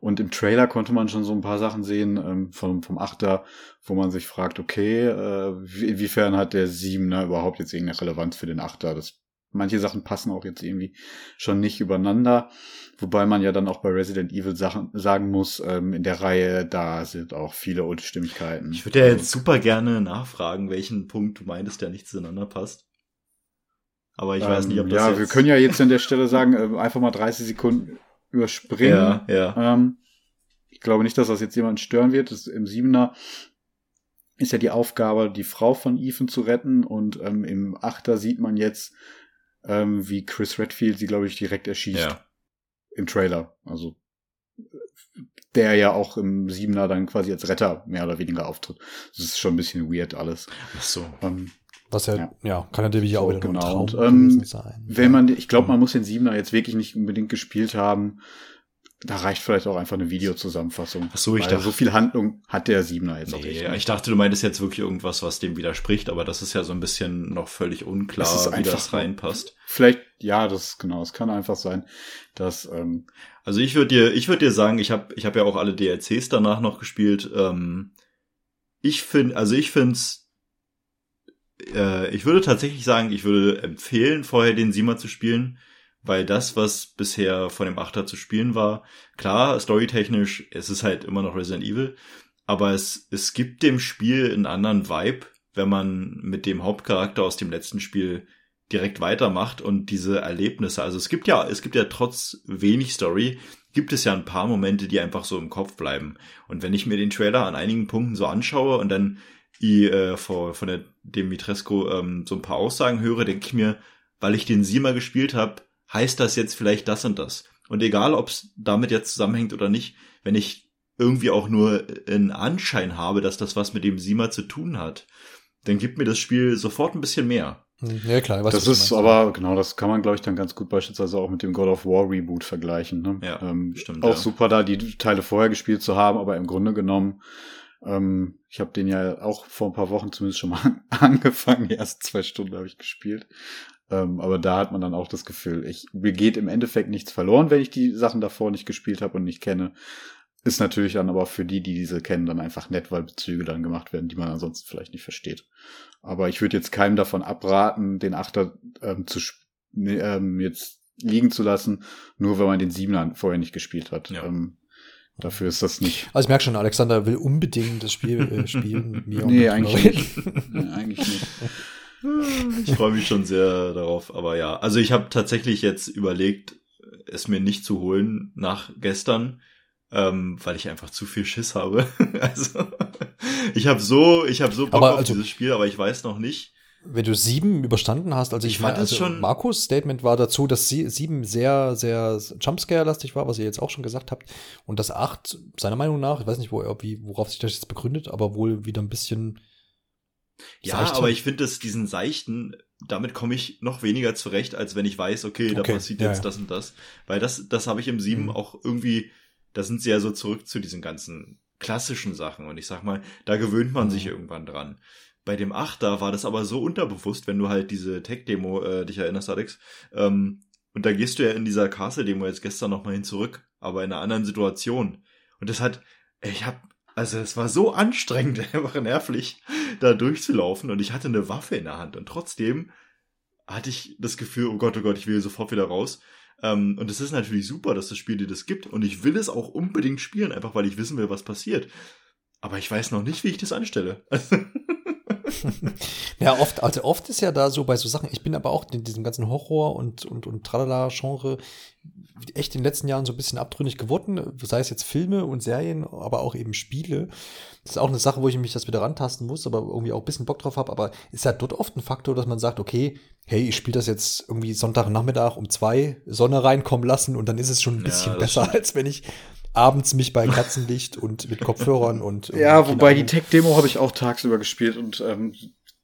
Und im Trailer konnte man schon so ein paar Sachen sehen ähm, vom, vom Achter, wo man sich fragt, okay, äh, wie- inwiefern hat der Siebener überhaupt jetzt irgendeine Relevanz für den Achter? Das, manche Sachen passen auch jetzt irgendwie schon nicht übereinander. Wobei man ja dann auch bei Resident Evil Sachen sagen muss, ähm, in der Reihe, da sind auch viele Unstimmigkeiten. Ich würde ja Also- jetzt super gerne nachfragen, welchen Punkt du meintest, der nicht zueinander passt. Aber ich weiß nicht, ob Ähm, das Ja, jetzt... wir können ja jetzt an der Stelle sagen, äh, einfach mal 30 Sekunden überspringen. Ja, ja. Ähm, ich glaube nicht, dass das jetzt jemanden stören wird. Das, Im Siebener ist ja die Aufgabe, die Frau von Ethan zu retten. Und ähm, im Achter sieht man jetzt, ähm, wie Chris Redfield sie, glaube ich, direkt erschießt. Ja. Im Trailer. Also der ja auch im Siebener dann quasi als Retter mehr oder weniger auftritt. Das ist schon ein bisschen weird alles. Ach so. Ähm, Was ja, ja, Ja. kann natürlich auch So, wieder genau. Traum Und, ähm, sein. wenn man, ich glaube, man muss den Siebener jetzt wirklich nicht unbedingt gespielt haben. da reicht vielleicht auch einfach eine Videozusammenfassung. Ach so, ich dachte, so viel Handlung hat der Siebener jetzt nee, auch nicht. Ich dachte, du meintest jetzt wirklich irgendwas, was dem widerspricht, aber das ist ja so ein bisschen noch völlig unklar, das wie das reinpasst. Vielleicht, ja, das genau, es kann einfach sein, dass. Ähm, also ich würde dir, ich würde dir sagen, ich habe, ich habe ja auch alle DLCs danach noch gespielt. Ähm, ich finde, also ich finde es äh, ich würde tatsächlich sagen, ich würde empfehlen, vorher den Siemer zu spielen, weil das, was bisher von dem Achter zu spielen war, klar, storytechnisch, es ist halt immer noch Resident Evil, aber es, es gibt dem Spiel einen anderen Vibe, wenn man mit dem Hauptcharakter aus dem letzten Spiel direkt weitermacht und diese Erlebnisse, also es gibt ja, es gibt ja trotz wenig Story, gibt es ja ein paar Momente, die einfach so im Kopf bleiben. Und wenn ich mir den Trailer an einigen Punkten so anschaue und dann die, äh, von, von der Dimitrescu ähm, so ein paar Aussagen höre, denke ich mir, weil ich den Siemer gespielt habe, heißt das jetzt vielleicht das und das. Und egal, ob es damit jetzt zusammenhängt oder nicht, wenn ich irgendwie auch nur einen Anschein habe, dass das was mit dem Siemer zu tun hat, dann gibt mir das Spiel sofort ein bisschen mehr. Hm, ja, klar. Was das ist aber, genau, das kann man, glaube ich, dann ganz gut beispielsweise auch mit dem God of War Reboot vergleichen. Ne? Ja, ähm, stimmt. Auch ja. super da, die Teile vorher gespielt zu haben, aber im Grunde genommen ähm, ich habe den ja auch vor ein paar Wochen zumindest schon mal angefangen. Die ersten zwei Stunden habe ich gespielt. Ähm, aber da hat man dann auch das Gefühl, ich, mir geht im Endeffekt nichts verloren, wenn ich die Sachen davor nicht gespielt habe und nicht kenne. Ist natürlich dann aber für die, die diese kennen, dann einfach nett, weil Bezüge dann gemacht werden, die man ansonsten vielleicht nicht versteht. Aber ich würde jetzt keinem davon abraten, den Achter ähm, zu ähm, jetzt liegen zu lassen, nur wenn man den Siebener vorher nicht gespielt hat. Ja. Ähm, Dafür ist das nicht. Also ich merke schon, Alexander will unbedingt das Spiel äh, spielen mir. nee, eigentlich nicht. nee, eigentlich nicht. Ich freue mich schon sehr darauf, aber ja. Also ich habe tatsächlich jetzt überlegt, es mir nicht zu holen nach gestern, ähm, weil ich einfach zu viel Schiss habe. also ich habe so, ich habe so Bock aber auf also, dieses Spiel, aber ich weiß noch nicht, wenn du sieben überstanden hast, also ich, Ich meine, fand es also schon- Markus Statement war dazu, dass sie, sieben sehr, sehr Jumpscare-lastig war, was ihr jetzt auch schon gesagt habt. Und das acht, seiner Meinung nach, ich weiß nicht, wo, wie, worauf sich das jetzt begründet, aber wohl wieder ein bisschen. Ja, seichter. aber ich finde, dass diesen seichten, damit komme ich noch weniger zurecht, als wenn ich weiß, okay, da Okay, passiert ja, jetzt ja. das und das. Weil das, das habe ich im Sieben Mhm. auch irgendwie, da sind sie ja so zurück zu diesen ganzen klassischen Sachen. Und ich sag mal, da gewöhnt man Mhm. sich irgendwann dran. Bei dem Achter war das aber so unterbewusst, wenn du halt diese Tech-Demo äh, dich erinnerst, Alex. Ähm, und da gehst du ja in dieser Castle-Demo jetzt gestern nochmal hin zurück, aber in einer anderen Situation. Und das hat, ich hab, also es war so anstrengend, einfach nervlich, da durchzulaufen. Und ich hatte eine Waffe in der Hand. Und trotzdem hatte ich das Gefühl, oh Gott, oh Gott, ich will sofort wieder raus. Ähm, und es ist natürlich super, dass das Spiel dir das gibt. Und ich will es auch unbedingt spielen, einfach weil ich wissen will, was passiert. Aber ich weiß noch nicht, wie ich das anstelle. Ja, oft, also oft ist ja da so bei so Sachen, ich bin aber auch in diesem ganzen Horror und, und, und Tralala-Genre echt in den letzten Jahren so ein bisschen abtrünnig geworden, sei es jetzt Filme und Serien, aber auch eben Spiele. Das ist auch eine Sache, wo ich mich das wieder rantasten muss, aber irgendwie auch ein bisschen Bock drauf habe. Aber ist ja dort oft ein Faktor, dass man sagt, okay, hey, ich spiele das jetzt irgendwie Sonntagnachmittag um zwei, Sonne reinkommen lassen und dann ist es schon ein Ja, bisschen das besser, stimmt. als wenn ich abends mich bei Katzenlicht und mit Kopfhörern und Ja, wobei die Tech-Demo habe ich auch tagsüber gespielt und ähm,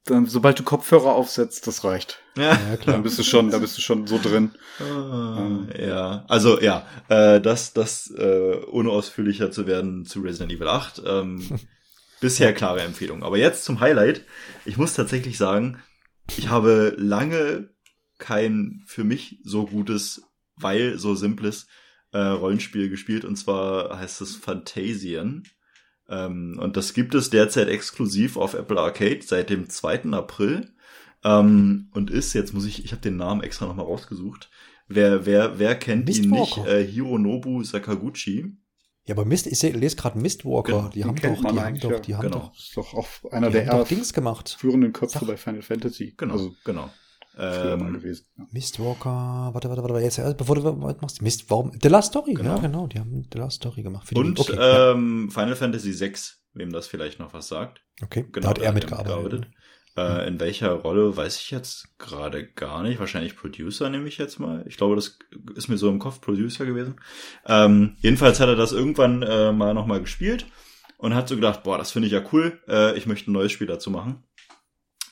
dann, sobald du Kopfhörer aufsetzt, das reicht. ja. Klar. Dann bist du schon, da bist du schon so drin. Ah, ja, also ja, äh, das, das äh, ohne ausführlicher zu werden zu Resident Evil 8. Ähm, bisher klare Empfehlung. Aber jetzt zum Highlight. Ich muss tatsächlich sagen, ich habe lange kein für mich so gutes, weil so simples äh, Rollenspiel gespielt. Und zwar heißt es Phantasian. Ähm, und das gibt es derzeit exklusiv auf Apple Arcade seit dem 2. April. Ähm, und ist, jetzt muss ich, ich habe den Namen extra nochmal rausgesucht. Wer, wer, wer kennt ihn nicht? Äh, Hironobu Sakaguchi. Ja, aber Mist, ich lese gerade Mistwalker. Genau, die haben doch, die haben doch, die haben Genau. doch, doch auch einer die der haben Dings gemacht. führenden Köpfe Sag. bei Final Fantasy. Genau, Also genau. Früher mal Ähm, gewesen. Ja. Mistwalker, warte, warte, warte, jetzt, äh, bevor du was machst, Mist, warum? The Last Story, Genau. ja, genau, die haben The Last Story gemacht. Und okay, ja, ähm, Final Fantasy VI, wem das vielleicht noch was sagt. okay. Genau, da hat er mitgearbeitet. mitgearbeitet. Äh, in welcher Rolle weiß ich jetzt gerade gar nicht. Wahrscheinlich Producer nehme ich jetzt mal. Ich glaube, das ist mir so im Kopf Producer gewesen. Ähm, jedenfalls hat er das irgendwann äh, mal nochmal gespielt und hat so gedacht, boah, das finde ich ja cool. Äh, ich möchte ein neues Spiel dazu machen.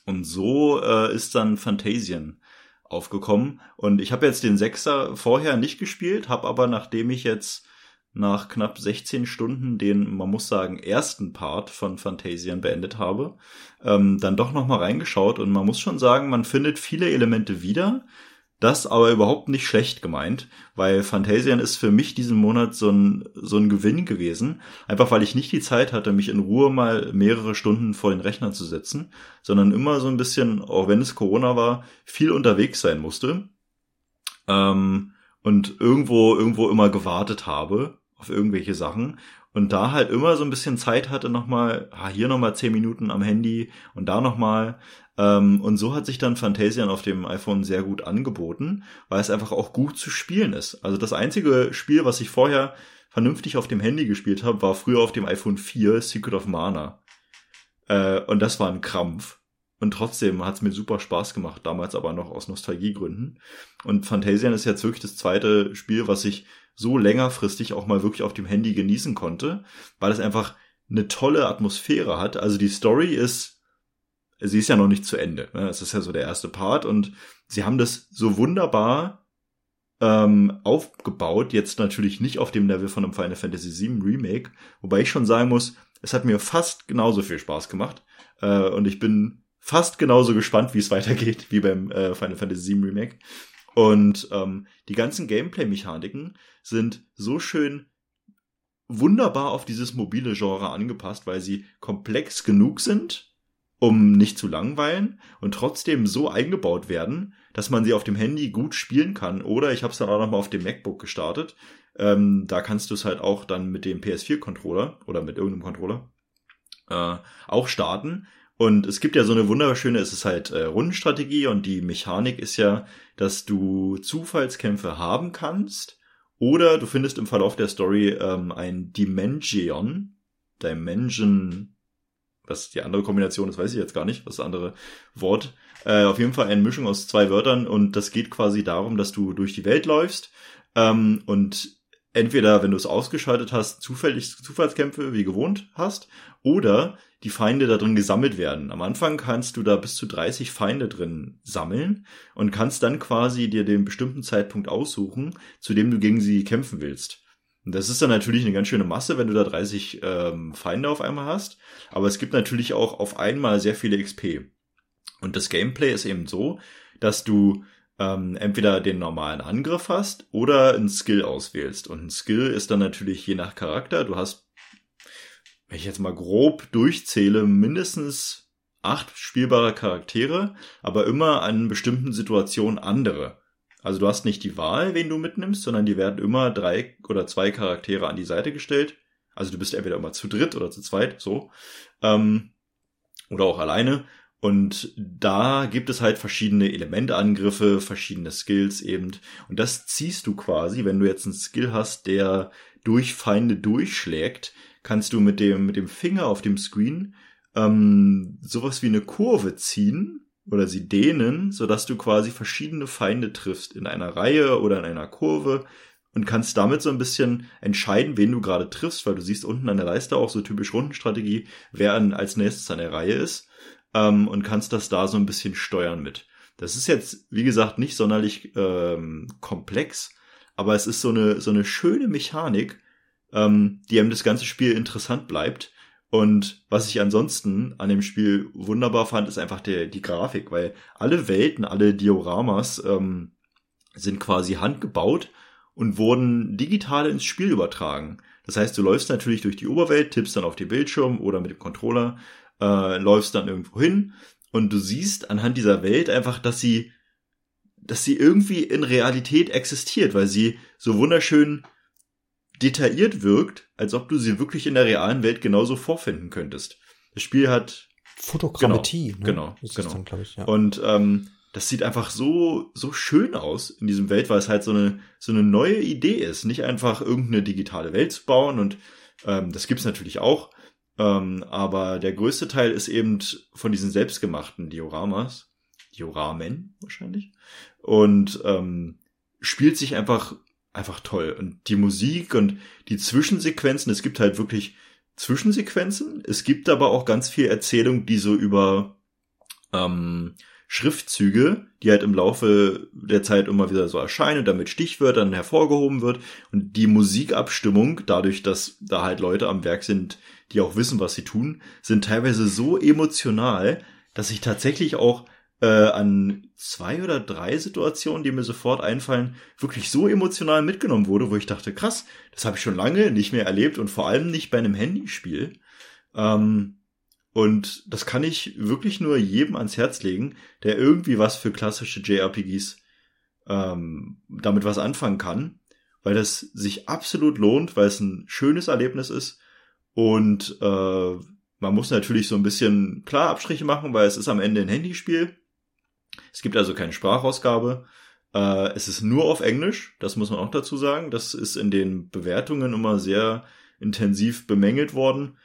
Und so äh, ist dann Phantasian aufgekommen. Und ich habe jetzt den Sechser vorher nicht gespielt, habe aber, nachdem ich jetzt nach knapp 16 Stunden den, man muss sagen, ersten Part von Phantasian beendet habe, ähm, dann doch nochmal reingeschaut und man muss schon sagen, man findet viele Elemente wieder, das aber überhaupt nicht schlecht gemeint, weil Phantasian ist für mich diesen Monat so ein, so ein Gewinn gewesen. Einfach weil ich nicht die Zeit hatte, mich in Ruhe mal mehrere Stunden vor den Rechner zu setzen, sondern immer so ein bisschen, auch wenn es Corona war, viel unterwegs sein musste. Ähm, und irgendwo, irgendwo immer gewartet habe auf irgendwelche Sachen und da halt immer so ein bisschen Zeit hatte, nochmal, ah, hier nochmal zehn Minuten am Handy und da nochmal. Ähm, und so hat sich dann Phantasian auf dem iPhone sehr gut angeboten, weil es einfach auch gut zu spielen ist. Also das einzige Spiel, was ich vorher vernünftig auf dem Handy gespielt habe, war früher auf dem iPhone 4 Secret of Mana. Äh, und das war ein Krampf. Und trotzdem hat es mir super Spaß gemacht, damals aber noch aus Nostalgiegründen. Und Phantasian ist jetzt wirklich das zweite Spiel, was ich so längerfristig auch mal wirklich auf dem Handy genießen konnte, weil es einfach eine tolle Atmosphäre hat. Also die Story ist, sie ist ja noch nicht zu Ende. Ne? Es ist ja so der erste Part und sie haben das so wunderbar ähm, aufgebaut. Jetzt natürlich nicht auf dem Level von einem Final Fantasy VII Remake, wobei ich schon sagen muss, es hat mir fast genauso viel Spaß gemacht äh, und ich bin fast genauso gespannt, wie es weitergeht, wie beim äh, Final Fantasy VII Remake. Und ähm, die ganzen Gameplay-Mechaniken sind so schön wunderbar auf dieses mobile Genre angepasst, weil sie komplex genug sind, um nicht zu langweilen und trotzdem so eingebaut werden, dass man sie auf dem Handy gut spielen kann. Oder ich habe es dann auch nochmal auf dem MacBook gestartet. Ähm, da kannst du es halt auch dann mit dem PS4-Controller oder mit irgendeinem Controller äh, auch starten. Und es gibt ja so eine wunderschöne, es ist halt äh, Rundenstrategie und die Mechanik ist ja, dass du Zufallskämpfe haben kannst oder du findest im Verlauf der Story ähm, ein Dimension, Dimension, was die andere Kombination ist, weiß ich jetzt gar nicht, was das andere Wort. Äh, auf jeden Fall eine Mischung aus zwei Wörtern und das geht quasi darum, dass du durch die Welt läufst ähm, und entweder, wenn du es ausgeschaltet hast, zufällig Zufallskämpfe wie gewohnt hast oder die Feinde da drin gesammelt werden. Am Anfang kannst du da bis zu 30 Feinde drin sammeln und kannst dann quasi dir den bestimmten Zeitpunkt aussuchen, zu dem du gegen sie kämpfen willst. Und das ist dann natürlich eine ganz schöne Masse, wenn du da 30 ähm, Feinde auf einmal hast. Aber es gibt natürlich auch auf einmal sehr viele XP. Und das Gameplay ist eben so, dass du ähm, entweder den normalen Angriff hast oder ein Skill auswählst. Und ein Skill ist dann natürlich je nach Charakter. Du hast wenn ich jetzt mal grob durchzähle, mindestens acht spielbare Charaktere, aber immer an bestimmten Situationen andere. Also du hast nicht die Wahl, wen du mitnimmst, sondern die werden immer drei oder zwei Charaktere an die Seite gestellt. Also du bist entweder immer zu dritt oder zu zweit, so. Ähm, oder auch alleine. Und da gibt es halt verschiedene Elementangriffe, verschiedene Skills eben. Und das ziehst du quasi, wenn du jetzt einen Skill hast, der durch Feinde durchschlägt, kannst du mit dem, mit dem Finger auf dem Screen ähm, sowas wie eine Kurve ziehen oder sie dehnen, sodass du quasi verschiedene Feinde triffst in einer Reihe oder in einer Kurve und kannst damit so ein bisschen entscheiden, wen du gerade triffst, weil du siehst unten an der Leiste auch so typisch Rundenstrategie, wer als nächstes an der Reihe ist ähm, und kannst das da so ein bisschen steuern mit. Das ist jetzt, wie gesagt, nicht sonderlich ähm, komplex, aber es ist so eine, so eine schöne Mechanik, ähm, die einem das ganze Spiel interessant bleibt. Und was ich ansonsten an dem Spiel wunderbar fand, ist einfach der, die Grafik, weil alle Welten, alle Dioramas ähm, sind quasi handgebaut und wurden digital ins Spiel übertragen. Das heißt, du läufst natürlich durch die Oberwelt, tippst dann auf den Bildschirm oder mit dem Controller, äh, läufst dann irgendwo hin und du siehst anhand dieser Welt einfach, dass sie, dass sie irgendwie in Realität existiert, weil sie so wunderschön detailliert wirkt, als ob du sie wirklich in der realen Welt genauso vorfinden könntest. Das Spiel hat Fotogrammetrie, genau, ne? genau, genau. Dann, ich, ja. Und ähm, das sieht einfach so so schön aus in diesem Welt, weil es halt so eine so eine neue Idee ist, nicht einfach irgendeine digitale Welt zu bauen und ähm, das gibt's natürlich auch, ähm, aber der größte Teil ist eben von diesen selbstgemachten Dioramas, Dioramen wahrscheinlich und ähm, spielt sich einfach einfach toll. Und die Musik und die Zwischensequenzen, es gibt halt wirklich Zwischensequenzen. Es gibt aber auch ganz viel Erzählung, die so über ähm, Schriftzüge, die halt im Laufe der Zeit immer wieder so erscheinen und damit Stichwörtern hervorgehoben wird. Und die Musikabstimmung, dadurch, dass da halt Leute am Werk sind, die auch wissen, was sie tun, sind teilweise so emotional, dass ich tatsächlich auch äh, an zwei oder drei Situationen, die mir sofort einfallen, wirklich so emotional mitgenommen wurde, wo ich dachte, krass, das habe ich schon lange nicht mehr erlebt und vor allem nicht bei einem Handyspiel. Ähm, und das kann ich wirklich nur jedem ans Herz legen, der irgendwie was für klassische JRPGs ähm, damit was anfangen kann, weil das sich absolut lohnt, weil es ein schönes Erlebnis ist und äh, man muss natürlich so ein bisschen klar Abstriche machen, weil es ist am Ende ein Handyspiel. Es gibt also keine Sprachausgabe. Äh, es ist nur auf Englisch, das muss man auch dazu sagen. Das ist in den Bewertungen immer sehr intensiv bemängelt worden.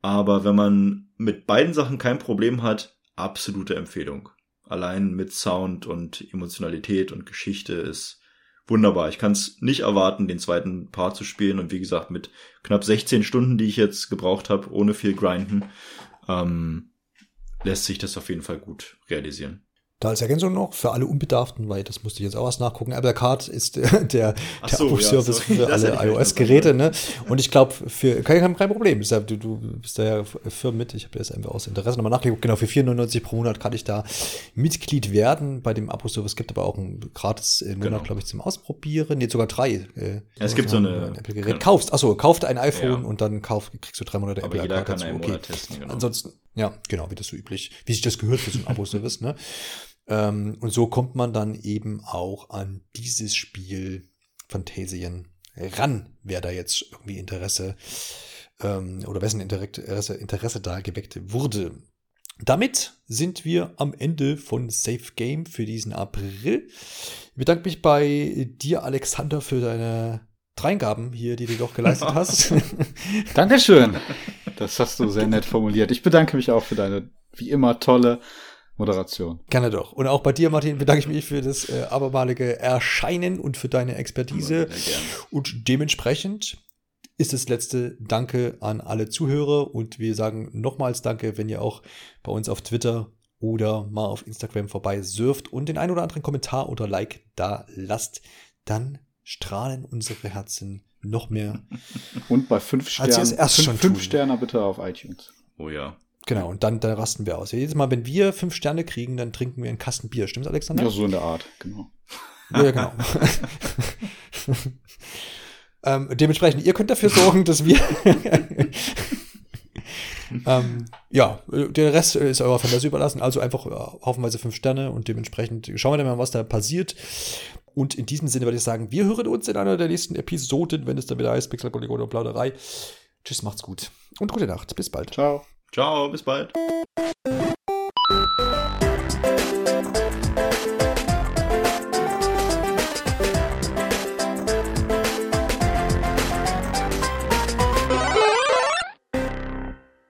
Aber wenn man mit beiden Sachen kein Problem hat, absolute Empfehlung. Allein mit Sound und Emotionalität und Geschichte ist wunderbar. Ich kann es nicht erwarten, den zweiten Part zu spielen. Und wie gesagt, mit knapp 16 Stunden, die ich jetzt gebraucht habe, ohne viel Grinden, ähm, lässt sich das auf jeden Fall gut realisieren. Da als Ergänzung noch für alle Unbedarften, weil das musste ich jetzt auch was nachgucken. Card ist der, der, so, Abo-Service ja, für alle iOS-Geräte. Ne? Und ich glaube, für kein, kein Problem. Du, du bist da ja firm mit. Ich habe das einfach aus Interesse nochmal nachgeguckt. Genau, für 4,99 pro Monat kann ich da Mitglied werden. Bei dem Abo-Service gibt aber auch einen gratis äh, Monat, genau. glaube ich, zum Ausprobieren. Jetzt sogar drei. Äh, ja, es gibt so eine. Ein Apple-Gerät. Genau. Kaufst, achso, kauft ein iPhone und dann kauf, kriegst du drei Monate aber Apple kann dazu. Okay. Testen, genau. Ansonsten, ja, genau, wie das so üblich, wie sich das gehört für so ein Abo-Service, ne? Ähm, und so kommt man dann eben auch an dieses Spiel Phantasien ran, wer da jetzt irgendwie Interesse ähm, oder wessen Interesse, Interesse da geweckt wurde. Damit sind wir am Ende von Safe Game für diesen April. Ich bedanke mich bei dir, Alexander, für deine Dreingaben hier, die du doch geleistet hast. Dankeschön. Das hast du sehr nett formuliert. Ich bedanke mich auch für deine, wie immer, tolle Moderation. Gerne doch. Und auch bei dir, Martin, bedanke ich mich für das äh, abermalige Erscheinen und für deine Expertise. Und dementsprechend ist das letzte Danke an alle Zuhörer und wir sagen nochmals Danke, wenn ihr auch bei uns auf Twitter oder mal auf Instagram vorbei surft und den ein oder anderen Kommentar oder Like da lasst, dann strahlen unsere Herzen noch mehr. Und bei fünf Sternen, fünf, fünf Sterne bitte auf iTunes. Oh ja. Genau, und dann, dann rasten wir aus. Jedes Mal, wenn wir fünf Sterne kriegen, dann trinken wir einen Kasten Bier. Stimmt's, Alexander? Ja, so in der Art, genau. Ja, genau. ähm, dementsprechend, ihr könnt dafür sorgen, dass wir. ähm, ja, der Rest ist eurer Fantasie überlassen. Also einfach äh, haufenweise fünf Sterne und dementsprechend schauen wir dann mal, was da passiert. Und in diesem Sinne würde ich sagen, wir hören uns in einer der nächsten Episoden, wenn es dann wieder heißt, Pixel Polygon und Plauderei. Tschüss, macht's gut und gute Nacht. Bis bald. Ciao. Ciao, bis bald.